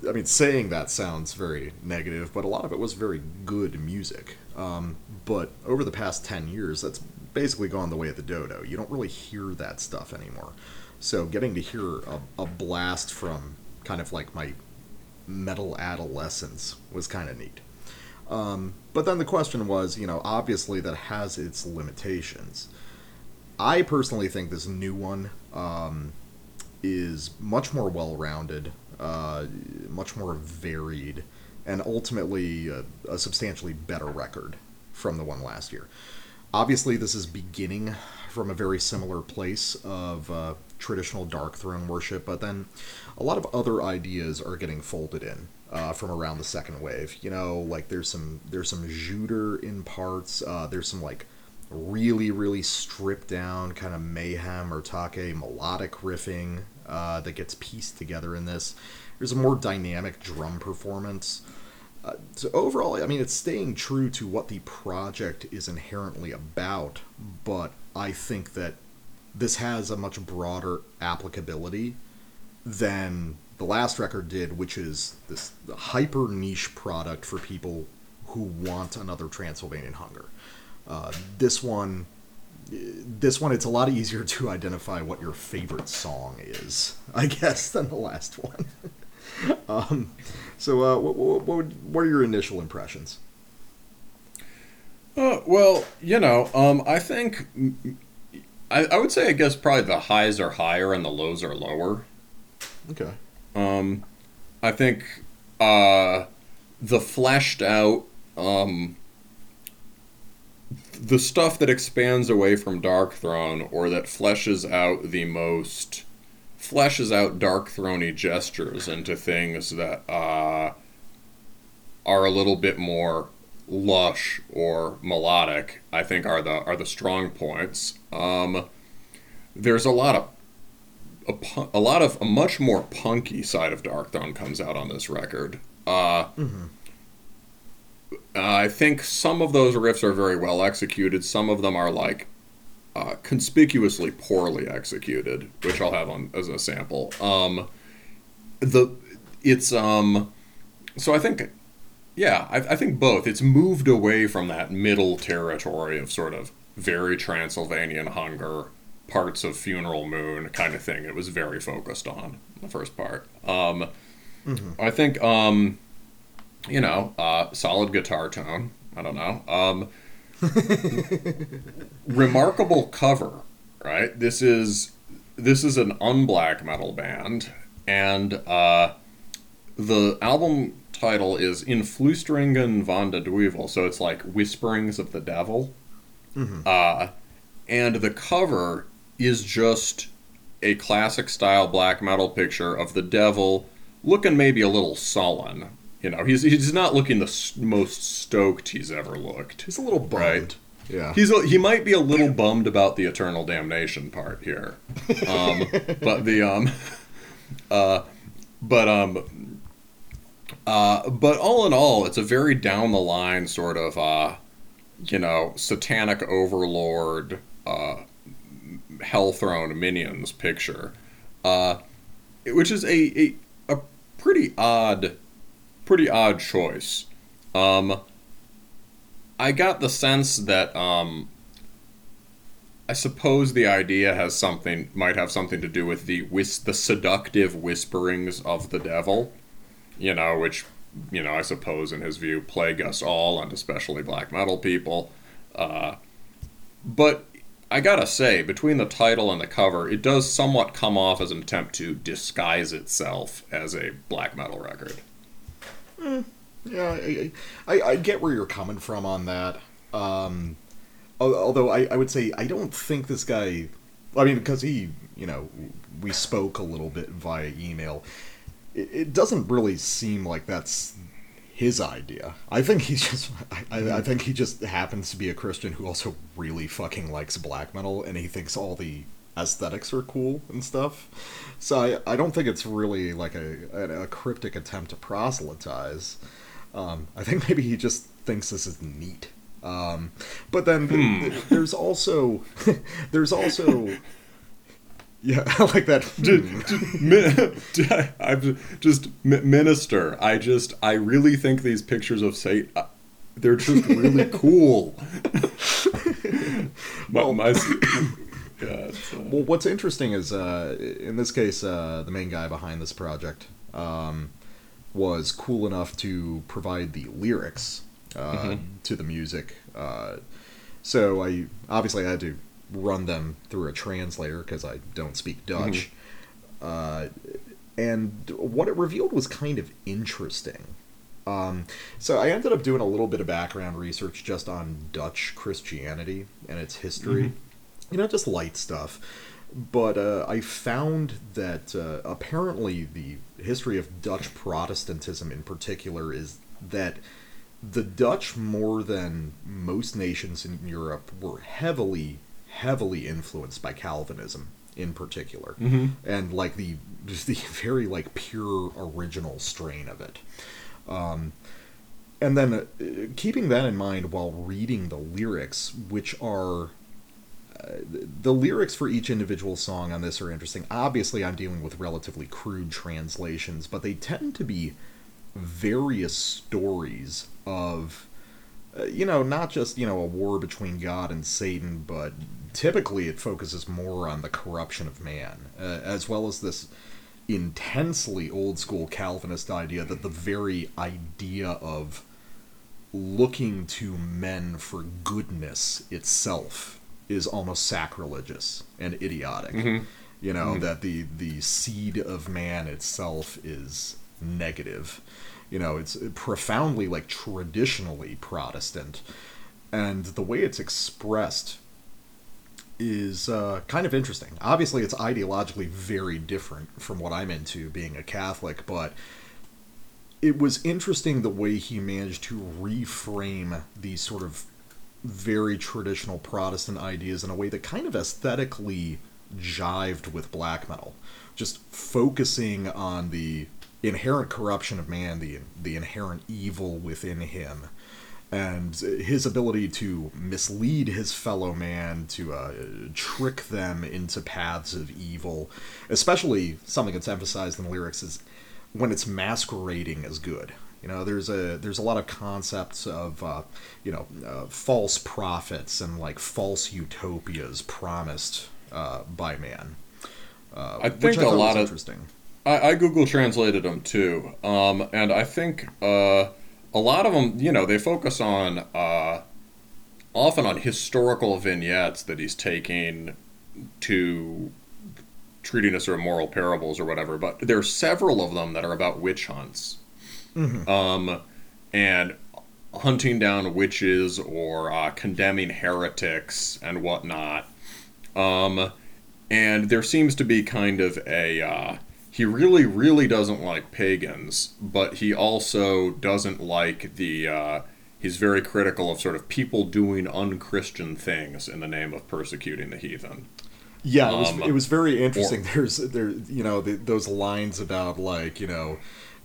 I mean, saying that sounds very negative, but a lot of it was very good music. Um, but over the past ten years, that's basically gone the way of the dodo. You don't really hear that stuff anymore. So getting to hear a, a blast from kind of like my metal adolescence was kind of neat. Um, but then the question was, you know, obviously that has its limitations. I personally think this new one um, is much more well-rounded, uh, much more varied, and ultimately a, a substantially better record from the one last year. Obviously, this is beginning from a very similar place of uh, traditional Darkthrone worship, but then a lot of other ideas are getting folded in uh, from around the second wave. You know, like there's some there's some Juder in parts. Uh, there's some like really really stripped down kind of mayhem or Taake melodic riffing uh, that gets pieced together in this. There's a more dynamic drum performance. Uh, so overall, I mean, it's staying true to what the project is inherently about, but I think that this has a much broader applicability than the last record did, which is this hyper niche product for people who want another Transylvanian Hunger. Uh, this one, this one, it's a lot easier to identify what your favorite song is, I guess, than the last one. um, so, uh, what, what, what, would, what are your initial impressions? Uh, well, you know, um, I think I, I would say I guess probably the highs are higher and the lows are lower. Okay. Um, I think uh, the fleshed out um, the stuff that expands away from Darkthrone or that fleshes out the most fleshes out Dark Throny gestures into things that uh, are a little bit more lush or melodic, I think are the are the strong points. Um, there's a lot of a, a lot of a much more punky side of Darkthrone comes out on this record. Uh, I think some of those riffs are very well executed. Some of them are like uh, conspicuously poorly executed, which I'll have on as a sample. Um, the it's um, so I think yeah, I, I think both. It's moved away from that middle territory of sort of very Transylvanian hunger, parts of Funeral Moon kind of thing. It was very focused on the first part. Um, I think, um, you know, uh, solid guitar tone. I don't know. Um, remarkable cover, right? This is this is an unblack metal band, and uh, the album title is Influisteringen van de Duivel, so it's like Whisperings of the Devil. Uh, and the cover is just a classic style black metal picture of the devil looking maybe a little sullen. You know, he's he's not looking the most stoked he's ever looked. He's a little bummed. Right. Yeah. He's a, he might be a little bummed about the eternal damnation part here, um, but the um, uh, but um, uh, but all in all, it's a very down the line sort of uh, you know, satanic overlord, uh, hell throne minions picture, uh, which is a, a a pretty odd, pretty odd choice. Um, I got the sense that um, I suppose the idea has something might have something to do with the whis- the seductive whisperings of the devil, you know, which you know I suppose in his view plague us all and especially black metal people. Uh, but I gotta say, between the title and the cover, it does somewhat come off as an attempt to disguise itself as a black metal record. Yeah, I, I, I get where you're coming from on that. Um, although I, I would say I don't think this guy. I mean, because he, you know, we spoke a little bit via email. It, it doesn't really seem like that's his idea. I think he's just. I, I think he just happens to be a Christian who also really fucking likes black metal, and he thinks all the aesthetics are cool and stuff. So I, I don't think it's really like a, a, cryptic attempt to proselytize. Um, I think maybe he just thinks this is neat. Um, but then th- th- there's also there's also yeah I like that. Mi- I'm just mi- minister. I just I really think these pictures of Satan, uh, they're just really cool. my, Well- my, uh, Well, what's interesting is, uh, in this case, uh, the main guy behind this project um, was cool enough to provide the lyrics uh, to the music. Uh, so I obviously I had to run them through a translator because I don't speak Dutch. Uh, and what it revealed was kind of interesting. Um, so I ended up doing a little bit of background research just on Dutch Christianity and its history. You know, just light stuff. But uh, I found that uh, apparently the history of Dutch Protestantism in particular is that the Dutch, more than most nations in Europe, were heavily, heavily influenced by Calvinism in particular, and like the just the very like pure original strain of it. Um, and then uh, keeping that in mind while reading the lyrics, which are the lyrics for each individual song on this are interesting. Obviously, I'm dealing with relatively crude translations, but they tend to be various stories of, uh, you know, not just, you know, a war between God and Satan, but typically it focuses more on the corruption of man, uh, as well as this intensely old school Calvinist idea that the very idea of looking to men for goodness itself is almost sacrilegious and idiotic. You know that the the seed of man itself is negative. You know, it's profoundly like traditionally Protestant, and the way it's expressed is uh, kind of interesting. Obviously, it's ideologically very different from what I'm into, being a Catholic, but it was interesting the way he managed to reframe these sort of very traditional Protestant ideas in a way that kind of aesthetically jived with black metal. Just focusing on the inherent corruption of man, the the inherent evil within him, and his ability to mislead his fellow man, to uh, trick them into paths of evil, especially something that's emphasized in the lyrics is when it's masquerading as good. You know, there's a there's a lot of concepts of uh, you know uh, false prophets and like false utopias promised uh, by man. Uh, I think a thought lot of interesting. I, I Google translated them too, um, and I think uh, a lot of them, you know, they focus on uh, often on historical vignettes that he's taking to treating us sort of moral parables or whatever. But there are several of them that are about witch hunts, um, and hunting down witches or uh, condemning heretics and whatnot. Um, and there seems to be kind of a uh, he really really doesn't like pagans but he also doesn't like the uh, he's very critical of sort of people doing unchristian things in the name of persecuting the heathen Yeah, it was, Um, it was very interesting. There's there you know the, those lines about like you know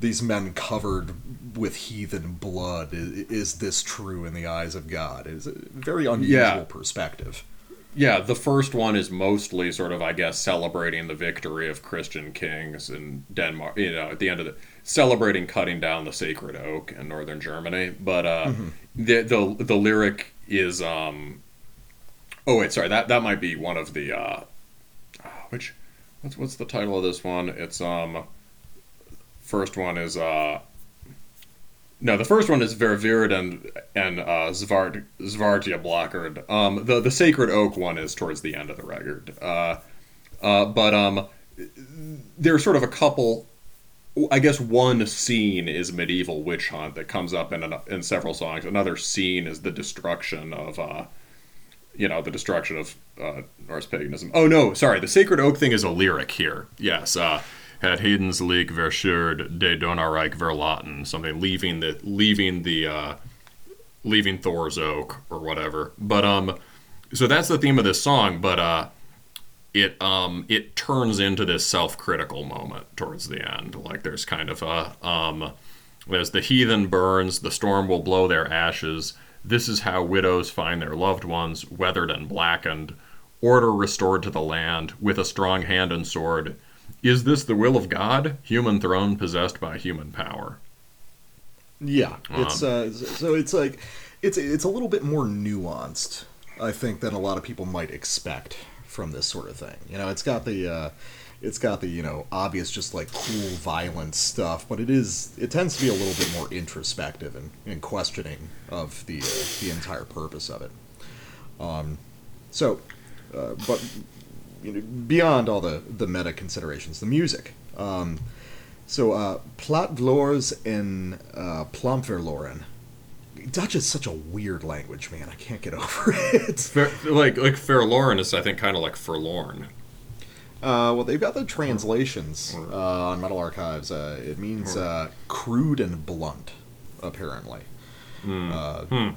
these men covered with heathen blood. Is, is this true in the eyes of God? Is a very unusual Yeah. perspective. yeah the first one is mostly sort of i guess celebrating the victory of christian kings in denmark you know at the end of the celebrating cutting down the sacred oak in northern germany but uh the, the the lyric is um oh wait sorry that that might be one of the uh which what's what's the title of this one it's um first one is uh no, the first one is Vervirid and and uh, Zvart Zvartia Blockard. Um, the the Sacred Oak one is towards the end of the record. Uh, uh, but um, there's sort of a couple. I guess one scene is medieval witch hunt that comes up in an, in several songs. Another scene is the destruction of, uh, you know, the destruction of uh, Norse paganism. Oh no, sorry, the Sacred Oak thing is a lyric here. Yes, uh, had Hedens leak verschurd de Donarreich verlaten, something leaving the leaving the uh, leaving Thor's oak or whatever. But um, so that's the theme of this song. But uh, it um it turns into this self-critical moment towards the end. Like there's kind of a um, as the heathen burns, the storm will blow their ashes. This is how widows find their loved ones, weathered and blackened. Order restored to the land with a strong hand and sword. Is this the will of God? Human throne possessed by human power. Yeah, it's uh, so it's like it's it's a little bit more nuanced, I think, than a lot of people might expect from this sort of thing. You know, it's got the uh, it's got the you know obvious just like cool violent stuff, but it is it tends to be a little bit more introspective and, and questioning of the uh, the entire purpose of it. Um, so, uh, but you know, beyond all the the meta considerations, the music. Um, so, uh, Platvlors and uh, Plumverloren. Dutch is such a weird language, man. I can't get over it. Fair, like like Fairlorn is I think kind of like forlorn. Uh, well, they've got the translations uh, on Metal Archives. Uh, it means uh, crude and blunt, apparently. Uh,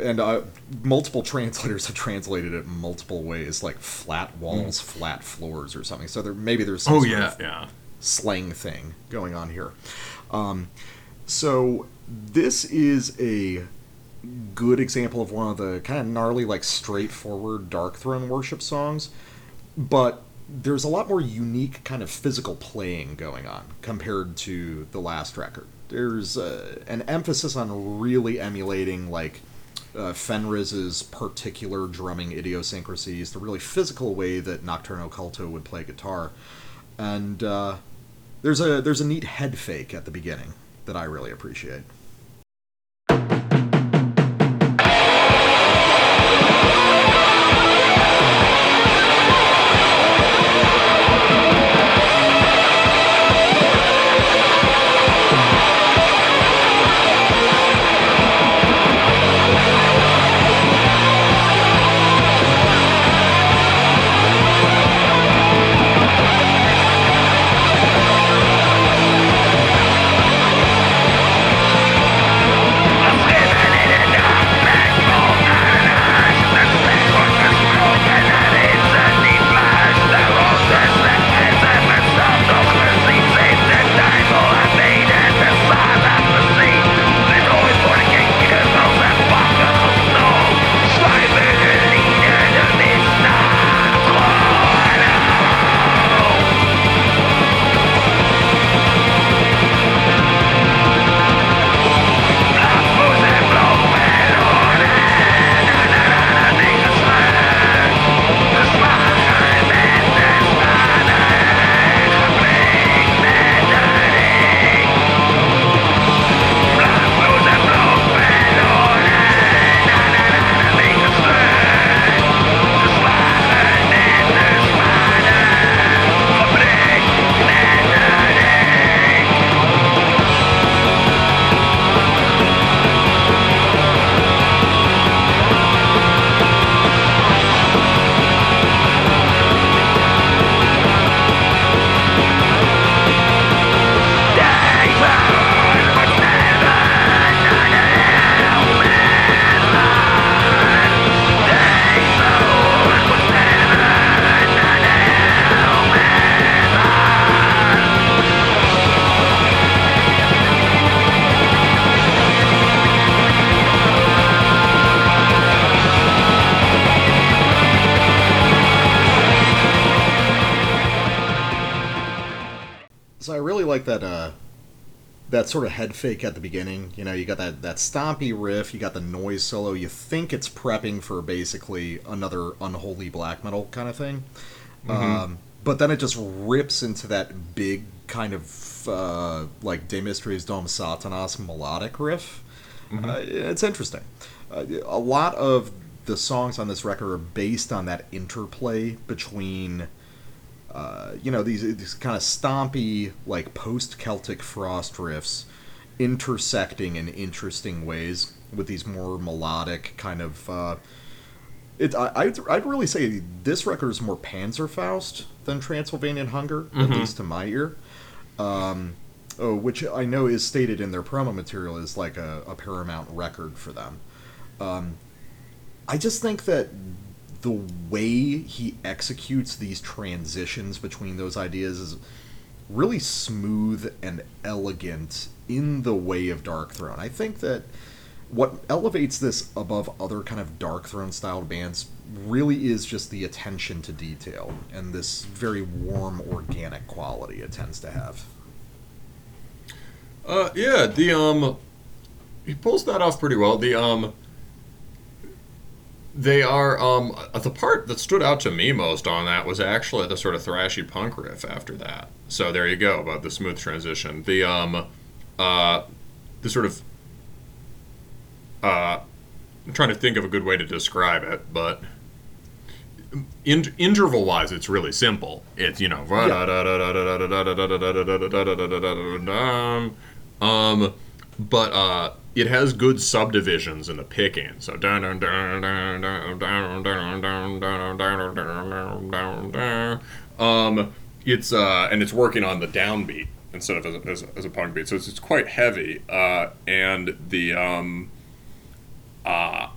And uh, multiple translators have translated it multiple ways, like flat walls, flat floors, or something. So there maybe there's some Oh sort yeah, of yeah. slang thing going on here. Um, so this is a good example of one of the kind of gnarly, like straightforward Darkthrone worship songs, but there's a lot more unique kind of physical playing going on compared to the last record. There's uh, an emphasis on really emulating like uh, Fenriz's particular drumming idiosyncrasies, the really physical way that Nocturno Culto would play guitar, and uh, there's a there's a neat head fake at the beginning that I really appreciate. That sort of head fake at the beginning. You know, you got that that stompy riff, you got the noise solo. You think it's prepping for basically another unholy black metal kind of thing. Um, but then it just rips into that big kind of uh, like De Mysteriis Dom Sathanas melodic riff. Uh, it's interesting. Uh, a lot of the songs on this record are based on that interplay between uh, you know these these kind of stompy like post Celtic frost riffs intersecting in interesting ways with these more melodic kind of. Uh, it I I'd, I'd really say this record is more Panzerfaust than Transylvanian Hunger, at least to my ear. Um, oh, which I know is stated in their promo material is like a, a Paramount record for them. Um, I just think that the way he executes these transitions between those ideas is really smooth and elegant in the way of Darkthrone. I think that what elevates this above other kind of Darkthrone styled bands really is just the attention to detail and this very warm, organic quality it tends to have. Uh, yeah, the um, he pulls that off pretty well. The um, they are um, the part that stood out to me most on that was actually the sort of thrashy punk riff after that. So there you go about the smooth transition. The um, uh, the sort of uh, I'm trying to think of a good way to describe it, but. In, interval wise, it's really simple. It's you know, um, but uh, it has good subdivisions in the picking. So um, it's uh, and it's working on the downbeat instead of as, as, as a punk beat. So it's, it's quite heavy. Uh, and the um, uh,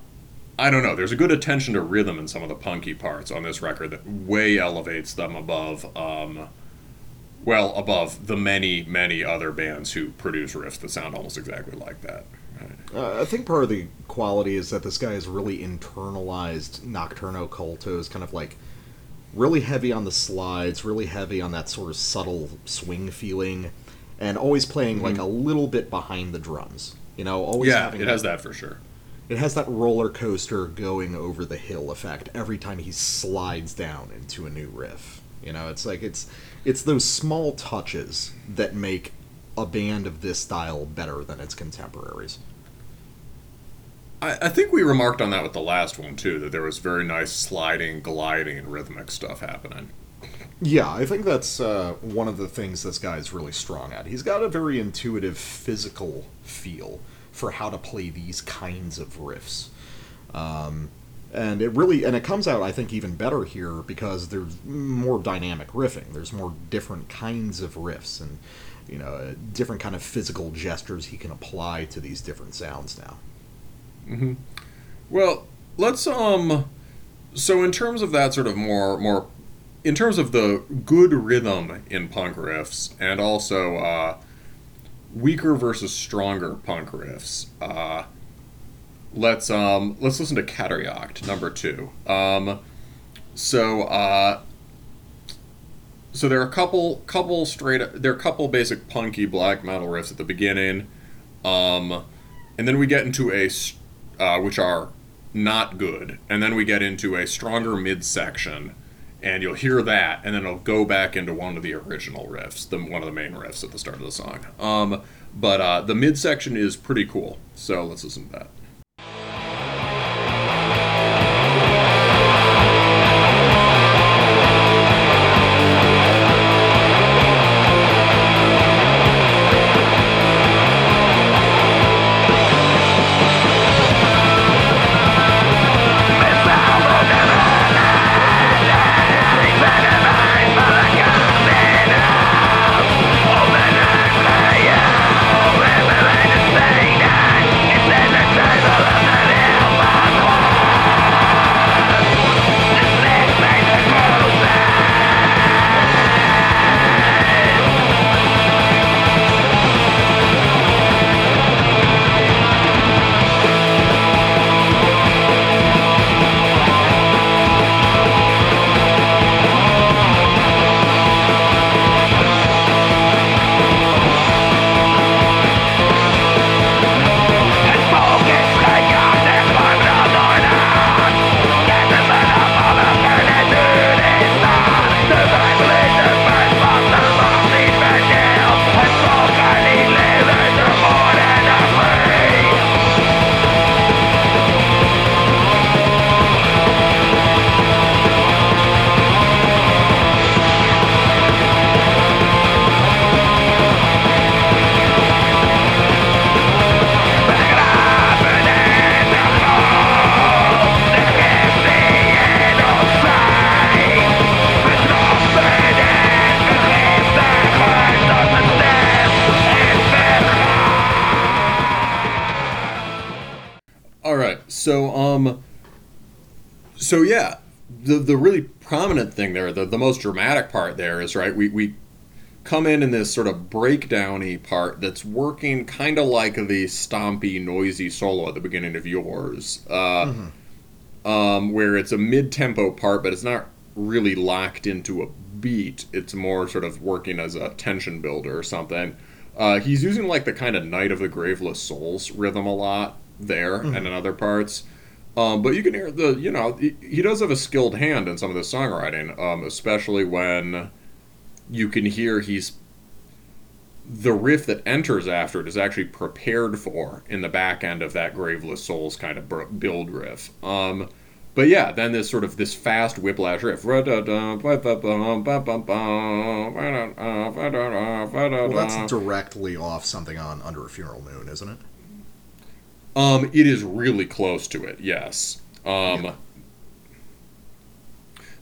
I don't know. There's a good attention to rhythm in some of the punky parts on this record that way elevates them above. Um, well, above the many, many other bands who produce riffs that sound almost exactly like that. Uh, I think part of the quality is that this guy has really internalized Nocturno Culto is kind of like really heavy on the slides, really heavy on that sort of subtle swing feeling, and always playing like a little bit behind the drums. You know, always Yeah, having it has that for sure. It has that roller coaster going over the hill effect every time he slides down into a new riff. You know, it's like it's it's those small touches that make a band of this style better than its contemporaries. I, I think we remarked on that with the last one too, that there was very nice sliding, gliding, and rhythmic stuff happening. Yeah, I think that's uh, one of the things this guy's really strong at. He's got a very intuitive physical feel for how to play these kinds of riffs. Um, and it really and it comes out I think even better here because there's more dynamic riffing. There's more different kinds of riffs and you know different kind of physical gestures he can apply to these different sounds now. Well, let's um. So in terms of that sort of more more, in terms of the good rhythm in punk riffs, and also uh, weaker versus stronger punk riffs. Uh, let's um let's listen to Cataract number two. Um, so uh. So there are a couple, couple straight. There are a couple basic punky black metal riffs at the beginning, um, and then we get into a uh, which are not good, and then we get into a stronger midsection, and you'll hear that, and then it'll go back into one of the original riffs, the one of the main riffs at the start of the song. Um, but uh, the midsection is pretty cool, so let's listen to that. The the really prominent thing there, the the most dramatic part there is right. We we come in in this sort of breakdowny part that's working kind of like the stompy, noisy solo at the beginning of yours, uh, um, where it's a mid-tempo part, but it's not really locked into a beat. It's more sort of working as a tension builder or something. Uh, he's using like the kind of Night of the Graveless Souls rhythm a lot there and in other parts. Um, but you can hear the, you know, he, does have a skilled hand in some of the songwriting, um, especially when you can hear he's the riff that enters after it is actually prepared for in the back end of that graveless souls kind of build riff um but yeah then this sort of this fast whiplash riff Well, that's directly off something on Under a Funeral Moon, isn't it? Um, it is really close to it. Yes. Um,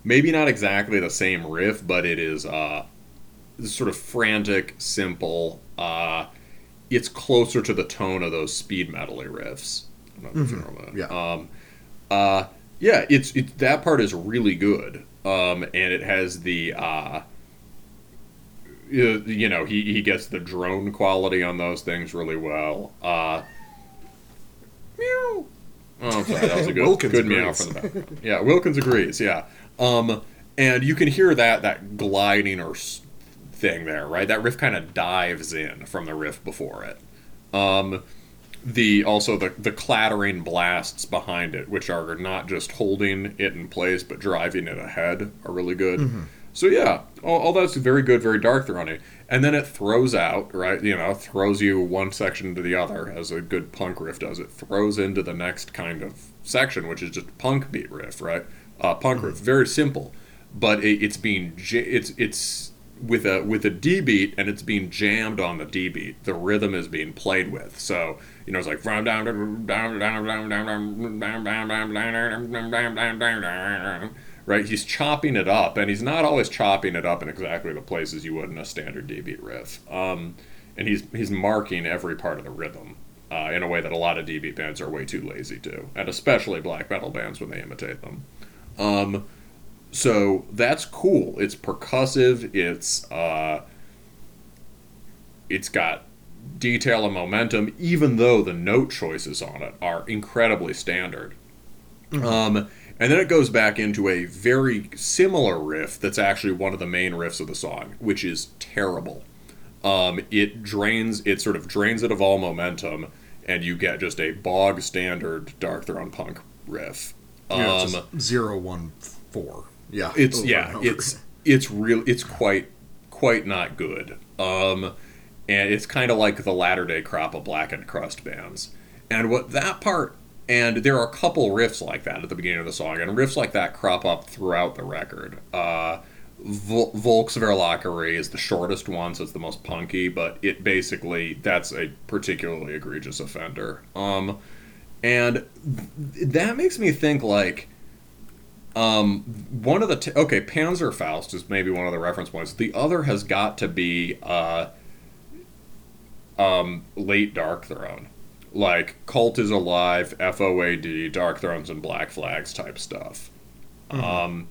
maybe not exactly the same riff, but it is uh, sort of frantic, simple. Uh, it's closer to the tone of those speed metally riffs. Not the Funeral Moon. Yeah. Um, uh, yeah. It's it, that part is really good. Um, and it has the uh, you you know he, he gets the drone quality on those things really well. Uh, meow. Oh, sorry, that was a good, Wilkins good meow from the back. Yeah, Wilkins agrees. Yeah, um, and you can hear that that gliding or thing there, right? That riff kind of dives in from the riff before it. Um, the also the the clattering blasts behind it, which are not just holding it in place but driving it ahead, are really good. So yeah, all, all that's very good, very dark throwing. And then it throws out, right? You know, throws you one section to the other, as a good punk riff does. It throws into the next kind of section, which is just punk beat riff, right? Uh, punk riff, very simple, but it, it's being it's it's with a with a D beat and it's being jammed on the D beat. The rhythm is being played with. So you know it's like down down down down down down down down down down down down down down down right. He's chopping it up, and he's not always chopping it up in exactly the places you would in a standard DB riff. Um, and he's he's marking every part of the rhythm. Uh, in a way that a lot of DB bands are way too lazy to, and especially black metal bands when they imitate them. Um, so that's cool. It's percussive. It's uh, it's got detail and momentum, even though the note choices on it are incredibly standard. Um, and then it goes back into a very similar riff that's actually one of the main riffs of the song, which is terrible. Um, it drains, it sort of drains it of all momentum, and you get just a bog standard Darkthrone punk riff. Yeah, it's Um, zero one four. Yeah, it's over yeah it's it's real it's quite quite not good um and it's kind of like the latter day crop of blackened crust bands and what that part and there are a couple riffs like that at the beginning of the song and riffs like that crop up throughout the record uh is the shortest one, so it's the most punky, but it basically that's a particularly egregious offender. Um, and th- that makes me think like um, one of the t- okay Panzerfaust is maybe one of the reference points. The other has got to be uh, um, late Darkthrone, like Cult is Alive, FOAD, Dark Thrones and Black Flags type stuff, um,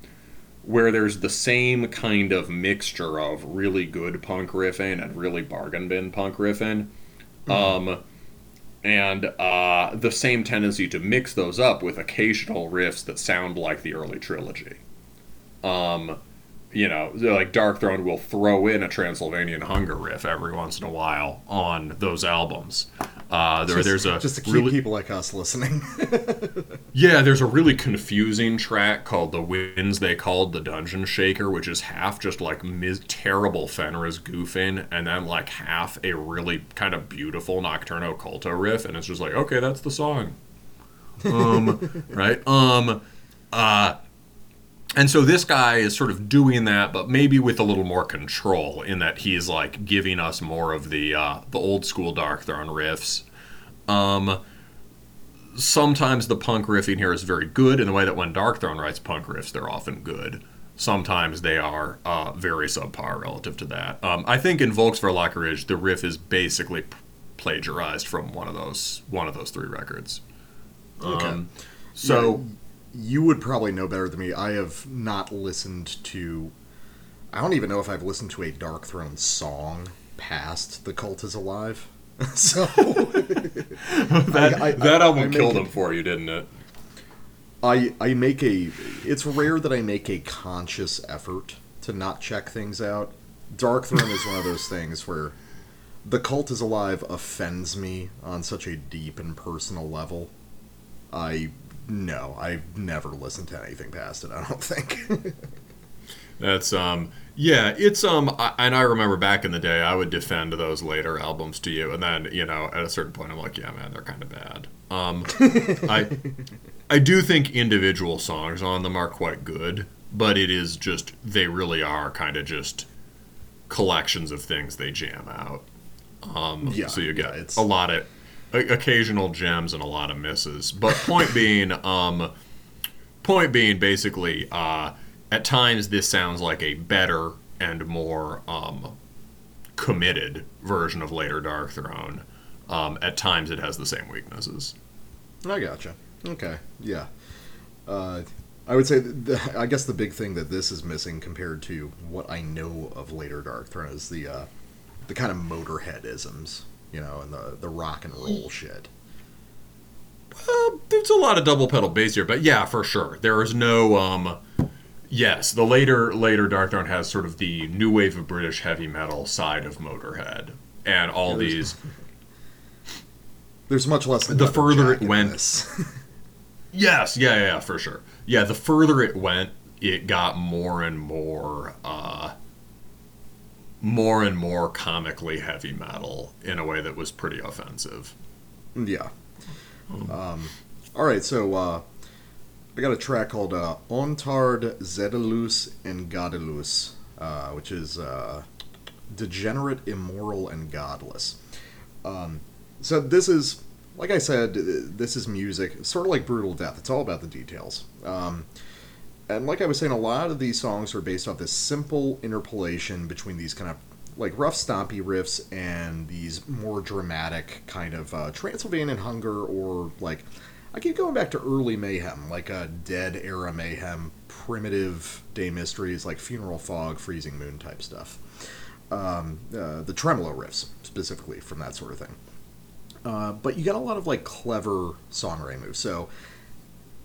where there's the same kind of mixture of really good punk riffing and really bargain bin punk riffing. Um, and uh, the same tendency to mix those up with occasional riffs that sound like the early trilogy. Um, you know, like Darkthrone will throw in a Transylvanian hunger riff every once in a while on those albums. Uh, there, Just- there's a just to keep really, people like us listening. yeah, there's a really confusing track called "The Winds." They called the Dungeon Shaker, which is half just like mis- terrible Fenriz goofing, and then like half a really kind of beautiful Nocturno Culto riff, and it's just like, okay, that's the song, um, right? Um, uh, and so this guy is sort of doing that, but maybe with a little more control, in that he's like giving us more of the uh, the old school Darkthrone riffs. Um, sometimes the punk riffing here is very good in the way that when Darkthrone writes punk riffs, they're often good. Sometimes they are uh, very subpar relative to that. Um, I think in Volksverlakkerij, the riff is basically p- plagiarized from one of those one of those three records. Um, so You would probably know better than me. I have not listened to. I don't even know if I've listened to a Darkthrone song past "The Cult Is Alive." so that, I- I- that I album make killed him for you, didn't it? I I make a. It's rare that I make a conscious effort to not check things out. Darkthrone is one of those things where "The Cult Is Alive" offends me on such a deep and personal level. I no, I've never listened to anything past it. I don't think. That's um yeah, it's um I, and I remember back in the day I would defend those later albums to you and then, you know, at a certain point I'm like, yeah, man, they're kind of bad. Um I I do think individual songs on them are quite good, but it is just they really are kind of just collections of things they jam out. Um Yeah, so you get yeah, it's- a lot of occasional gems and a lot of misses. But point being um point being basically uh at times this sounds like a better and more um, committed version of later Darkthrone um, at times it has the same weaknesses I gotcha. Okay, yeah. Uh, I would say, the, I guess the big thing that this is missing compared to what I know of later Darkthrone is the uh, the kind of Motorhead isms, you know, and the the rock and roll shit. uh, there's a lot of double pedal bass here but yeah for sure there is no um yes the later later Darkthrone has sort of the new wave of british heavy metal side of motorhead and all there's- these There's much less. Than The further it went-. Yes, yeah, yeah, yeah, for sure. Yeah, the further it went, it got more and more, uh, more and more comically heavy metal in a way that was pretty offensive. yeah. Um, all right, so uh, I got a track called uh, Ontaard Zedeloos and Goddeloos, uh, which is uh, degenerate, immoral, and godless. Um, so this is, like I said, this is music, sort of like Brutal Death. It's all about the details. Um, and like I was saying, a lot of these songs are based off this simple interpolation between these kind of like rough, stompy riffs and these more dramatic kind of uh, Transylvanian hunger or like I keep going back to early mayhem, like a dead era mayhem, primitive De Mysteriis like Funeral Fog, Freezing Moon type stuff. Um, uh, the tremolo riffs specifically from that sort of thing. Uh, but you got a lot of like clever songwriting moves. So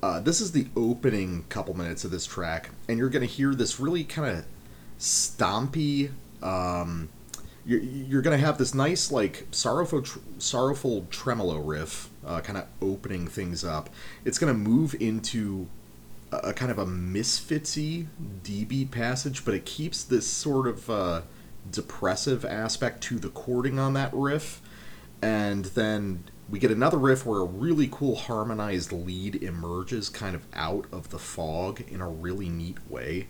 uh, this is the opening couple minutes of this track, and you're going to hear this really kind of stompy. Um, you're, you're going to have this nice like sorrowful, tr- sorrowful tremolo riff, uh, kind of opening things up. It's going to move into a, a kind of a misfitsy DB passage, but it keeps this sort of uh, depressive aspect to the chording on that riff and then we get another riff where a really cool harmonized lead emerges kind of out of the fog in a really neat way.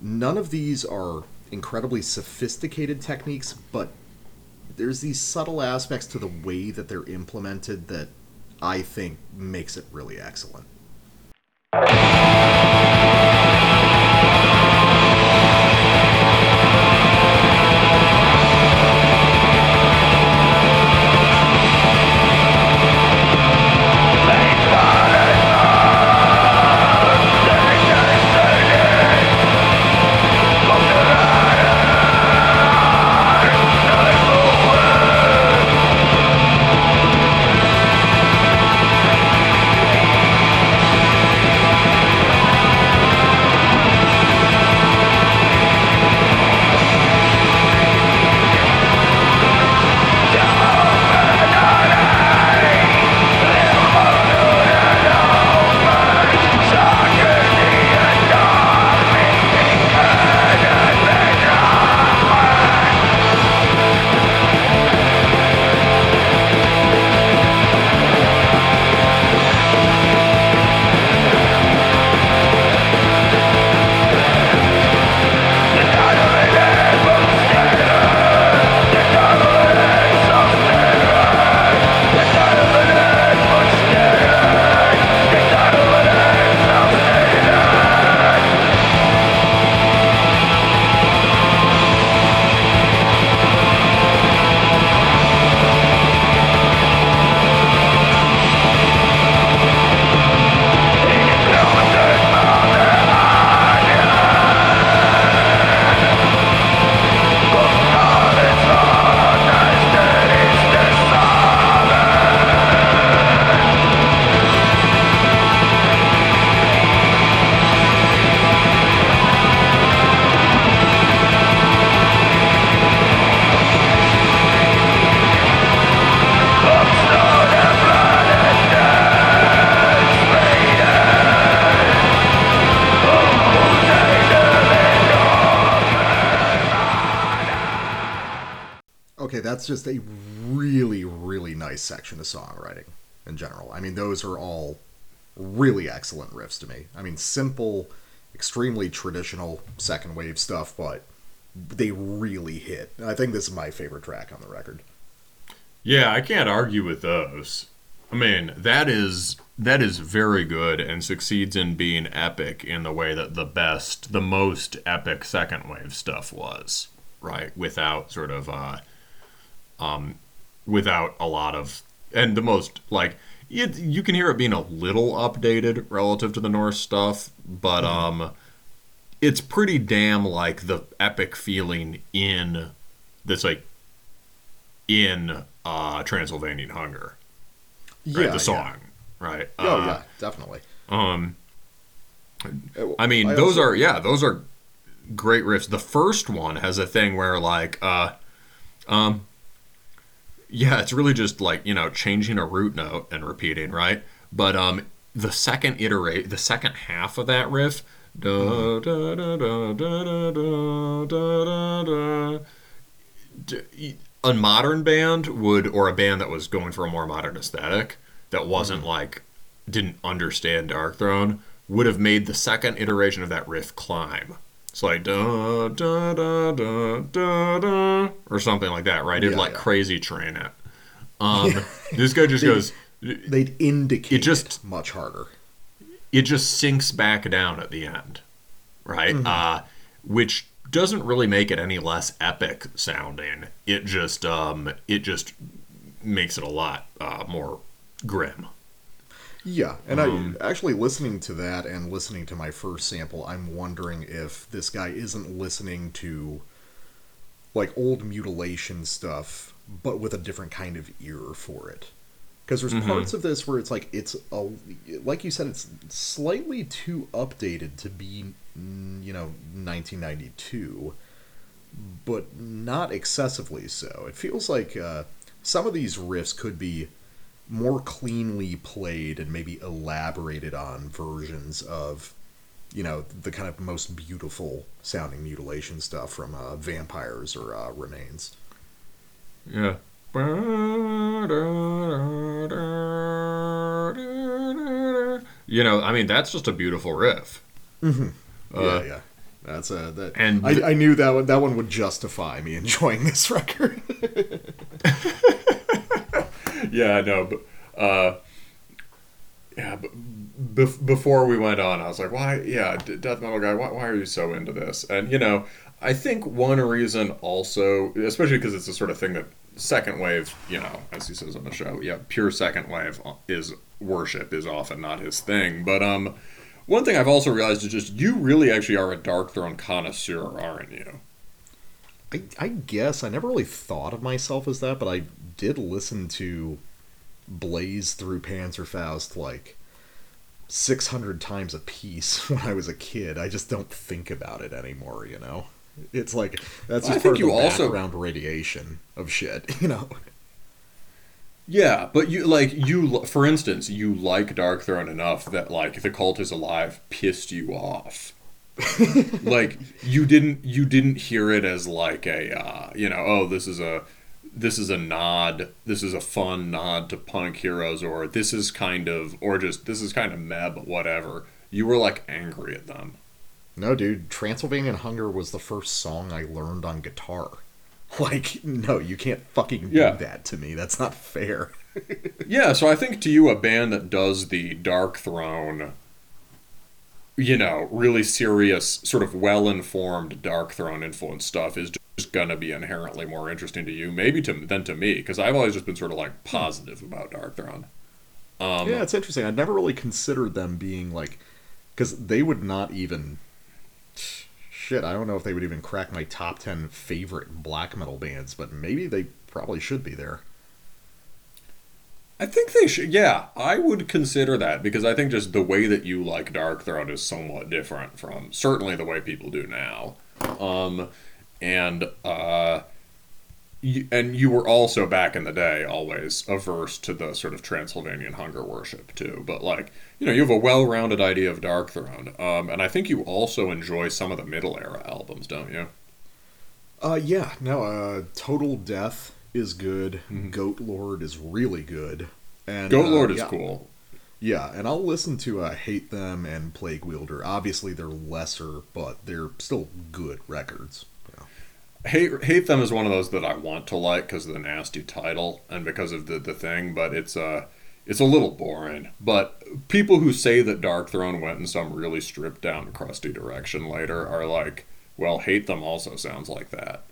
None of these are incredibly sophisticated techniques, but there's these subtle aspects to the way that they're implemented that I think makes it really excellent. That's just a really, really nice section of songwriting in general. I mean, those are all really excellent riffs to me. I mean, simple, extremely traditional second wave stuff, but they really hit. I think this is my favorite track on the record. Yeah, I can't argue with those. I mean, that is that is very good and succeeds in being epic in the way that the best, the most epic second wave stuff was, right? Without sort of uh um without a lot of and the most like it, you can hear it being a little updated relative to the Norse stuff, but um it's pretty damn like the epic feeling in this like in uh Transylvanian Hunger right? Yeah, the song, right? Oh Uh, yeah, definitely. Um, Uh, I mean, I those also- are yeah, those are great riffs. The first one has a thing where like, uh, um, yeah, it's really just like, you know, changing a root note and repeating, right? But um the second iterate the second half of that riff a modern band would or a band that was going for a more modern aesthetic that wasn't mm-hmm. like didn't understand Dark Throne would have made the second iteration of that riff climb it's like da da da da da da or something like that, right? It'd Yeah, like yeah. crazy train it. Um, this guy just goes. They'd indicate It just- it much harder. it just sinks back down at the end, right? Uh, which doesn't really make it any less epic sounding. It just um, it just makes it a lot uh, more grim. Yeah, and Um, I actually listening to that and listening to my first sample, I'm wondering if this guy isn't listening to like old Mutiilation stuff, but with a different kind of ear for it. Because there's Mm-hmm. parts of this where it's like it's a like you said, it's slightly too updated to be, you know, 1992, but not excessively so. It feels like uh, some of these riffs could be more cleanly played and maybe elaborated on versions of you know the kind of most beautiful sounding Mutiilation stuff from uh, vampires or uh, remains Yeah. You know, I mean, that's just a beautiful riff. yeah Uh, yeah that's a that and I, I knew that one that one would justify me enjoying this record yeah, I know, but uh, yeah, but bef- before we went on, I was like, why? Yeah, death metal guy, why, why are you so into this? And you know, I think one reason also, especially because it's the sort of thing that second wave, you know, as he says on the show, yeah, pure second wave is worship is often not his thing. But um, one thing I've also realized is just you really actually are a Darkthrone connoisseur, aren't you? I, I guess I never really thought of myself as that but I did listen to Blaze through Panzerfaust like 600 times a piece when I was a kid. I just don't think about it anymore you know? It's like that's I just think part of you also- background radiation of shit you know? Yeah, but you like you for instance, you like Darkthrone enough that like the cult is alive pissed you off. like you didn't you didn't hear it as like a uh, you know oh this is a this is a nod this is a fun nod to punk heroes or this is kind of or just this is kind of meb whatever. You were like angry at them. No dude. Transylvanian Hunger was the first song I learned on guitar. Like no you can't fucking do that to me. That's not fair. Yeah, so I think to you, a band that does the Darkthrone, you know, really serious, sort of well informed Darkthrone influence stuff is just gonna be inherently more interesting to you, maybe to than to me, because I've always just been sort of like positive about Darkthrone. Um, yeah, it's interesting. I'd never really considered them being like, because they would not even. Shit, I don't know if they would even crack my top ten favorite black metal bands, but maybe they probably should be there. I think they should. Yeah, I would consider that because I think just the way that you like Darkthrone is somewhat different from certainly the way people do now. Um, and uh, and you were also back in the day always averse to the sort of Transylvanian hunger worship too. But like you know, you have a well-rounded idea of Darkthrone, um, and I think you also enjoy some of the middle era albums, don't you? Uh, yeah, no, uh, Total Death is good. Goatlord is really good. And Goat uh, Lord is cool. Yeah, and I'll listen to uh, Hate Them and Plaguewielder. Obviously, they're lesser, but they're still good records. Yeah. Hate Hate Them is one of those that I want to like because of the nasty title and because of the the thing, but it's uh it's a little boring. But people who say that Darkthrone went in some really stripped down, crusty direction later are like, well, Hate Them also sounds like that.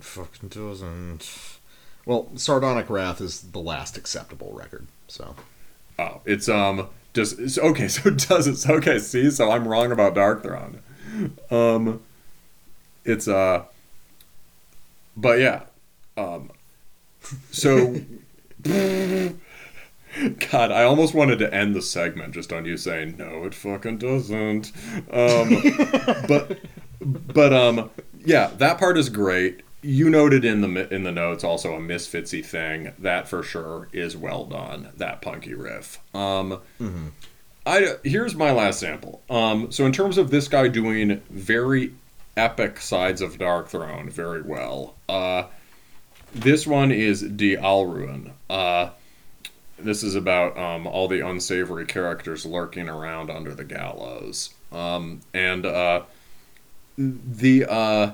Fucking doesn't. Well, Sardonic Wrath is the last acceptable record, so. Oh, it's um Does it's, okay. So does it? okay. See, so I'm wrong about Darkthrone. Um, it's uh, but yeah, um, so God, I almost wanted to end the segment just on you saying no, it fucking doesn't. Um, but but um, yeah, that part is great. You noted in the in the notes also a misfitsy thing that for sure is well done. That punky riff. Um, I here's my last sample. Um, so in terms of this guy doing very epic sides of Darkthrone very well, uh, this one is Die Alruin. Uh, this is about um, all the unsavory characters lurking around under the gallows. Um, and uh, the uh,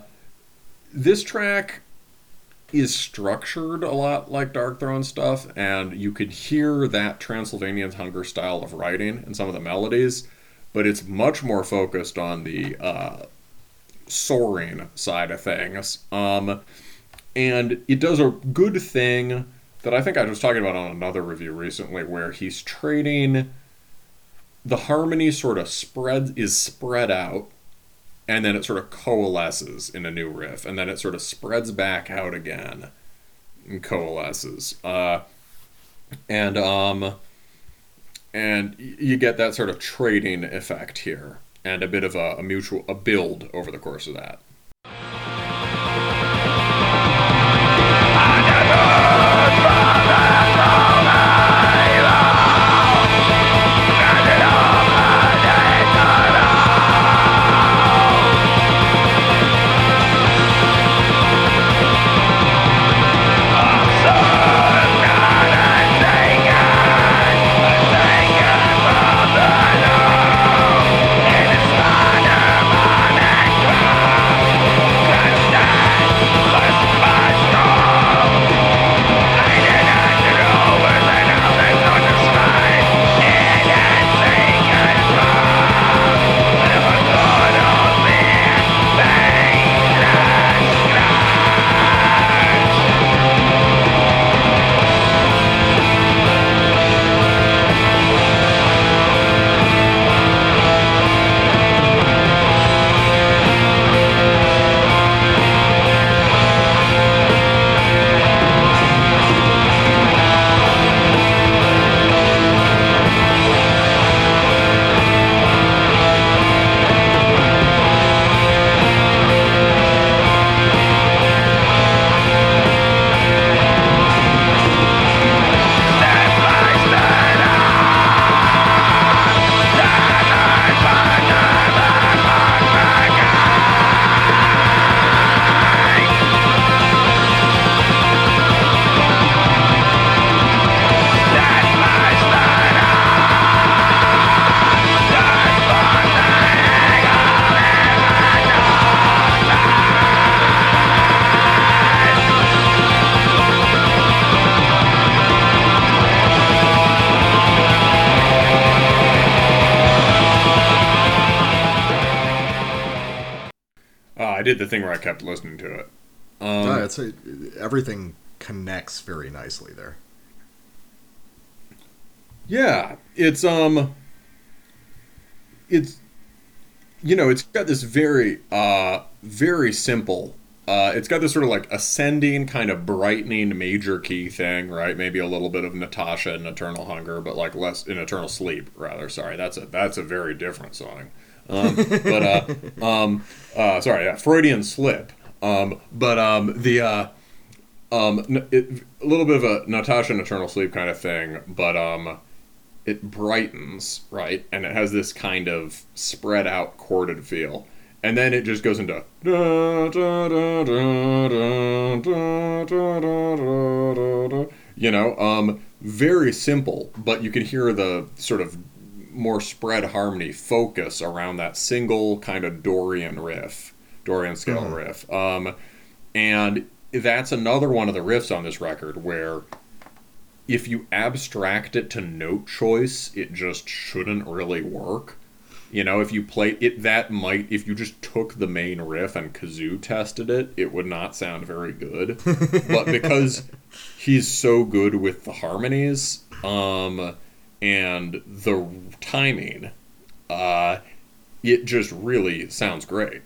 this track is structured a lot like Darkthrone stuff, and you could hear that Transylvanian hunger style of writing in some of the melodies, but it's much more focused on the uh, soaring side of things. Um, and it does a good thing that I think I was talking about on another review recently, where he's trading the harmony sort of spread is spread out and then it sort of coalesces in a new riff, and then it sort of spreads back out again and coalesces. Uh, and um, and you get that sort of trading effect here, and a bit of a, a mutual a build over the course of that. Did the thing where I kept listening to it. Um, Yeah, it's a, everything connects very nicely there. Yeah, it's um it's you know, it's got this very uh very simple uh it's got this sort of like ascending kind of brightening major key thing, right? Maybe a little bit of Natassja and Eternal Hunger, but like less in Eternal Sleep rather. Sorry, that's a that's a very different song. Um but uh um uh sorry, Freudian slip. Um but um the uh um it, a little bit of a Natassja and Eternal Sleep kind of thing, but um it brightens, right? And it has this kind of spread out chorded feel. And then it just goes into you know, um, very simple, but you can hear the sort of more spread harmony focus around that single kind of Dorian riff, Dorian scale riff. Um, and that's another one of the riffs on this record where if you abstract it to note choice, it just shouldn't really work. You know, if you play it, that might, if you just took the main riff and kazoo tested it, it would not sound very good. but because he's so good with the harmonies um, and the timing, uh, it just really sounds great.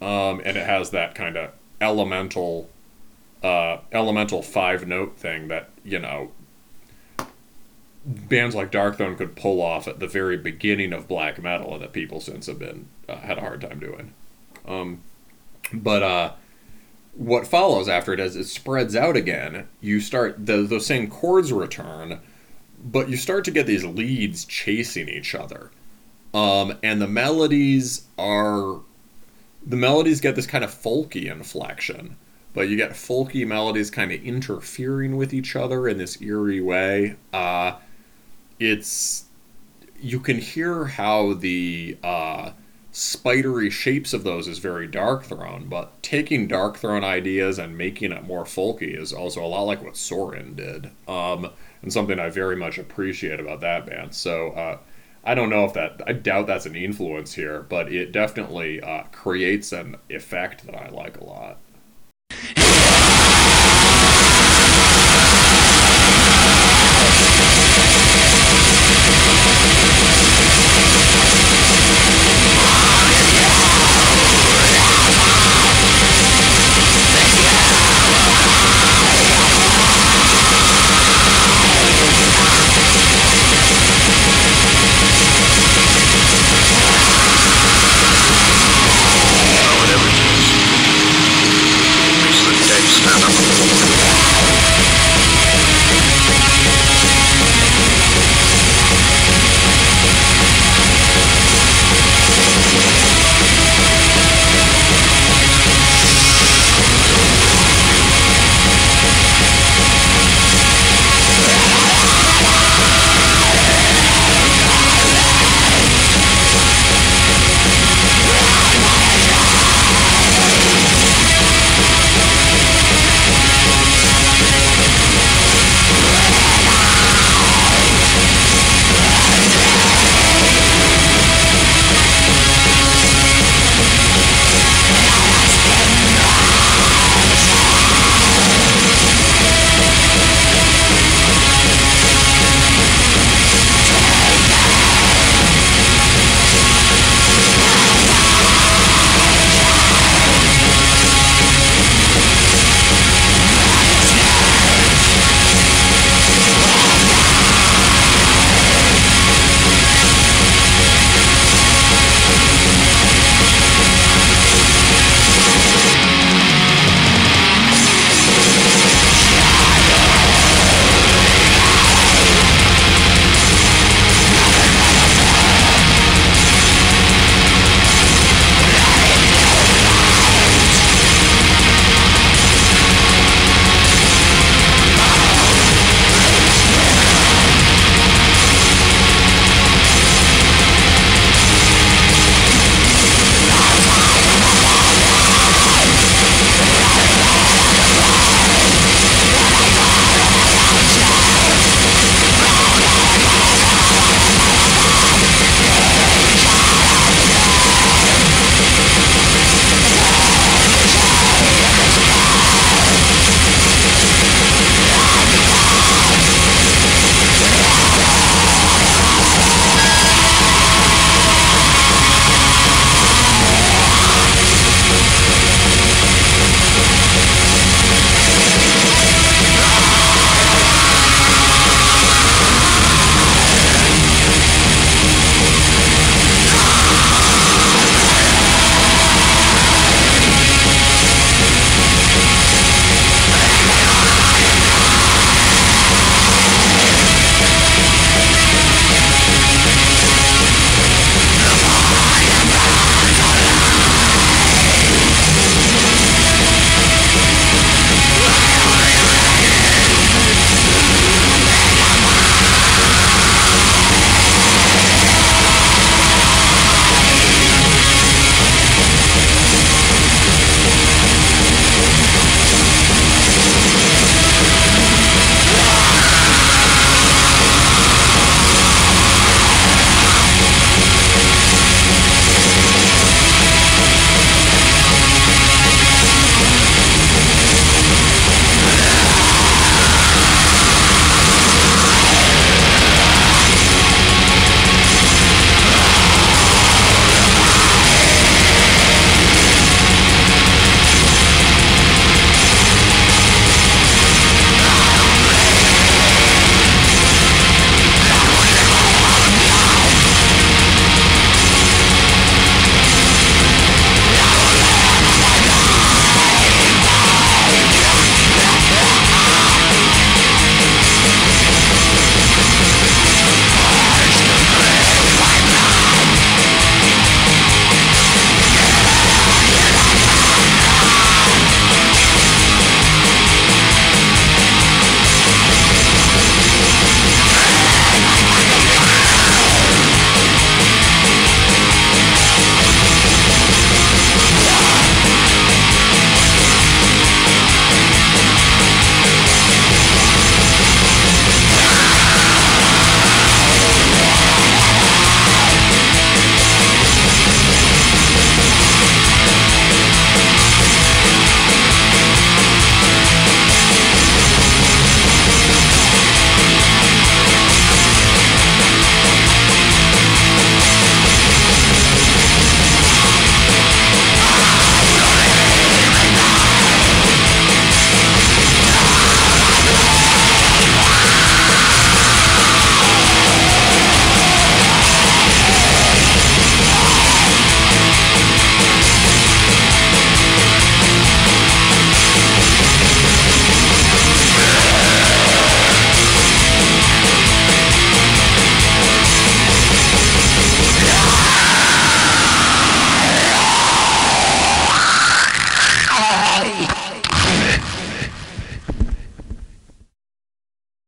Um, and it has that kind of elemental, uh, elemental five note thing that, you know, bands like Darkthrone could pull off at the very beginning of black metal and that people since have been uh, had a hard time doing. Um, but uh, what follows after it as it spreads out again, you start the those same chords return, but you start to get these leads chasing each other, um, and the melodies are the melodies get this kind of folky inflection but you get folky melodies kind of interfering with each other in this eerie way. Uh, it's you can hear how the uh, spidery shapes of those is very Darkthrone, but taking Darkthrone ideas and making it more folky is also a lot like what Sorin did, um, and something I very much appreciate about that band. So uh, I don't know if that I doubt that's an influence here, but it definitely uh, creates an effect that I like a lot.